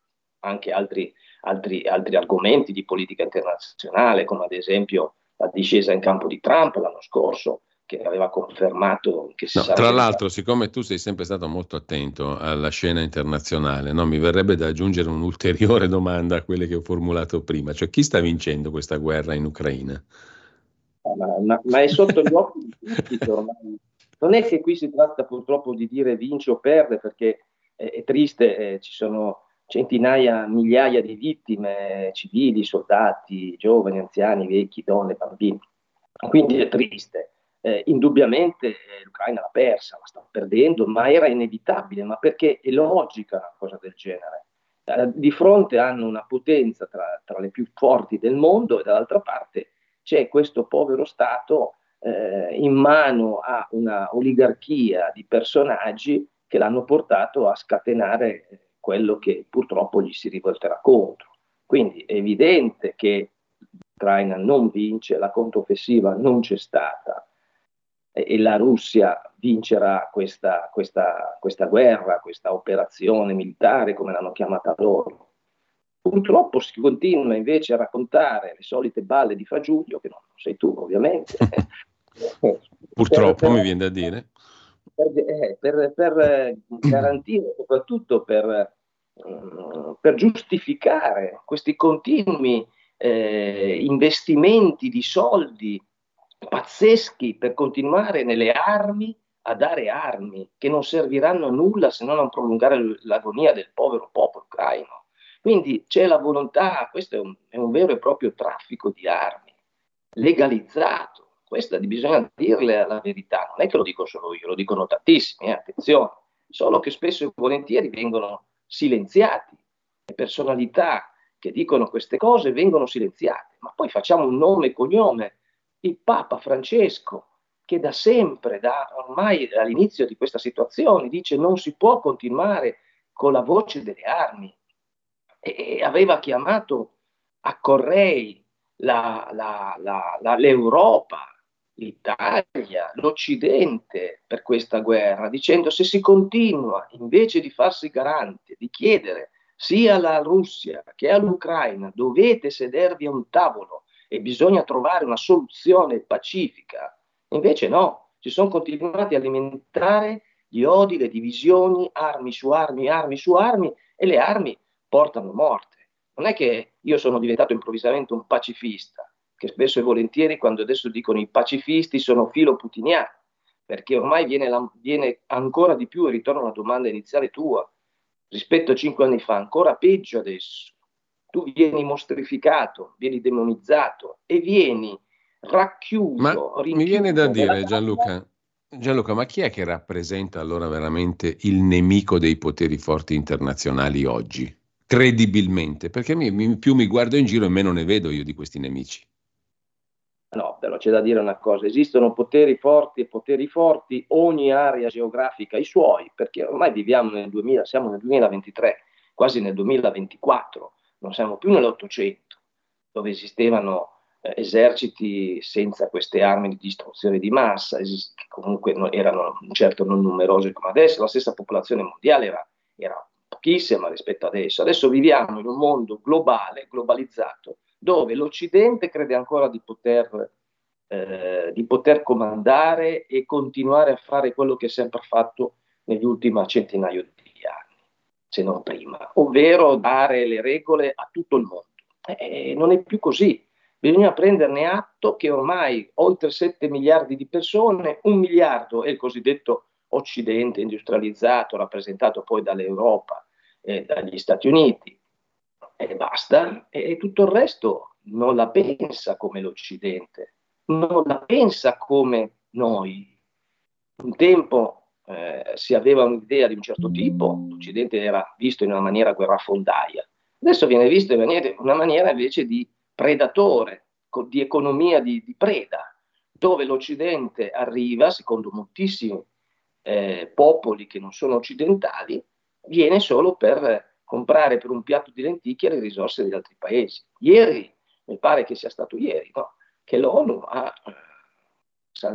anche altri altri, altri argomenti di politica internazionale, come ad esempio la discesa in campo di Trump l'anno scorso, che aveva confermato che si no, Tra l'altro, siccome tu sei sempre stato molto attento alla scena internazionale, no, mi verrebbe da aggiungere un'ulteriore domanda a quelle che ho formulato prima, cioè chi sta vincendo questa guerra in Ucraina? Ma, ma, ma è sotto gli occhi di tutti ormai. Non è che qui si tratta purtroppo di dire vince o perde, perché è, è triste, eh, ci sono centinaia, migliaia di vittime civili, soldati, giovani, anziani, vecchi, donne, bambini. Quindi è triste. Eh, indubbiamente eh, l'Ucraina l'ha persa, la sta perdendo, ma era inevitabile, ma perché è logica una cosa del genere. Eh, di fronte hanno una potenza tra, tra, le più forti del mondo e dall'altra parte c'è questo povero Stato eh, in mano a una oligarchia di personaggi che l'hanno portato a scatenare quello che purtroppo gli si rivolterà contro. Quindi è evidente che l'Ucraina non vince, la controffensiva non c'è stata e la Russia vincerà questa, questa, questa guerra, questa operazione militare, come l'hanno chiamata loro. Purtroppo si continua invece a raccontare le solite balle di Fagiulio, che non sei tu ovviamente. Purtroppo per, mi viene da dire. Per, eh, per, per garantire, soprattutto per per giustificare questi continui eh, investimenti di soldi pazzeschi per continuare nelle armi a dare armi che non serviranno a nulla se non a prolungare l'agonia del povero popolo ucraino. Quindi c'è la volontà, questo è un, è un vero e proprio traffico di armi, legalizzato. Questa bisogna dirle la verità, non è che lo dico solo io, lo dicono tantissimi, eh, attenzione, solo che spesso e volentieri vengono silenziati. Le personalità che dicono queste cose vengono silenziate, ma poi facciamo un nome e cognome. Il Papa Francesco, che da sempre, da ormai dall'inizio di questa situazione, dice non si può continuare con la voce delle armi. E aveva chiamato a Correi la, la, la, l'Europa l'Italia, l'Occidente per questa guerra, dicendo se si continua invece di farsi garante, di chiedere sia alla Russia che all'Ucraina, dovete sedervi a un tavolo e bisogna trovare una soluzione pacifica, invece no, si sono continuati a alimentare gli odi, le divisioni, armi su armi, armi su armi e le armi portano morte. Non è che io sono diventato improvvisamente un pacifista, che spesso e volentieri quando adesso dicono i pacifisti sono filo putiniani, perché ormai viene, la, viene ancora di più, e ritorno alla domanda iniziale tua, rispetto a cinque anni fa, ancora peggio adesso. Tu vieni mostrificato, vieni demonizzato e vieni racchiuso. Ma mi viene da dire, Gianluca, Gianluca, ma chi è che rappresenta allora veramente il nemico dei poteri forti internazionali oggi? credibilmente? Perché mi, mi, più mi guardo in giro e meno ne vedo io di questi nemici. No, però c'è da dire una cosa, esistono poteri forti e poteri forti, ogni area geografica ha i suoi, perché ormai viviamo nel 2000, siamo nel 2023, quasi nel 2024, non siamo più nell'Ottocento, dove esistevano eh, eserciti senza queste armi di distruzione di massa, esist- che comunque non, erano certo non numerose come adesso, la stessa popolazione mondiale era, era pochissima rispetto adesso. Adesso viviamo in un mondo globale, globalizzato, dove l'Occidente crede ancora di poter, eh, di poter comandare e continuare a fare quello che ha sempre fatto negli ultimi centinaio di anni, se non prima, ovvero dare le regole a tutto il mondo. E non è più così. Bisogna prenderne atto che ormai oltre 7 miliardi di persone, un miliardo è il cosiddetto Occidente industrializzato, rappresentato poi dall'Europa e dagli Stati Uniti, e basta, e tutto il resto non la pensa come l'Occidente, non la pensa come noi. Un tempo eh, si aveva un'idea di un certo tipo, l'Occidente era visto in una maniera guerrafondaia, adesso viene visto in una maniera invece di predatore, di economia di, di preda, dove l'Occidente arriva, secondo moltissimi eh, popoli che non sono occidentali, viene solo per comprare per un piatto di lenticchie le risorse degli altri paesi. Ieri, mi pare che sia stato ieri, no? che l'ONU ha,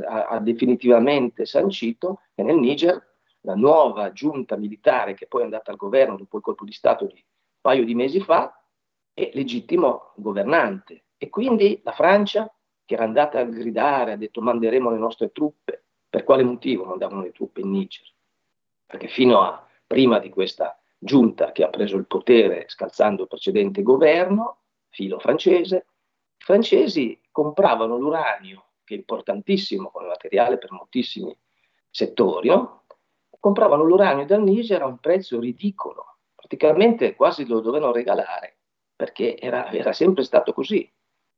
ha, ha, definitivamente sancito che nel Niger la nuova giunta militare che poi è andata al governo dopo il colpo di Stato di un paio di mesi fa è legittimo governante. E quindi la Francia, che era andata a gridare, ha detto manderemo le nostre truppe, per quale motivo mandavano le truppe in Niger? Perché fino a prima di questa giunta che ha preso il potere scalzando il precedente governo, filo francese, i francesi compravano l'uranio, che è importantissimo come materiale per moltissimi settori, no? compravano l'uranio dal Niger a un prezzo ridicolo, praticamente quasi lo dovevano regalare, perché era, era sempre stato così.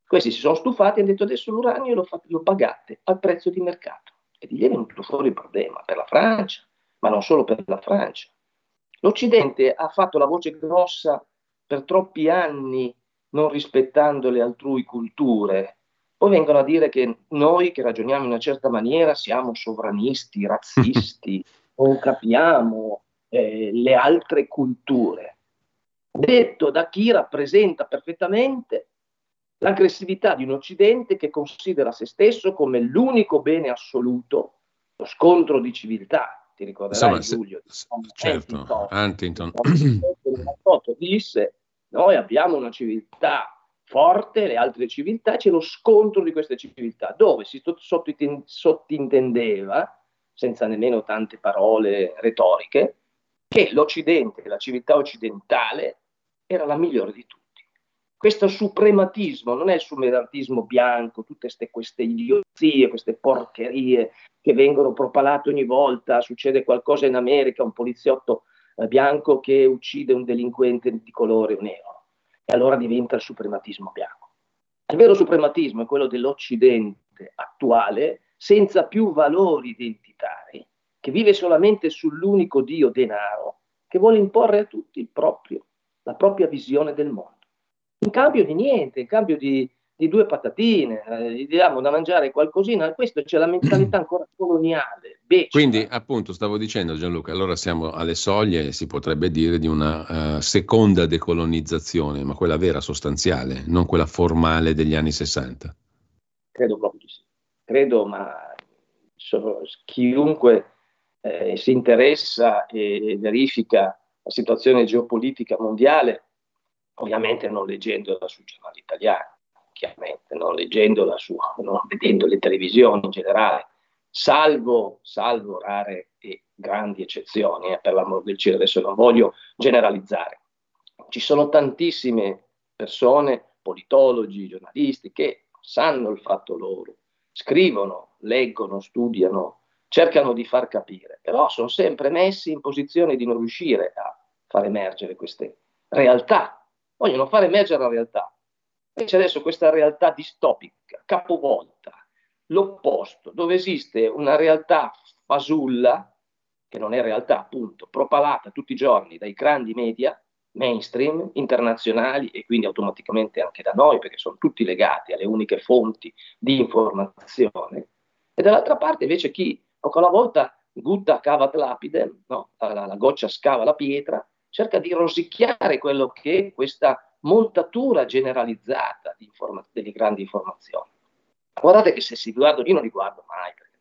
Questi si sono stufati e hanno detto adesso l'uranio lo, fa, lo pagate al prezzo di mercato. E di lì è venuto fuori il problema per la Francia, ma non solo per la Francia, L'Occidente ha fatto la voce grossa per troppi anni non rispettando le altrui culture. Poi vengono a dire che noi che ragioniamo in una certa maniera siamo sovranisti, razzisti, non capiamo eh, le altre culture. Detto da chi rappresenta perfettamente l'aggressività di un Occidente che considera se stesso come l'unico bene assoluto, lo scontro di civiltà, ti ricorderai Insomma, Giulio, se, certo, Huntington. Huntington disse noi abbiamo una civiltà forte, le altre civiltà, c'è lo scontro di queste civiltà, dove si sottintendeva, senza nemmeno tante parole retoriche, che l'Occidente, la civiltà occidentale, era la migliore di tutti questo suprematismo non è il suprematismo bianco, tutte queste, queste idiozie, queste porcherie che vengono propalate ogni volta, succede qualcosa in America, un poliziotto eh, bianco che uccide un delinquente di colore nero e allora diventa il suprematismo bianco. Il vero suprematismo è quello dell'Occidente attuale, senza più valori identitari, che vive solamente sull'unico Dio denaro, che vuole imporre a tutti proprio, la propria visione del mondo in cambio di niente, in cambio di, di due patatine, eh, gli diamo da mangiare qualcosina, questo c'è la mentalità ancora coloniale. Beccia. Quindi, appunto, stavo dicendo Gianluca, allora siamo alle soglie, si potrebbe dire, di una uh, seconda decolonizzazione, ma quella vera, sostanziale, non quella formale degli anni 60. Credo proprio di sì. Credo, ma so, chiunque eh, si interessa e verifica la situazione geopolitica mondiale ovviamente non leggendola sui giornali italiani, chiaramente, non leggendola su, non vedendo le televisioni in generale, salvo, salvo rare e grandi eccezioni, eh, per l'amor del cielo, adesso non voglio generalizzare. Ci sono tantissime persone, politologi, giornalisti, che sanno il fatto loro, scrivono, leggono, studiano, cercano di far capire, però sono sempre messi in posizione di non riuscire a far emergere queste realtà vogliono far emergere la realtà. Invece adesso questa realtà distopica, capovolta, l'opposto, dove esiste una realtà fasulla, che non è realtà appunto, propalata tutti i giorni dai grandi media, mainstream, internazionali e quindi automaticamente anche da noi, perché sono tutti legati alle uniche fonti di informazione, e dall'altra parte invece chi poco alla volta gutta cavat lapide, no? la, la, goccia scava la pietra, cerca di rosicchiare quello che è questa montatura generalizzata informa- delle grandi informazioni. Guardate che se si guardo, io non li guardo mai, perché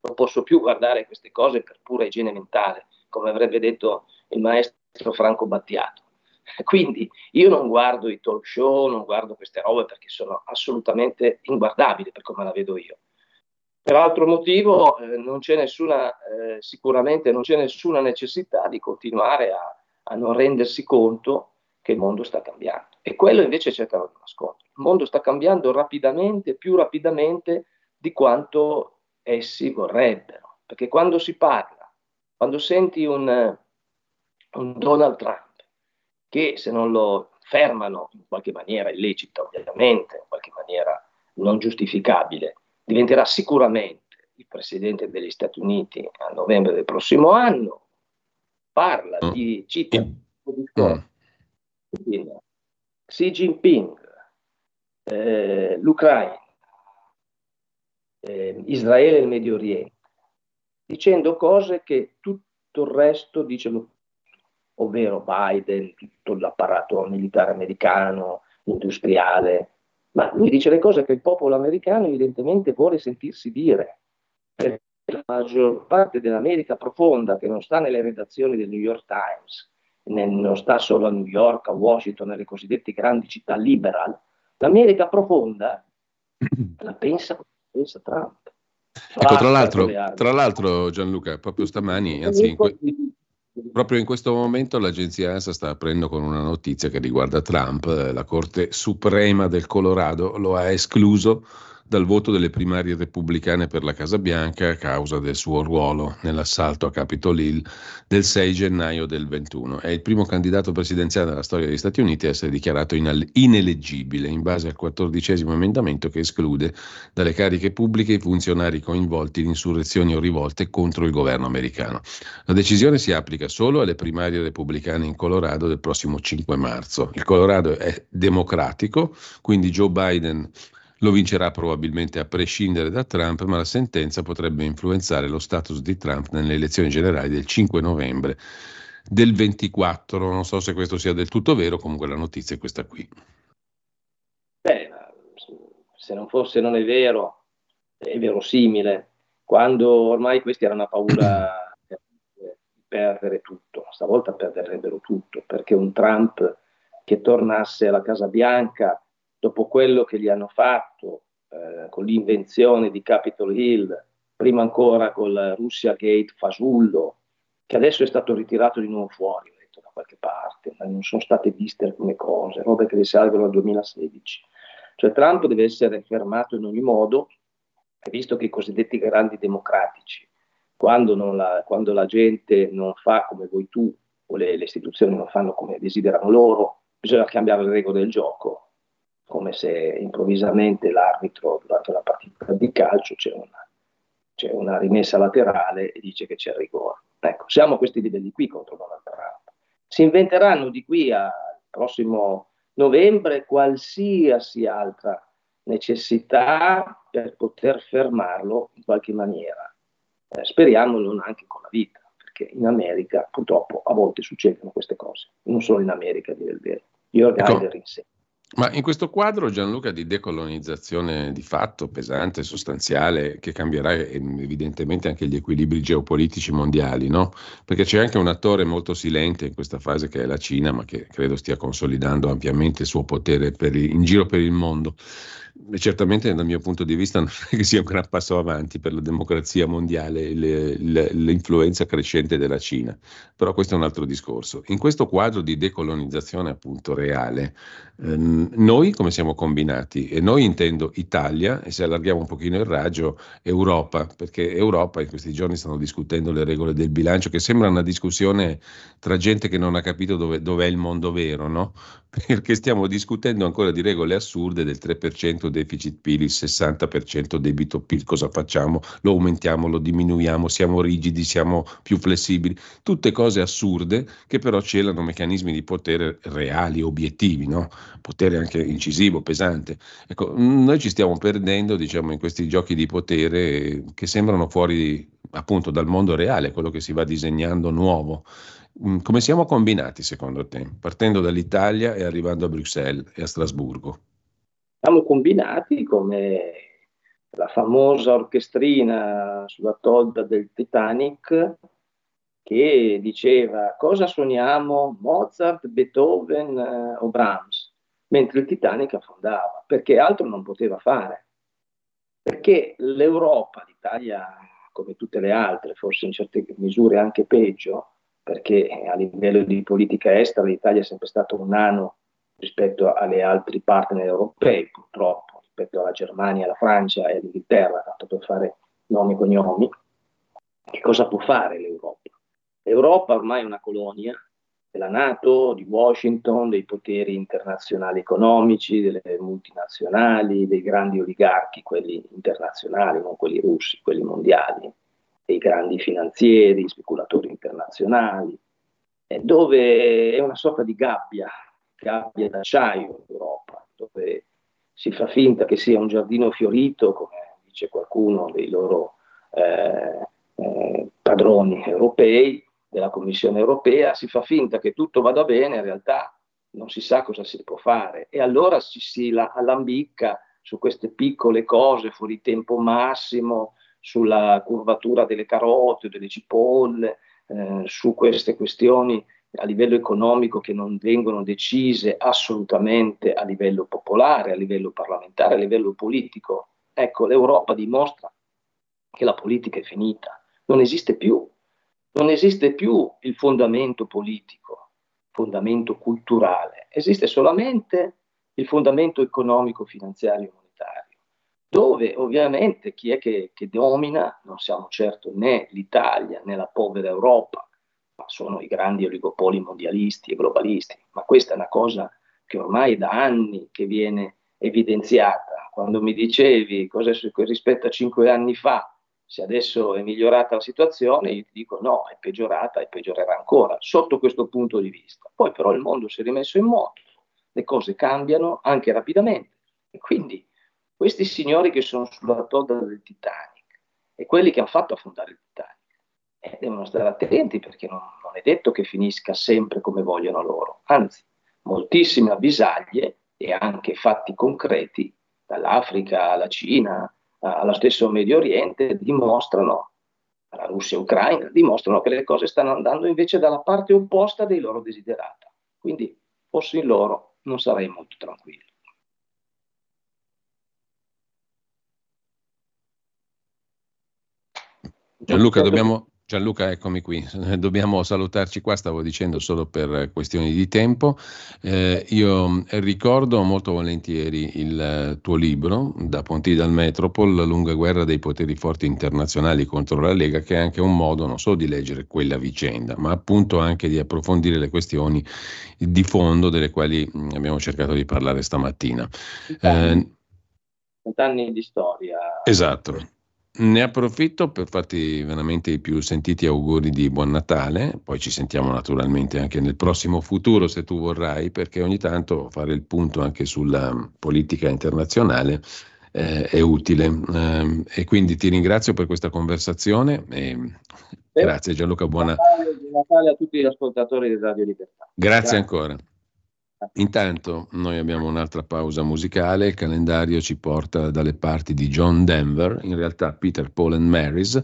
non posso più guardare queste cose per pura igiene mentale, come avrebbe detto il maestro Franco Battiato. Quindi io non guardo i talk show, non guardo queste robe perché sono assolutamente inguardabili per come la vedo io. Per altro motivo eh, non c'è nessuna, eh, sicuramente non c'è nessuna necessità di continuare a, a, non rendersi conto che il mondo sta cambiando. E quello invece cercano di nascondere. Il mondo sta cambiando rapidamente, più rapidamente di quanto essi vorrebbero. Perché quando si parla, quando senti un, un Donald Trump che se non lo fermano in qualche maniera illecita, ovviamente, in qualche maniera non giustificabile, diventerà sicuramente il presidente degli Stati Uniti a novembre del prossimo anno, parla mm. di, cita mm. Xi Jinping, eh, l'Ucraina, eh, Israele e il Medio Oriente, dicendo cose che tutto il resto dice, ovvero Biden, tutto l'apparato militare americano, industriale, ma lui dice le cose che il popolo americano evidentemente vuole sentirsi dire. Perché la maggior parte dell'America profonda, che non sta nelle redazioni del New York Times, non sta solo a New York, a Washington, nelle cosiddette grandi città liberal, l'America profonda la pensa, pensa Trump. Ecco, tra l'altro, tra l'altro, Gianluca, proprio stamani, anzi in, que- Proprio in questo momento l'agenzia ANSA sta aprendo con una notizia che riguarda Trump. La Corte Suprema del Colorado lo ha escluso dal voto delle primarie repubblicane per la Casa Bianca a causa del suo ruolo nell'assalto a Capitol Hill del 6 gennaio del 21. È il primo candidato presidenziale della storia degli Stati Uniti a essere dichiarato ineleggibile in base al quattordicesimo emendamento che esclude dalle cariche pubbliche i funzionari coinvolti in insurrezioni o rivolte contro il governo americano. La decisione si applica solo alle primarie repubblicane in Colorado del prossimo 5 marzo. Il Colorado è democratico, quindi Joe Biden lo vincerà probabilmente a prescindere da Trump, ma la sentenza potrebbe influenzare lo status di Trump nelle elezioni generali del 5 novembre del 24. Non so se questo sia del tutto vero, comunque la notizia è questa qui. Beh, se non fosse non è vero, è verosimile. Quando ormai questi erano a paura di perdere tutto, stavolta perderebbero tutto, perché un Trump che tornasse alla Casa Bianca dopo quello che gli hanno fatto eh, con l'invenzione di Capitol Hill, prima ancora con la Russia Gate fasullo, che adesso è stato ritirato di nuovo fuori, ho detto da qualche parte, ma non sono state viste alcune cose, robe che risalgono al 2016. Cioè Trump deve essere fermato in ogni modo, visto che i cosiddetti grandi democratici, quando, la, quando la gente non fa come vuoi tu o le, le istituzioni non fanno come desiderano loro, bisogna cambiare le regole del gioco come se improvvisamente l'arbitro durante la partita di calcio c'è una, c'è una rimessa laterale e dice che c'è il rigore. Ecco, siamo a questi livelli qui contro Donald Trump. Si inventeranno di qui al prossimo novembre qualsiasi altra necessità per poter fermarlo in qualche maniera. Eh, speriamo non anche con la vita, perché in America purtroppo a volte succedono queste cose, non solo in America, a dire il vero. Jörg ecco. Heider in sé. Ma in questo quadro, Gianluca, di decolonizzazione di fatto pesante, sostanziale, che cambierà ehm, evidentemente anche gli equilibri geopolitici mondiali, no? Perché c'è anche un attore molto silente in questa fase che è la Cina, ma che credo stia consolidando ampiamente il suo potere il, in giro per il mondo certamente dal mio punto di vista non è che sia un gran passo avanti per la democrazia mondiale le, le, l'influenza crescente della Cina, però questo è un altro discorso. In questo quadro di decolonizzazione appunto reale, ehm, noi come siamo combinati? E noi intendo Italia, e se allarghiamo un pochino il raggio, Europa, perché Europa in questi giorni stanno discutendo le regole del bilancio, che sembra una discussione tra gente che non ha capito dove, dov'è il mondo vero, no? Perché stiamo discutendo ancora di regole assurde del 3% deficit PIL, il 60% debito PIL, cosa facciamo? Lo aumentiamo, lo diminuiamo, siamo rigidi, siamo più flessibili, tutte cose assurde che però celano meccanismi di potere reali, obiettivi, no? potere anche incisivo, pesante. Ecco, noi ci stiamo perdendo diciamo, in questi giochi di potere che sembrano fuori appunto dal mondo reale, quello che si va disegnando nuovo. Mm, come siamo combinati secondo te, partendo dall'Italia e arrivando a Bruxelles e a Strasburgo? Siamo combinati come la famosa orchestrina sulla tolda del Titanic che diceva cosa suoniamo Mozart, Beethoven eh, o Brahms, mentre il Titanic affondava, perché altro non poteva fare. Perché l'Europa, l'Italia come tutte le altre, forse in certe misure anche peggio, perché a livello di politica estera l'Italia è sempre stato un nano rispetto alle altri partner europei, purtroppo, rispetto alla Germania, alla Francia e all'Inghilterra, tanto per fare nomi e cognomi. Che cosa può fare l'Europa? L'Europa ormai è una colonia della Nato, di Washington, dei poteri internazionali economici, delle multinazionali, dei grandi oligarchi, quelli internazionali, non quelli russi, quelli mondiali, dei grandi finanzieri, speculatori internazionali, dove è una sorta di gabbia, gabbia d'acciaio l'Europa, dove si fa finta che sia un giardino fiorito, come dice qualcuno dei loro eh, eh, padroni europei, della Commissione europea, si fa finta che tutto vada bene, in realtà non si sa cosa si può fare. E allora ci si allambicca su queste piccole cose fuori tempo massimo, sulla curvatura delle carote, delle cipolle, eh, su queste questioni a livello economico che non vengono decise assolutamente a livello popolare, a livello parlamentare, a livello politico. Ecco, l'Europa dimostra che la politica è finita, non esiste più non esiste più il fondamento politico, fondamento culturale, esiste solamente il fondamento economico, finanziario e monetario, dove ovviamente chi è che, che domina non siamo certo né l'Italia né la povera Europa, ma sono i grandi oligopoli mondialisti e globalisti. Ma questa è una cosa che ormai da anni che viene evidenziata. Quando mi dicevi cosa rispetto a cinque anni fa se adesso è migliorata la situazione, io ti dico no, è peggiorata e peggiorerà ancora, sotto questo punto di vista. Poi però il mondo si è rimesso in moto, le cose cambiano anche rapidamente e quindi questi signori che sono sulla tolda del Titanic e quelli che hanno fatto affondare il Titanic eh, devono stare attenti perché non, non è detto che finisca sempre come vogliono loro, anzi moltissime avvisaglie e anche fatti concreti dall'Africa alla Cina, allo stesso Medio Oriente dimostrano, la Russia e Ucraina, dimostrano che le cose stanno andando invece dalla parte opposta dei loro desiderata. Quindi, fossi in loro, non sarei molto tranquillo. Gianluca, dobbiamo, Gianluca, eccomi qui. Dobbiamo salutarci qua, stavo dicendo solo per questioni di tempo. Eh, io ricordo molto volentieri il tuo libro, Da Ponti dal Metropol, La lunga guerra dei poteri forti internazionali contro la Lega, che è anche un modo non solo di leggere quella vicenda, ma appunto anche di approfondire le questioni di fondo delle quali mm, abbiamo cercato di parlare stamattina. Eh, anni di storia. Esatto. Ne approfitto per farti veramente i più sentiti auguri di buon Natale, poi ci sentiamo naturalmente anche nel prossimo futuro se tu vorrai, perché ogni tanto fare il punto anche sulla politica internazionale eh, è utile. Eh, e quindi ti ringrazio per questa conversazione. E grazie Gianluca, buona Natale, Natale a tutti gli ascoltatori di Radio Libertà. Grazie, grazie. ancora. Intanto noi abbiamo un'altra pausa musicale, il calendario ci porta dalle parti di John Denver, in realtà Peter, Paul and Marys,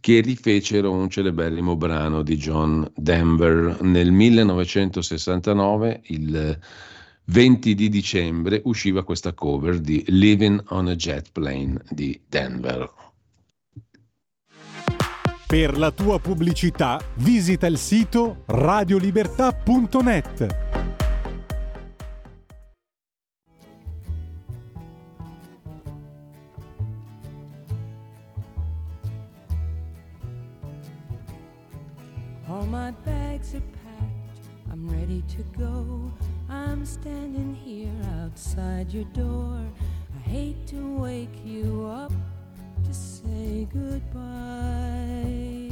che rifecero un celeberrimo brano di John Denver nel 1969, il 20 di dicembre, usciva questa cover di Living on a Jet Plane di Denver. Per la tua pubblicità visita il sito radiolibertà.net. my bags are packed, I'm ready to go. I'm standing here outside your door. I hate to wake you up to say goodbye.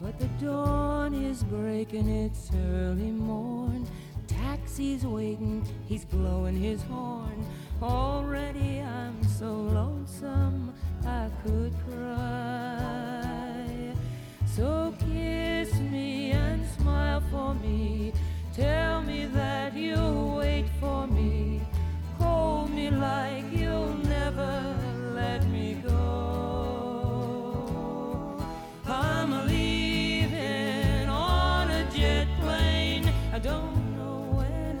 But the dawn is breaking, it's early morn. Taxi's waiting, he's blowing his horn. Already I'm so lonesome I could cry. So kiss me and smile for me. Tell me that you'll wait for me. Hold me like you'll never let me go. I'm leaving on a jet plane. I don't know when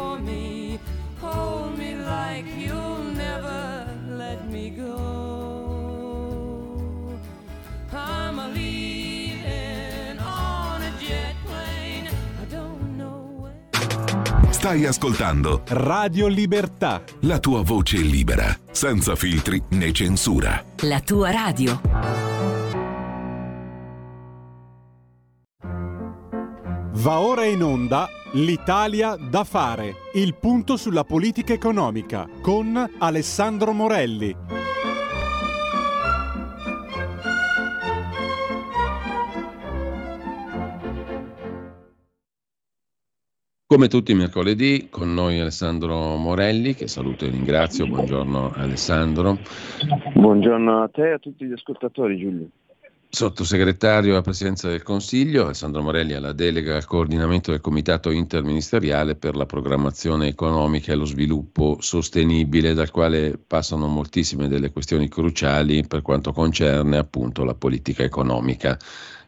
For me. Hold me like you'll never let me go. I'm a leaving on a jet plane. I don't know where. Stai ascoltando Radio Libertà. la tua voce libera, senza filtri né censura. La tua radio. Va ora in onda L'Italia da fare. Il punto sulla politica economica con Alessandro Morelli. Come tutti i mercoledì, con noi Alessandro Morelli, che saluto e ringrazio. Buongiorno Alessandro. Buongiorno a te e a tutti gli ascoltatori, Giulio. Sottosegretario alla Presidenza del Consiglio, Alessandro Morelli ha la delega al coordinamento del Comitato interministeriale per la programmazione economica e lo sviluppo sostenibile, dal quale passano moltissime delle questioni cruciali per quanto concerne appunto la politica economica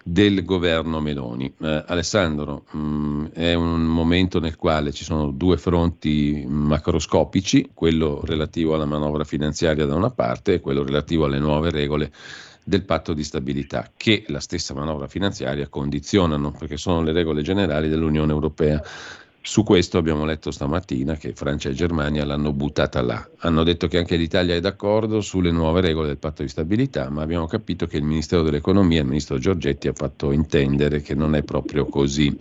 del governo Meloni. Eh, Alessandro, mh, è un momento nel quale ci sono due fronti macroscopici, quello relativo alla manovra finanziaria da una parte e quello relativo alle nuove regole del patto di stabilità che la stessa manovra finanziaria condizionano perché sono le regole generali dell'Unione Europea. Su questo abbiamo letto stamattina che Francia e Germania l'hanno buttata là. Hanno detto che anche l'Italia è d'accordo sulle nuove regole del patto di stabilità, ma abbiamo capito che il Ministero dell'Economia, il Ministro Giorgetti, ha fatto intendere che non è proprio così.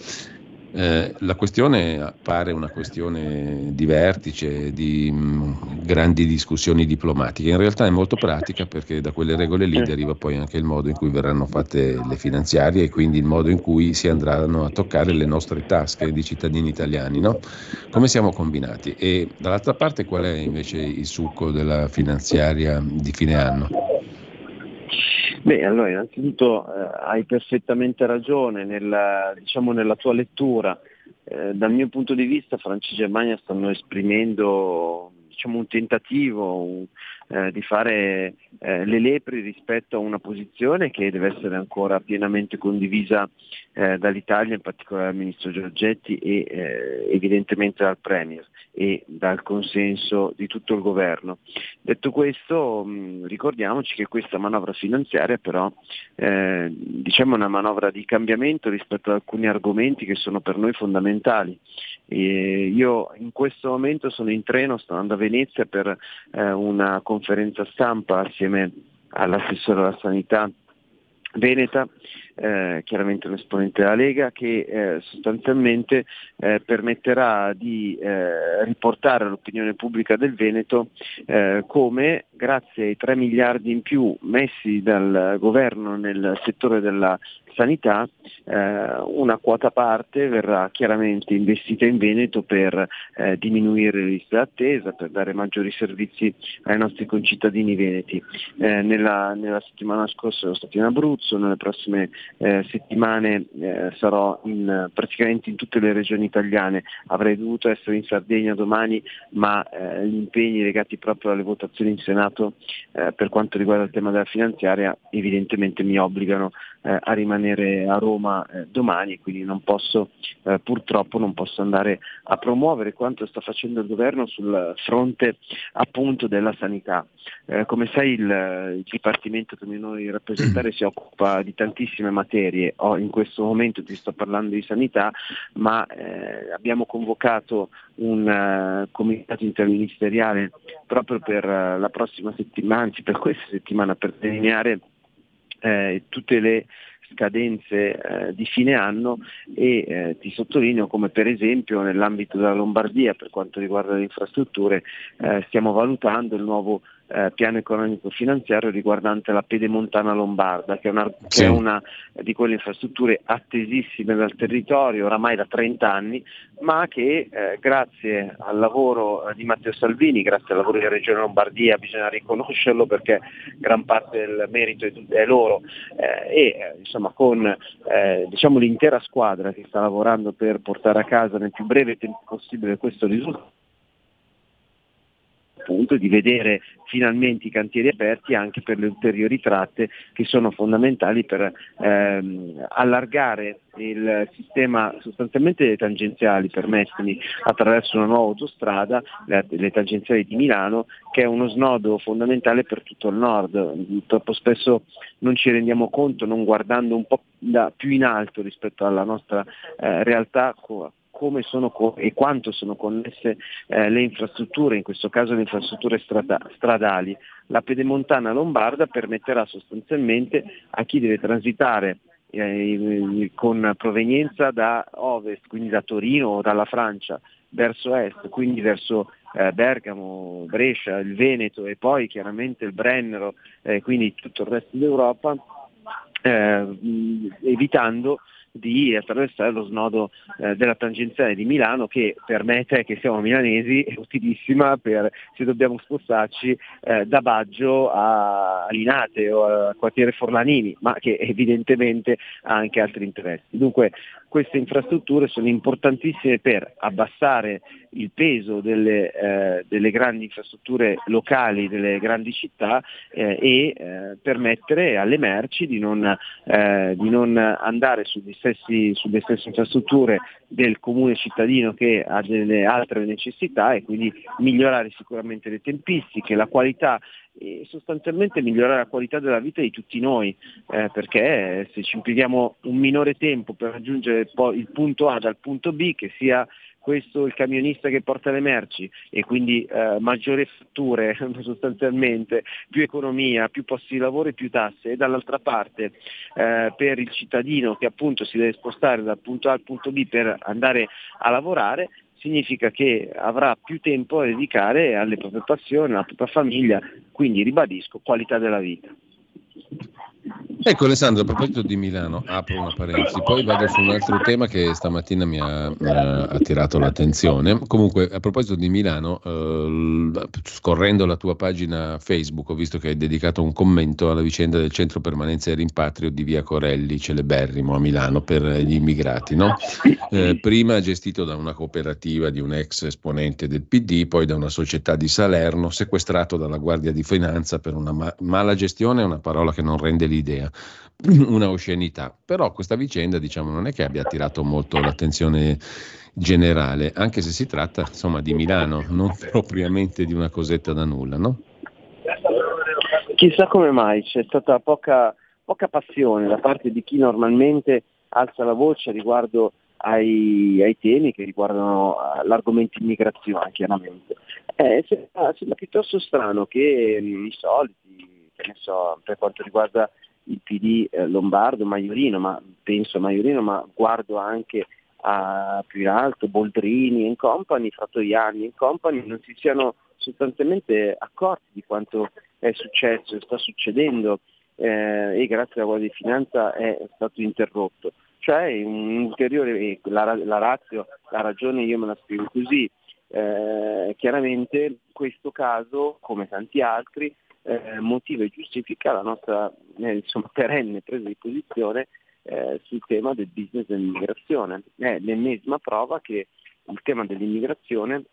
Eh, la questione appare una questione di vertice, di mh, grandi discussioni diplomatiche, in realtà è molto pratica perché da quelle regole lì deriva poi anche il modo in cui verranno fatte le finanziarie e quindi il modo in cui si andranno a toccare le nostre tasche di cittadini italiani. No? Come siamo combinati? E dall'altra parte qual è invece il succo della finanziaria di fine anno? Beh, allora innanzitutto eh, hai perfettamente ragione nella, diciamo, nella tua lettura. Eh, dal mio punto di vista Francia e Germania stanno esprimendo diciamo, un tentativo un, eh, di fare eh, le lepri rispetto a una posizione che deve essere ancora pienamente condivisa eh, dall'Italia, in particolare dal Ministro Giorgetti e eh, evidentemente dal Premier e dal consenso di tutto il governo. Detto questo, mh, ricordiamoci che questa manovra finanziaria però eh, diciamo è una manovra di cambiamento rispetto ad alcuni argomenti che sono per noi fondamentali. E io in questo momento sono in treno, sto andando a Venezia per eh, una conferenza stampa assieme all'assessore alla sanità Veneta, eh, chiaramente un esponente della Lega, che eh, sostanzialmente eh, permetterà di eh, riportare all'opinione pubblica del Veneto eh, come grazie ai 3 miliardi in più messi dal governo nel settore della sanità, eh, una quota parte verrà chiaramente investita in Veneto per eh, diminuire le liste d'attesa, per dare maggiori servizi ai nostri concittadini veneti. Eh, nella, nella, settimana scorsa ero stato in Abruzzo, nelle prossime eh, settimane eh, sarò in, praticamente in tutte le regioni italiane, avrei dovuto essere in Sardegna domani, ma eh, gli impegni legati proprio alle votazioni in Senato per quanto riguarda il tema della finanziaria evidentemente mi obbligano eh, a rimanere a Roma eh, domani, quindi non posso, purtroppo non posso andare a promuovere quanto sta facendo il governo sul fronte appunto della sanità. come sai il, il Dipartimento che noi rappresentare si occupa di tantissime materie, oh, in questo momento ti sto parlando di sanità, ma eh, abbiamo convocato un uh, comitato interministeriale proprio per uh, la prossima settimana, anzi per questa settimana, per delineare eh, tutte le scadenze eh, di fine anno e eh, ti sottolineo come per esempio nell'ambito della Lombardia per quanto riguarda le infrastrutture eh, stiamo valutando il nuovo eh, piano economico finanziario riguardante la pedemontana lombarda, che è, una, sì. che è una di quelle infrastrutture attesissime dal territorio oramai da 30 anni, ma che eh, grazie al lavoro di Matteo Salvini, grazie al lavoro della Regione Lombardia, bisogna riconoscerlo perché gran parte del merito è, è loro, eh, e eh, insomma con eh, diciamo, l'intera squadra che sta lavorando per portare a casa nel più breve tempo possibile questo risultato appunto di vedere finalmente i cantieri aperti anche per le ulteriori tratte che sono fondamentali per ehm, allargare il sistema sostanzialmente le tangenziali, permettimi, attraverso una nuova autostrada, le, le, tangenziali di Milano, che è uno snodo fondamentale per tutto il nord. Troppo spesso non ci rendiamo conto, non guardando un po' da, più in alto rispetto alla nostra eh, realtà, come sono co- e quanto sono connesse eh, le infrastrutture, in questo caso le infrastrutture strada- stradali. La pedemontana lombarda permetterà sostanzialmente a chi deve transitare eh, con provenienza da ovest, quindi da Torino o dalla Francia, verso est, quindi verso eh, Bergamo, Brescia, il Veneto e poi chiaramente il Brennero, eh, quindi tutto il resto d'Europa, eh, evitando di attraversare lo snodo eh, della tangenziale di Milano che per me, te che siamo milanesi, è utilissima per se dobbiamo spostarci eh, da Baggio a Linate o a quartiere Forlanini, ma che evidentemente ha anche altri interessi. Dunque queste infrastrutture sono importantissime per abbassare il peso delle, eh, delle grandi infrastrutture locali, delle grandi città eh, e eh, permettere alle merci di non, eh, di non andare stessi, sulle stesse infrastrutture del comune cittadino che ha delle altre necessità e quindi migliorare sicuramente le tempistiche, la qualità e sostanzialmente migliorare la qualità della vita di tutti noi, eh, perché se ci impieghiamo un minore tempo per raggiungere il punto A dal punto B, che sia questo il camionista che porta le merci e quindi eh, maggiori fatture sostanzialmente, più economia, più posti di lavoro e più tasse e dall'altra parte eh, per il cittadino che appunto si deve spostare dal punto A al punto B per andare a lavorare, significa che avrà più tempo da dedicare alle proprie passioni, alla propria famiglia, quindi ribadisco qualità della vita. Ecco Alessandro, a proposito di Milano, apro una parentesi, poi vado su un altro tema che stamattina mi ha eh, attirato l'attenzione. Comunque, a proposito di Milano, eh, scorrendo la tua pagina Facebook, ho visto che hai dedicato un commento alla vicenda del centro permanenza e rimpatrio di Via Corelli, celeberrimo a Milano per gli immigrati. No? Eh, prima gestito da una cooperativa di un ex esponente del PD, poi da una società di Salerno, sequestrato dalla Guardia di Finanza per una ma- mala gestione, una parola che non rende l'idea una oscenità. Però questa vicenda, diciamo, non è che abbia attirato molto l'attenzione generale, anche se si tratta, insomma, di Milano, non propriamente di una cosetta da nulla, no? Chissà come mai c'è stata poca, poca passione da parte di chi normalmente alza la voce riguardo ai, ai, temi che riguardano uh, l'argomento immigrazione, chiaramente. Eh, sembra, sembra, piuttosto strano che um, i soliti, che so, per quanto riguarda il PD eh, Lombardo, Maiorino, ma penso a Maiorino, ma guardo anche a più in alto, Boldrini e company, Frattoiani e company, non si siano sostanzialmente accorti di quanto è successo, sta succedendo eh, e grazie alla Guardia di Finanza è stato interrotto. Cioè un ulteriore, la, la razio, la ragione io me la spiego così, eh, chiaramente questo caso, come tanti altri, eh, motiva e giustifica la nostra eh, insomma, perenne presa di posizione eh, sul tema del business dell'immigrazione. È l'ennesima prova che il tema dell'immigrazione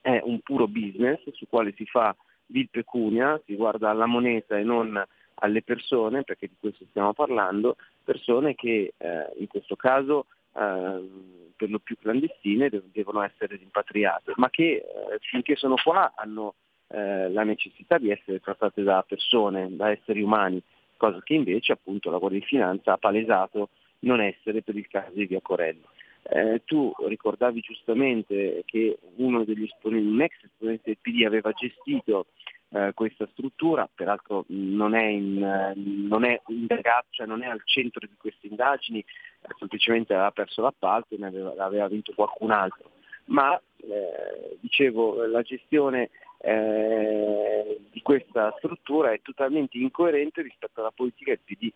è un puro business su quale si fa vil pecunia, si guarda alla moneta e non alle persone, perché di questo stiamo parlando, persone che eh, in questo caso eh, per lo più clandestine devono essere rimpatriate, ma che eh, finché sono qua hanno eh, la necessità di essere trattate da persone, da esseri umani, cosa che invece appunto la Guardia di Finanza ha palesato non essere per il caso di Via Corello. Eh, tu ricordavi giustamente che uno degli esponenti, un ex esponente del PD aveva gestito eh, questa struttura, peraltro non è, in, non è indagato, cioè non è al centro di queste indagini, eh, semplicemente aveva perso l'appalto e ne aveva, aveva vinto qualcun altro. Ma eh, dicevo, la gestione eh, di questa struttura è totalmente incoerente rispetto alla politica del PD.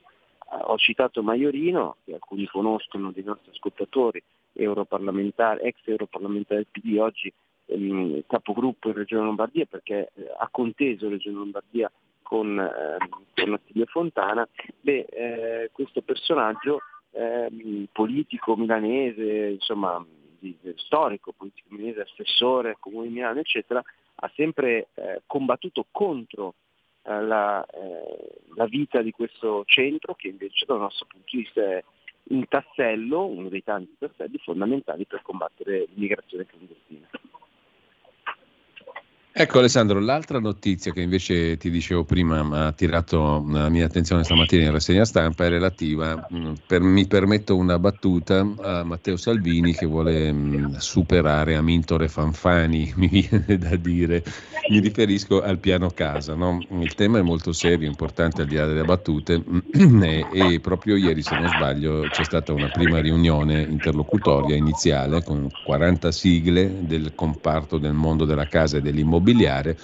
ho citato Maiorino, che alcuni conoscono dei nostri ascoltatori, europarlamentare, ex europarlamentare del PD, oggi ehm, capogruppo in Regione Lombardia perché eh, ha conteso Regione Lombardia con, eh, con Attilio Fontana, beh, eh, questo personaggio ehm, politico milanese, insomma di, storico, politico milanese, assessore, comune di Milano, eccetera, ha sempre eh, combattuto contro eh, la, eh, la vita di questo centro che invece dal nostro punto di vista è un tassello, uno dei tanti tasselli fondamentali per combattere l'immigrazione clandestina. Ecco Alessandro, l'altra notizia che invece ti dicevo prima ma ha attirato la mia attenzione stamattina in rassegna stampa è relativa, mm, per, mi permetto una battuta, a Matteo Salvini che vuole mh, mm, superare Amintore Fanfani, mi viene da dire, mi riferisco al piano casa, no? il tema è molto serio, importante al di là delle battute e, e proprio ieri se non sbaglio c'è stata una prima riunione interlocutoria iniziale con 40 sigle del comparto del mondo della casa e dell'immobiliare immobiliare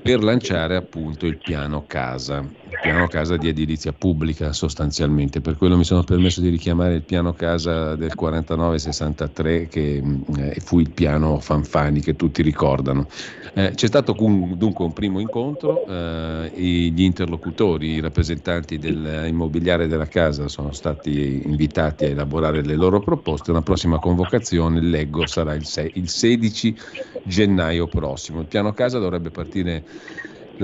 per lanciare appunto il piano casa, piano casa di edilizia pubblica sostanzialmente, per quello mi sono permesso di richiamare il piano casa del 49-63 che eh, fu il piano Fanfani che tutti ricordano. Eh, c'è stato dunque un primo incontro, eh, gli interlocutori, i rappresentanti dell'immobiliare della casa sono stati invitati a elaborare le loro proposte, una prossima convocazione, leggo, sarà il, 6, il 16 gennaio prossimo. Il piano casa dovrebbe partire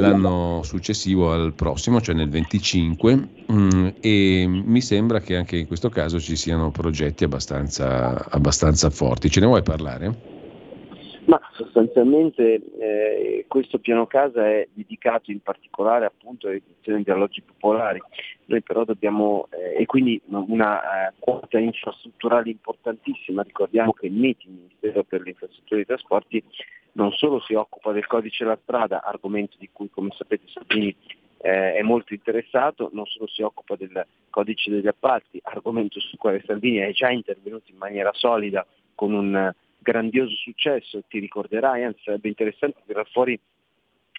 l'anno successivo al prossimo, cioè nel 25, mm, e mi sembra che anche in questo caso ci siano progetti abbastanza, abbastanza forti. Ce ne vuoi parlare? Ma sostanzialmente eh, questo piano casa è dedicato in particolare appunto alle edizioni di alloggi popolari. Noi però dobbiamo, eh, e quindi una eh, quota infrastrutturale importantissima, ricordiamo che il MIT, il Ministero per le infrastrutture e i trasporti, non solo si occupa del codice della strada, argomento di cui come sapete Salvini eh, è molto interessato, non solo si occupa del codice degli appalti, argomento sul quale Salvini è già intervenuto in maniera solida con un grandioso successo, ti ricorderai, anzi sarebbe interessante tirare fuori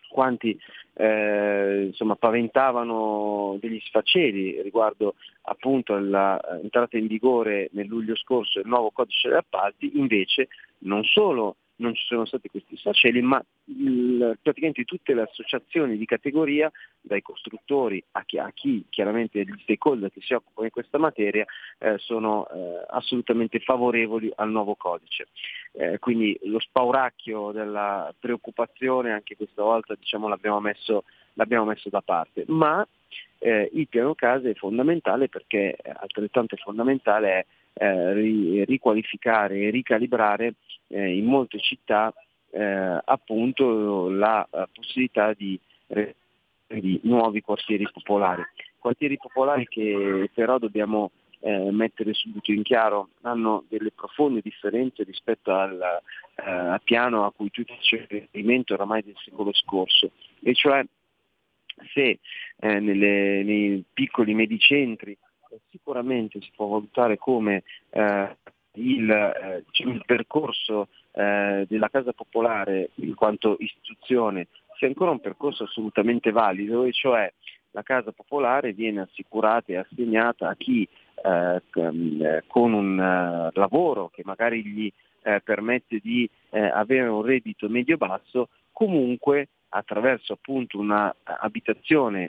quanti eh, insomma, paventavano degli sfaceli riguardo appunto all'entrata in vigore nel luglio scorso del nuovo codice degli appalti, invece non solo non ci sono stati questi sfaceli, ma il, praticamente tutte le associazioni di categoria, dai costruttori a chi, a chi chiaramente gli stakeholder che si occupano di questa materia, eh, sono eh, assolutamente favorevoli al nuovo codice. Eh, quindi lo spauracchio della preoccupazione anche questa volta diciamo, l'abbiamo, messo, l'abbiamo messo da parte, ma eh, il piano casa è fondamentale perché altrettanto fondamentale è eh, riqualificare e ricalibrare eh, in molte città eh, appunto la, la possibilità di, di, nuovi quartieri popolari. Quartieri popolari che però dobbiamo eh, mettere subito in chiaro hanno delle profonde differenze rispetto al, eh, piano a cui tu facevi riferimento oramai del secolo scorso, e cioè se eh, nelle, nei piccoli medi centri sicuramente si può valutare come eh, il, eh, il, percorso eh, della Casa Popolare in quanto istituzione sia ancora un percorso assolutamente valido, e cioè la Casa Popolare viene assicurata e assegnata a chi eh, eh, con un uh, lavoro che magari gli eh, permette di avere un reddito medio-basso, comunque attraverso appunto una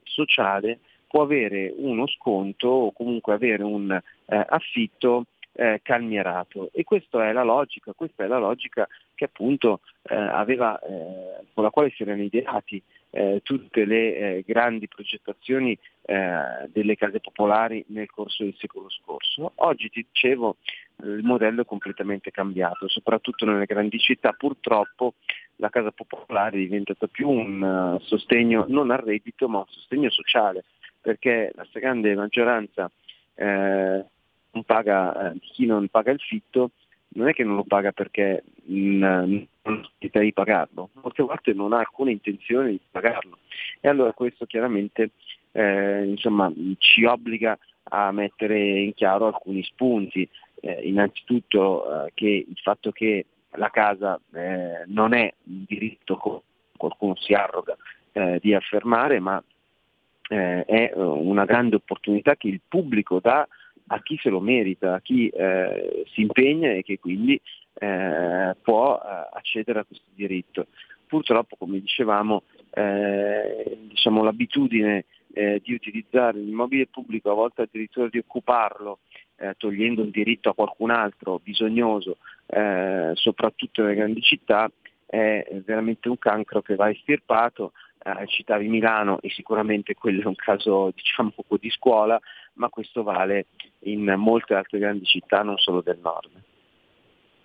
sociale può avere uno sconto o comunque avere un eh, affitto eh, calmierato. E questa è la logica, questa è la logica che appunto eh, aveva, eh, con la quale si erano ideati eh, tutte le eh, grandi progettazioni eh, delle case popolari nel corso del secolo scorso. Oggi ti dicevo il modello è completamente cambiato, soprattutto nelle grandi città. Purtroppo la casa popolare è diventata più un uh, sostegno non al reddito ma un sostegno sociale perché la stragrande maggioranza eh, non paga, eh, chi non paga il fitto non è che non lo paga perché mh, non ha di pagarlo, molte volte non ha alcuna intenzione di pagarlo. E allora questo chiaramente eh, insomma, ci obbliga a mettere in chiaro alcuni spunti. Eh, innanzitutto eh, che il fatto che la casa eh, non è un diritto che qualcuno si arroga di affermare, ma eh, è una grande opportunità che il pubblico dà a chi se lo merita, a chi eh, si impegna e che quindi eh, può eh, accedere a questo diritto. Purtroppo, come dicevamo, eh, diciamo, l'abitudine eh, di utilizzare l'immobile pubblico, a volte addirittura di occuparlo, eh, togliendo il diritto a qualcun altro bisognoso, soprattutto nelle grandi città, è veramente un cancro che va estirpato. Citavi Milano e sicuramente quello è un caso diciamo poco di scuola, ma questo vale in molte altre grandi città, non solo del nord.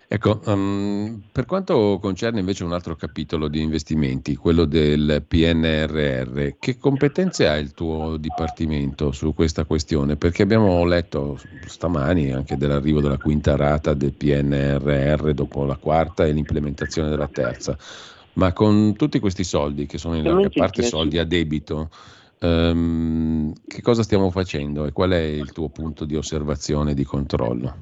Ecco, um, per quanto concerne invece un altro capitolo di investimenti, quello del PNRR, che competenze ha il tuo dipartimento su questa questione? Perché abbiamo letto stamani anche dell'arrivo della quinta rata del PNRR dopo la quarta e l'implementazione della terza, ma con tutti questi soldi, che sono in larga parte soldi a debito, Um, che cosa stiamo facendo e qual è il tuo punto di osservazione e di controllo?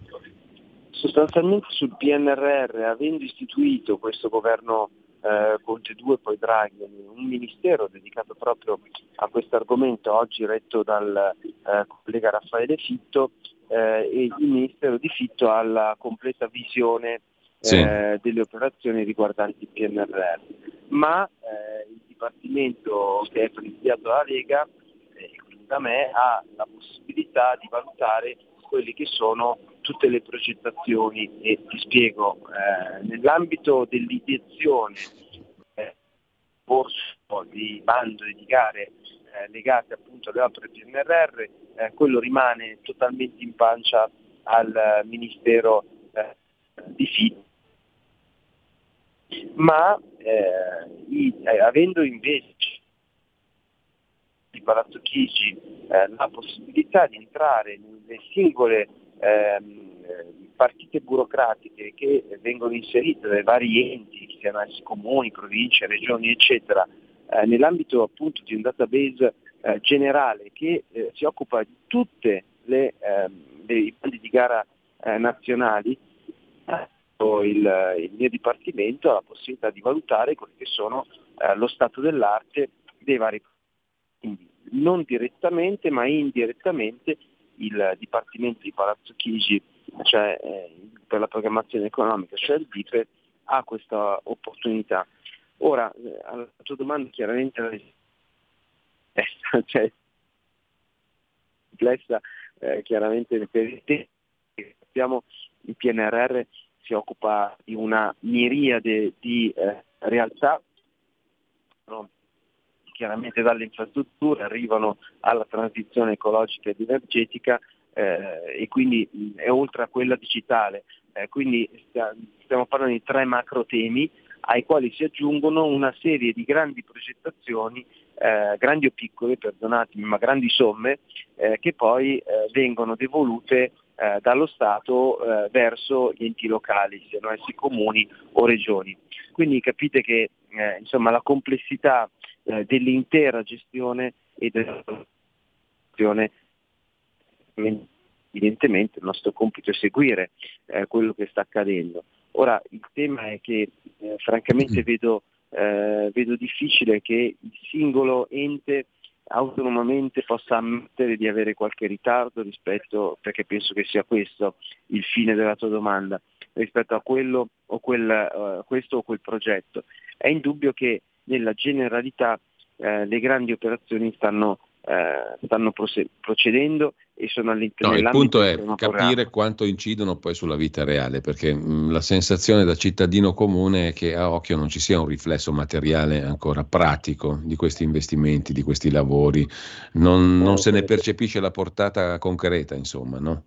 Sostanzialmente sul PNRR, avendo istituito questo governo eh, Conte 2 e poi Draghi, un ministero dedicato proprio a questo argomento, oggi retto dal eh, collega Raffaele Fitto, eh, e il ministero di Fitto ha la completa visione sì. Eh, delle operazioni riguardanti il PNRR. Ma eh, il Dipartimento che è presidiato dalla Lega, eh, quindi da me, ha la possibilità di valutare quelle che sono tutte le progettazioni e ti spiego, eh, nell'ambito dell'ideazione eh, corso di bando e di gare eh, legate appunto alle opere PNRR, quello rimane totalmente in pancia al Ministero di Fitto ma eh, i, eh, avendo invece di Palazzo Chigi eh, la possibilità di entrare nelle singole ehm, partite burocratiche che vengono inserite dai vari enti, siano comuni, province, regioni, eccetera, eh, nell'ambito appunto di un database eh, generale che eh, si occupa di tutte le, ehm, dei bandi di gara nazionali, il, il, mio dipartimento ha la possibilità di valutare quelli che sono eh, lo stato dell'arte dei vari quindi non direttamente ma indirettamente il Dipartimento di Palazzo Chigi, cioè eh, per la programmazione economica, cioè il DIPE, ha questa opportunità. Ora, eh, alla tua domanda chiaramente eh, cioè, complessa, eh, chiaramente per il tempo abbiamo il PNRR si occupa di una miriade di eh, realtà, chiaramente dalle infrastrutture arrivano alla transizione ecologica ed energetica eh, e quindi è oltre a quella digitale. Eh, quindi stiamo parlando di tre macro temi ai quali si aggiungono una serie di grandi progettazioni, eh, grandi o piccole, perdonatemi, ma grandi somme, eh, che poi eh, vengono devolute eh, dallo Stato eh, verso gli enti locali, siano essi comuni o regioni. Quindi capite che eh, insomma, la complessità eh, dell'intera gestione e della gestione evidentemente il nostro compito è seguire eh, quello che sta accadendo. Ora il tema è che eh, francamente vedo, vedo difficile che il singolo ente autonomamente possa ammettere di avere qualche ritardo rispetto, perché penso che sia questo il fine della tua domanda, rispetto a quello o quel, uh, questo o quel progetto. È indubbio che nella generalità eh, le grandi operazioni stanno eh, stanno prose- procedendo e sono all'interno No, il punto è capire quanto incidono poi sulla vita reale, perché mh, la sensazione da cittadino comune è che a occhio non ci sia un riflesso materiale ancora pratico di questi investimenti, di questi lavori, non, non se ne percepisce la portata concreta, insomma, no?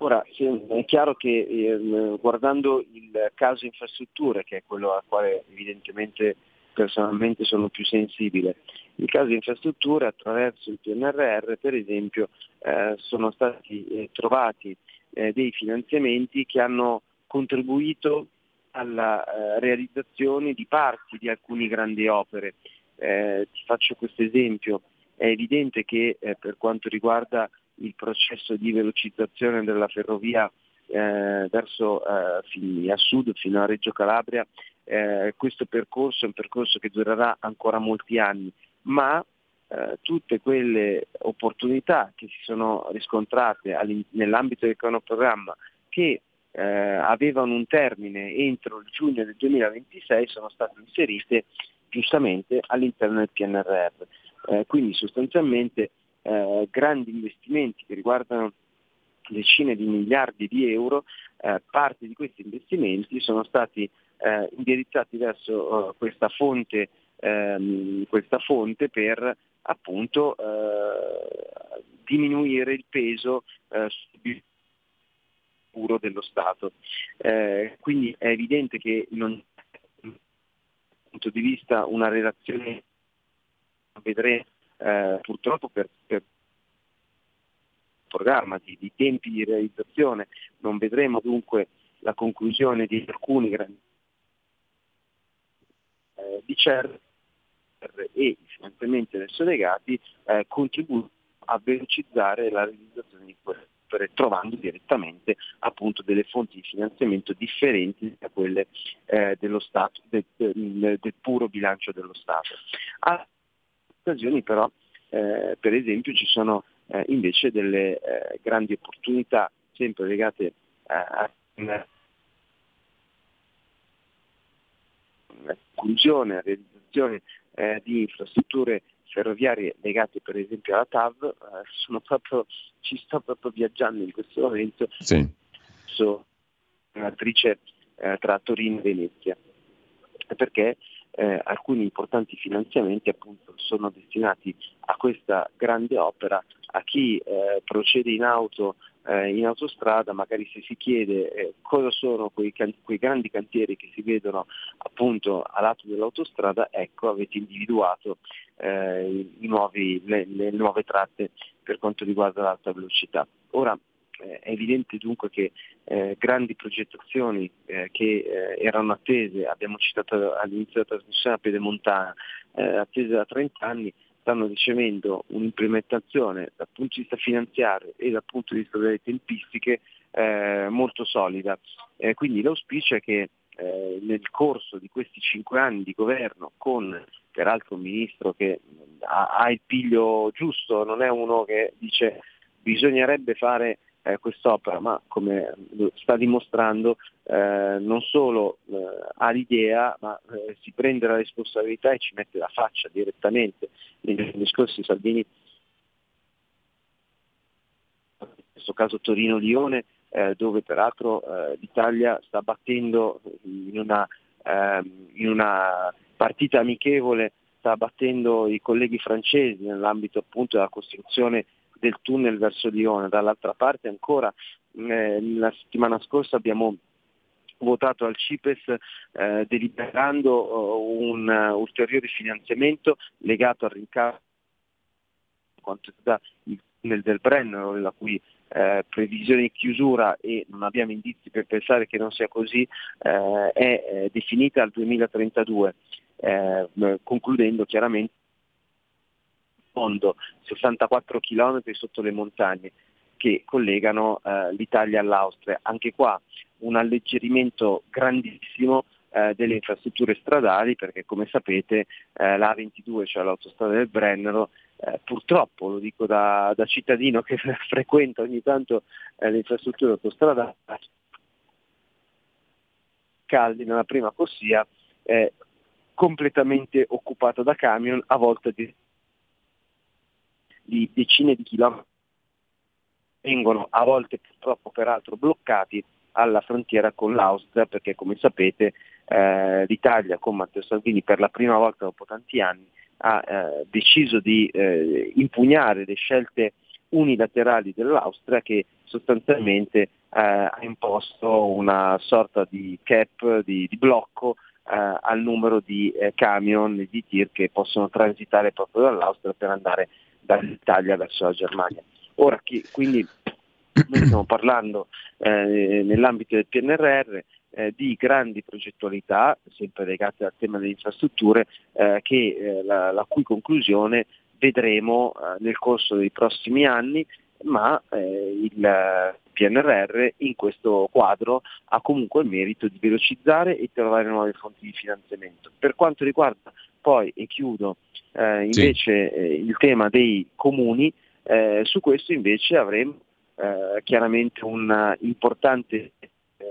Ora, è chiaro che ehm, guardando il caso infrastrutture, che è quello al quale evidentemente personalmente sono più sensibile, il caso infrastrutture attraverso il PNRR per esempio eh, sono stati eh, trovati eh, dei finanziamenti che hanno contribuito alla eh, realizzazione di parti di alcune grandi opere. Eh, ti faccio questo esempio, è evidente che eh, per quanto riguarda il processo di velocizzazione della ferrovia eh, verso eh, fi- a sud fino a Reggio Calabria, eh, questo percorso è un percorso che durerà ancora molti anni, ma eh, tutte quelle opportunità che si sono riscontrate nell'ambito del cronoprogramma che eh, avevano un termine entro il giugno del 2026 sono state inserite giustamente all'interno del PNRR. Eh, quindi sostanzialmente eh, grandi investimenti che riguardano decine di miliardi di euro, eh, parte di questi investimenti sono stati eh, indirizzati verso eh, questa, fonte, ehm, questa fonte per appunto eh, diminuire il peso eh, dello Stato. Eh, quindi è evidente che non punto di vista una relazione vedremo eh, purtroppo per, per programma di, di tempi di realizzazione non vedremo dunque la conclusione di alcuni grandi eh, di certo e i finanziamenti adesso legati eh, contribuiscono a velocizzare la realizzazione di quelle opere trovando direttamente appunto delle fonti di finanziamento differenti da quelle eh, dello Stato, del, del- del puro bilancio dello Stato. A occasioni però eh, per esempio ci sono eh, invece delle eh, grandi opportunità sempre legate eh, a conclusione, alla realizzazione eh, di infrastrutture ferroviarie legate per esempio alla TAV, eh, sono proprio, ci sto proprio viaggiando in questo momento Sì. verso un'attrice eh, tra Torino e Venezia, perché eh, alcuni importanti finanziamenti appunto sono destinati a questa grande opera, a chi eh, procede in auto eh, in autostrada, magari se si chiede eh, cosa sono quei, can- quei grandi cantieri che si vedono appunto a lato dell'autostrada, ecco avete individuato eh, nuovi- le, le nuove tratte per quanto riguarda l'alta velocità. Ora eh, è evidente dunque che eh, grandi progettazioni eh, che eh, erano attese, abbiamo citato all'inizio della trasmissione la Pedemontana, eh, attese da 30 anni, stanno ricevendo un'implementazione dal punto di vista finanziario e dal punto di vista delle tempistiche eh, molto solida. Eh, quindi l'auspicio è che eh, nel corso di questi cinque anni di governo, con peraltro un ministro che ha, ha il piglio giusto, non è uno che dice bisognerebbe fare eh, quest'opera, ma come sta dimostrando eh, non solo eh, ha l'idea, ma eh, si prende la responsabilità e ci mette la faccia direttamente. Negli anni scorsi Salvini, in questo caso Torino-Lione, eh, dove peraltro eh, l'Italia sta battendo in una, ehm, in una partita amichevole, sta battendo i colleghi francesi nell'ambito appunto della costruzione del tunnel verso Lione. Dall'altra parte ancora eh, la settimana scorsa abbiamo votato al CIPES eh, deliberando eh, un eh, ulteriore finanziamento legato al rincaro quanto il tunnel del Brennero, la cui eh, previsione di chiusura e non abbiamo indizi per pensare che non sia così, eh, è eh, definita al 2032, eh, concludendo chiaramente fondo 64 km sotto le montagne che collegano eh, l'Italia all'Austria. Anche qua un alleggerimento grandissimo eh, delle infrastrutture stradali perché come sapete eh, la A22, cioè l'autostrada del Brennero, eh, purtroppo, lo dico da, da cittadino che frequenta ogni tanto eh, le infrastrutture autostradali, caldi nella prima corsia, è completamente occupata da camion, a volte di di decine di chilometri vengono a volte purtroppo peraltro bloccati alla frontiera con l'Austria perché come sapete eh, l'Italia con Matteo Salvini per la prima volta dopo tanti anni ha eh, deciso di eh, impugnare le scelte unilaterali dell'Austria che sostanzialmente eh, ha imposto una sorta di cap, di, di blocco eh, al numero di eh, camion e di tir che possono transitare proprio dall'Austria per andare dall'Italia verso la Germania. Ora chi, quindi noi stiamo parlando eh, nell'ambito del PNRR eh, di grandi progettualità, sempre legate al tema delle infrastrutture, eh, che, eh, la, la, cui conclusione vedremo eh, nel corso dei prossimi anni, ma eh, il PNRR in questo quadro ha comunque il merito di velocizzare e trovare nuove fonti di finanziamento. Per quanto riguarda poi, e chiudo, invece sì. il tema dei comuni, su questo invece avremo eh, chiaramente un importante eh,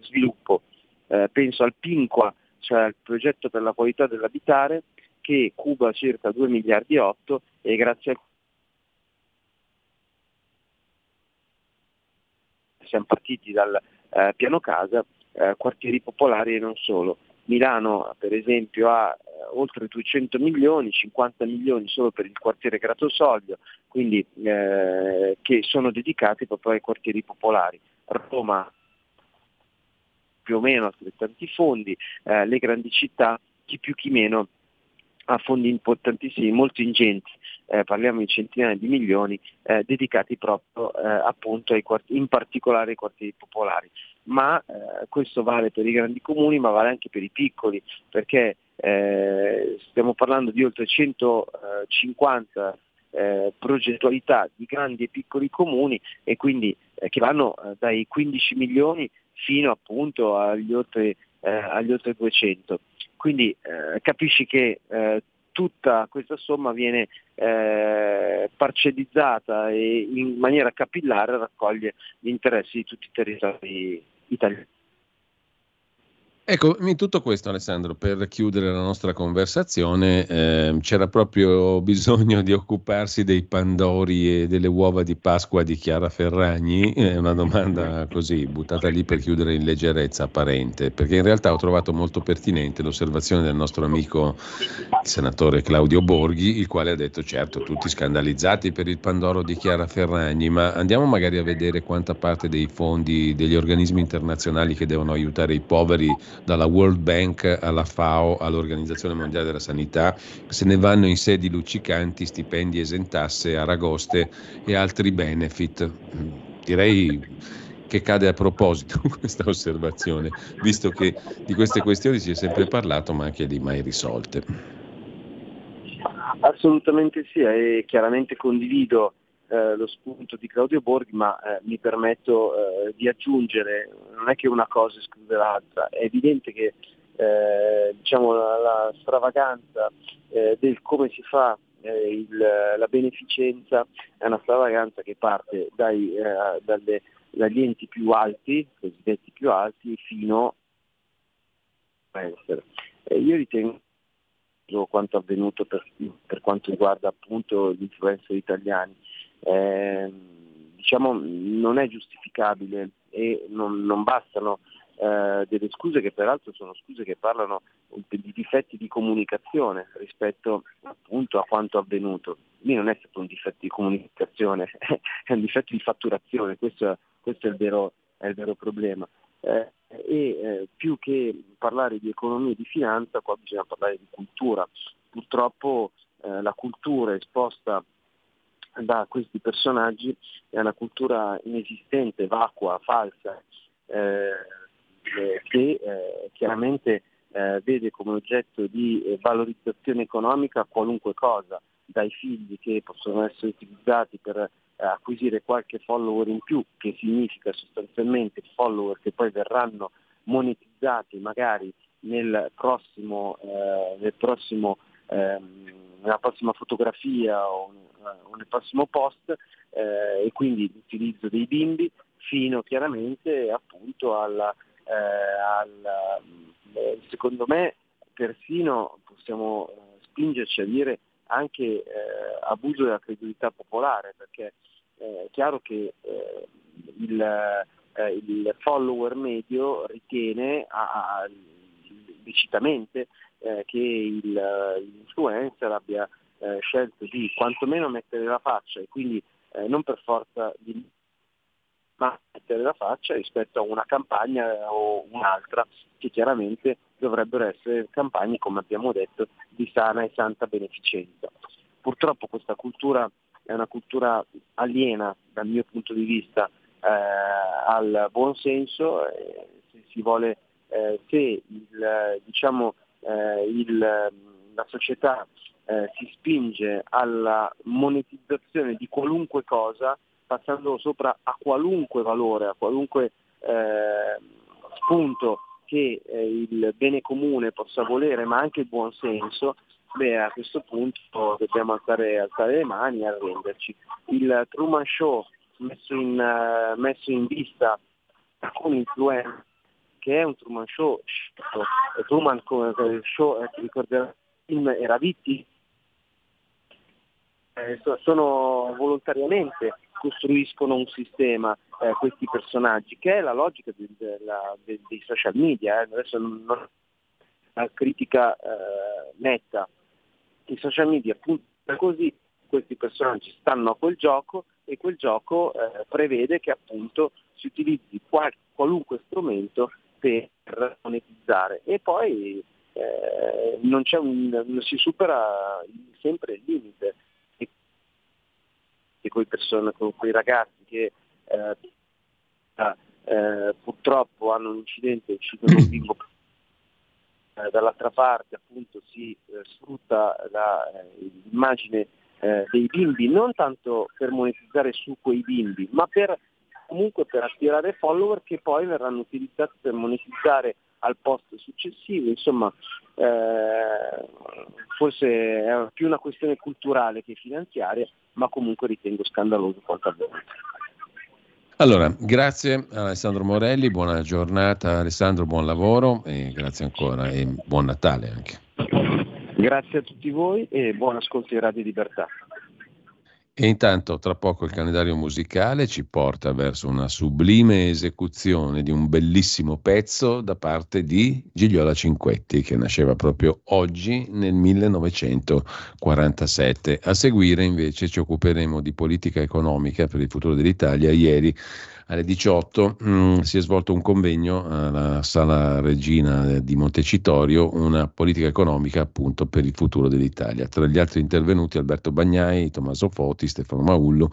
sviluppo. Eh, penso al PINQUA, cioè al progetto per la qualità dell'abitare, che cuba circa 2 miliardi e 8 e grazie a siamo partiti dal eh, piano casa, eh, quartieri popolari e non solo. Milano per esempio ha eh, oltre 200 milioni, 50 milioni solo per il quartiere Gratosoglio, quindi eh, che sono dedicati proprio ai quartieri popolari. Roma più o meno altrettanti fondi, eh, le grandi città chi più chi meno ha fondi importantissimi, molto ingenti, eh, parliamo di centinaia di milioni, eh, dedicati proprio eh, appunto ai quartieri, in particolare ai quartieri popolari. Ma eh, questo vale per i grandi comuni, ma vale anche per i piccoli, perché eh, stiamo parlando di oltre 150 eh, progettualità di grandi e piccoli comuni e quindi che vanno dai 15 milioni fino appunto agli oltre, agli oltre 200 quindi eh, capisci che eh, tutta questa somma viene eh, parcellizzata e in maniera capillare raccoglie gli interessi di tutti i territori italiani. Ecco, in tutto questo Alessandro, per chiudere la nostra conversazione, eh, c'era proprio bisogno di occuparsi dei pandori e delle uova di Pasqua di Chiara Ferragni? È una domanda così, buttata lì per chiudere in leggerezza apparente, perché in realtà ho trovato molto pertinente l'osservazione del nostro amico il senatore Claudio Borghi, il quale ha detto certo tutti scandalizzati per il pandoro di Chiara Ferragni, ma andiamo magari a vedere quanta parte dei fondi degli organismi internazionali che devono aiutare i poveri dalla World Bank alla FAO all'Organizzazione Mondiale della Sanità, se ne vanno in sedi luccicanti, stipendi esentasse, aragoste e altri benefit. Direi che cade a proposito questa osservazione, visto che di queste questioni si è sempre parlato ma anche di mai risolte. Assolutamente sì, e chiaramente condivido eh, lo spunto di Claudio Borghi, ma eh, mi permetto eh, di aggiungere, non è che una cosa esclude l'altra, è evidente che eh, diciamo, la, la, stravaganza eh, del come si fa il, la beneficenza è una stravaganza che parte dai, dalle, dagli enti più alti, cosiddetti più alti, fino a essere. io ritengo quanto avvenuto per, per, quanto riguarda appunto gli influencer italiani eh, diciamo, non è giustificabile e non, non bastano eh, delle scuse che peraltro sono scuse che parlano di difetti di comunicazione rispetto appunto a quanto avvenuto. Lì non è stato un difetto di comunicazione, è un difetto di fatturazione, questo, questo è, il vero, è, il vero, problema. Eh, e eh, più che parlare di economia e di finanza, qua bisogna parlare di cultura. Purtroppo eh, la cultura esposta da questi personaggi è una cultura inesistente, vacua, falsa, eh, eh, che eh, chiaramente eh, vede come oggetto di eh, valorizzazione economica qualunque cosa, dai figli che possono essere utilizzati per eh, acquisire qualche follower in più, che significa sostanzialmente follower che poi verranno monetizzati magari nel prossimo, nel prossimo ehm, nella prossima fotografia o o nel prossimo post eh, e quindi l'utilizzo dei bimbi fino chiaramente appunto alla, eh, alla eh, secondo me persino possiamo eh, spingerci a dire anche eh, abuso della credulità popolare, perché eh, è chiaro che eh, il, eh, il follower medio ritiene a, a, lecitamente eh, che il, l'influencer abbia eh, scelto di quantomeno mettere la faccia e quindi eh, non per forza di mettere la faccia rispetto a una campagna o un'altra che chiaramente dovrebbero essere campagne, come abbiamo detto, di sana e santa beneficenza. Purtroppo questa cultura è una cultura aliena dal mio punto di vista eh, al buon senso, eh, se si vuole, eh, se il, diciamo, eh, il, la società eh, si spinge alla monetizzazione di qualunque cosa, passando sopra a qualunque valore, a qualunque eh, spunto che eh, il bene comune possa volere, ma anche il buon senso, beh, a questo punto dobbiamo alzare, alzare le mani e arrenderci. Il Truman Show messo in, messo in vista alcuni influencer, che è un Truman Show, Truman come show, eh, ti ricorderai, il film era vittima eh, sono volontariamente costruiscono un sistema eh, questi personaggi, che è la logica di, della, de, dei social media, eh. adesso non, non una critica eh, netta, i social media funzionano così, questi personaggi stanno a quel gioco e quel gioco eh, prevede che appunto si utilizzi qual- qualunque strumento per monetizzare e poi eh, non, un, si supera sempre il limite. Che con, persone, con quei ragazzi che eh, eh, purtroppo hanno un incidente e uccidono un bimbo eh, dall'altra parte appunto si eh, sfrutta la, eh, l'immagine dei bimbi non tanto per monetizzare su quei bimbi ma per comunque per attirare follower che poi verranno utilizzati per monetizzare al post successivo, insomma eh, forse è più una questione culturale che finanziaria, ma comunque ritengo scandaloso quanto avvenuto. Allora, grazie Alessandro Morelli, buona giornata Alessandro, buon lavoro e grazie ancora e buon Natale anche. Grazie a tutti voi e buon ascolto di Radio Libertà. E intanto tra poco il calendario musicale ci porta verso una sublime esecuzione di un bellissimo pezzo da parte di Gigliola Cinquetti che nasceva proprio oggi nel 1947. A seguire invece ci occuperemo di politica economica per il futuro dell'Italia. Ieri alle 18 mh, mm, si è svolto un convegno alla Sala Regina di Montecitorio, una politica economica appunto per il futuro dell'Italia. Tra gli altri intervenuti Alberto Bagnai, Tommaso Foti, Stefano Maullo.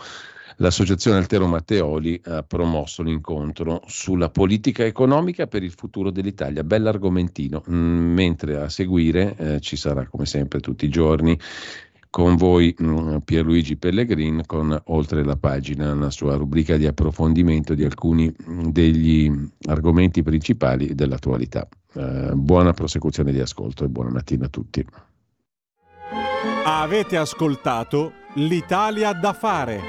L'associazione Altero Matteoli ha promosso l'incontro sulla politica economica per il futuro dell'Italia. Bell'argomentino, mm, mentre a seguire eh, ci sarà come sempre tutti i giorni con voi mm, Pierluigi Pellegrin con oltre la pagina, la sua rubrica di approfondimento di alcuni mm, degli argomenti principali dell'attualità. Eh, buona prosecuzione di ascolto e buona mattina a tutti. Avete ascoltato l'Italia da fare.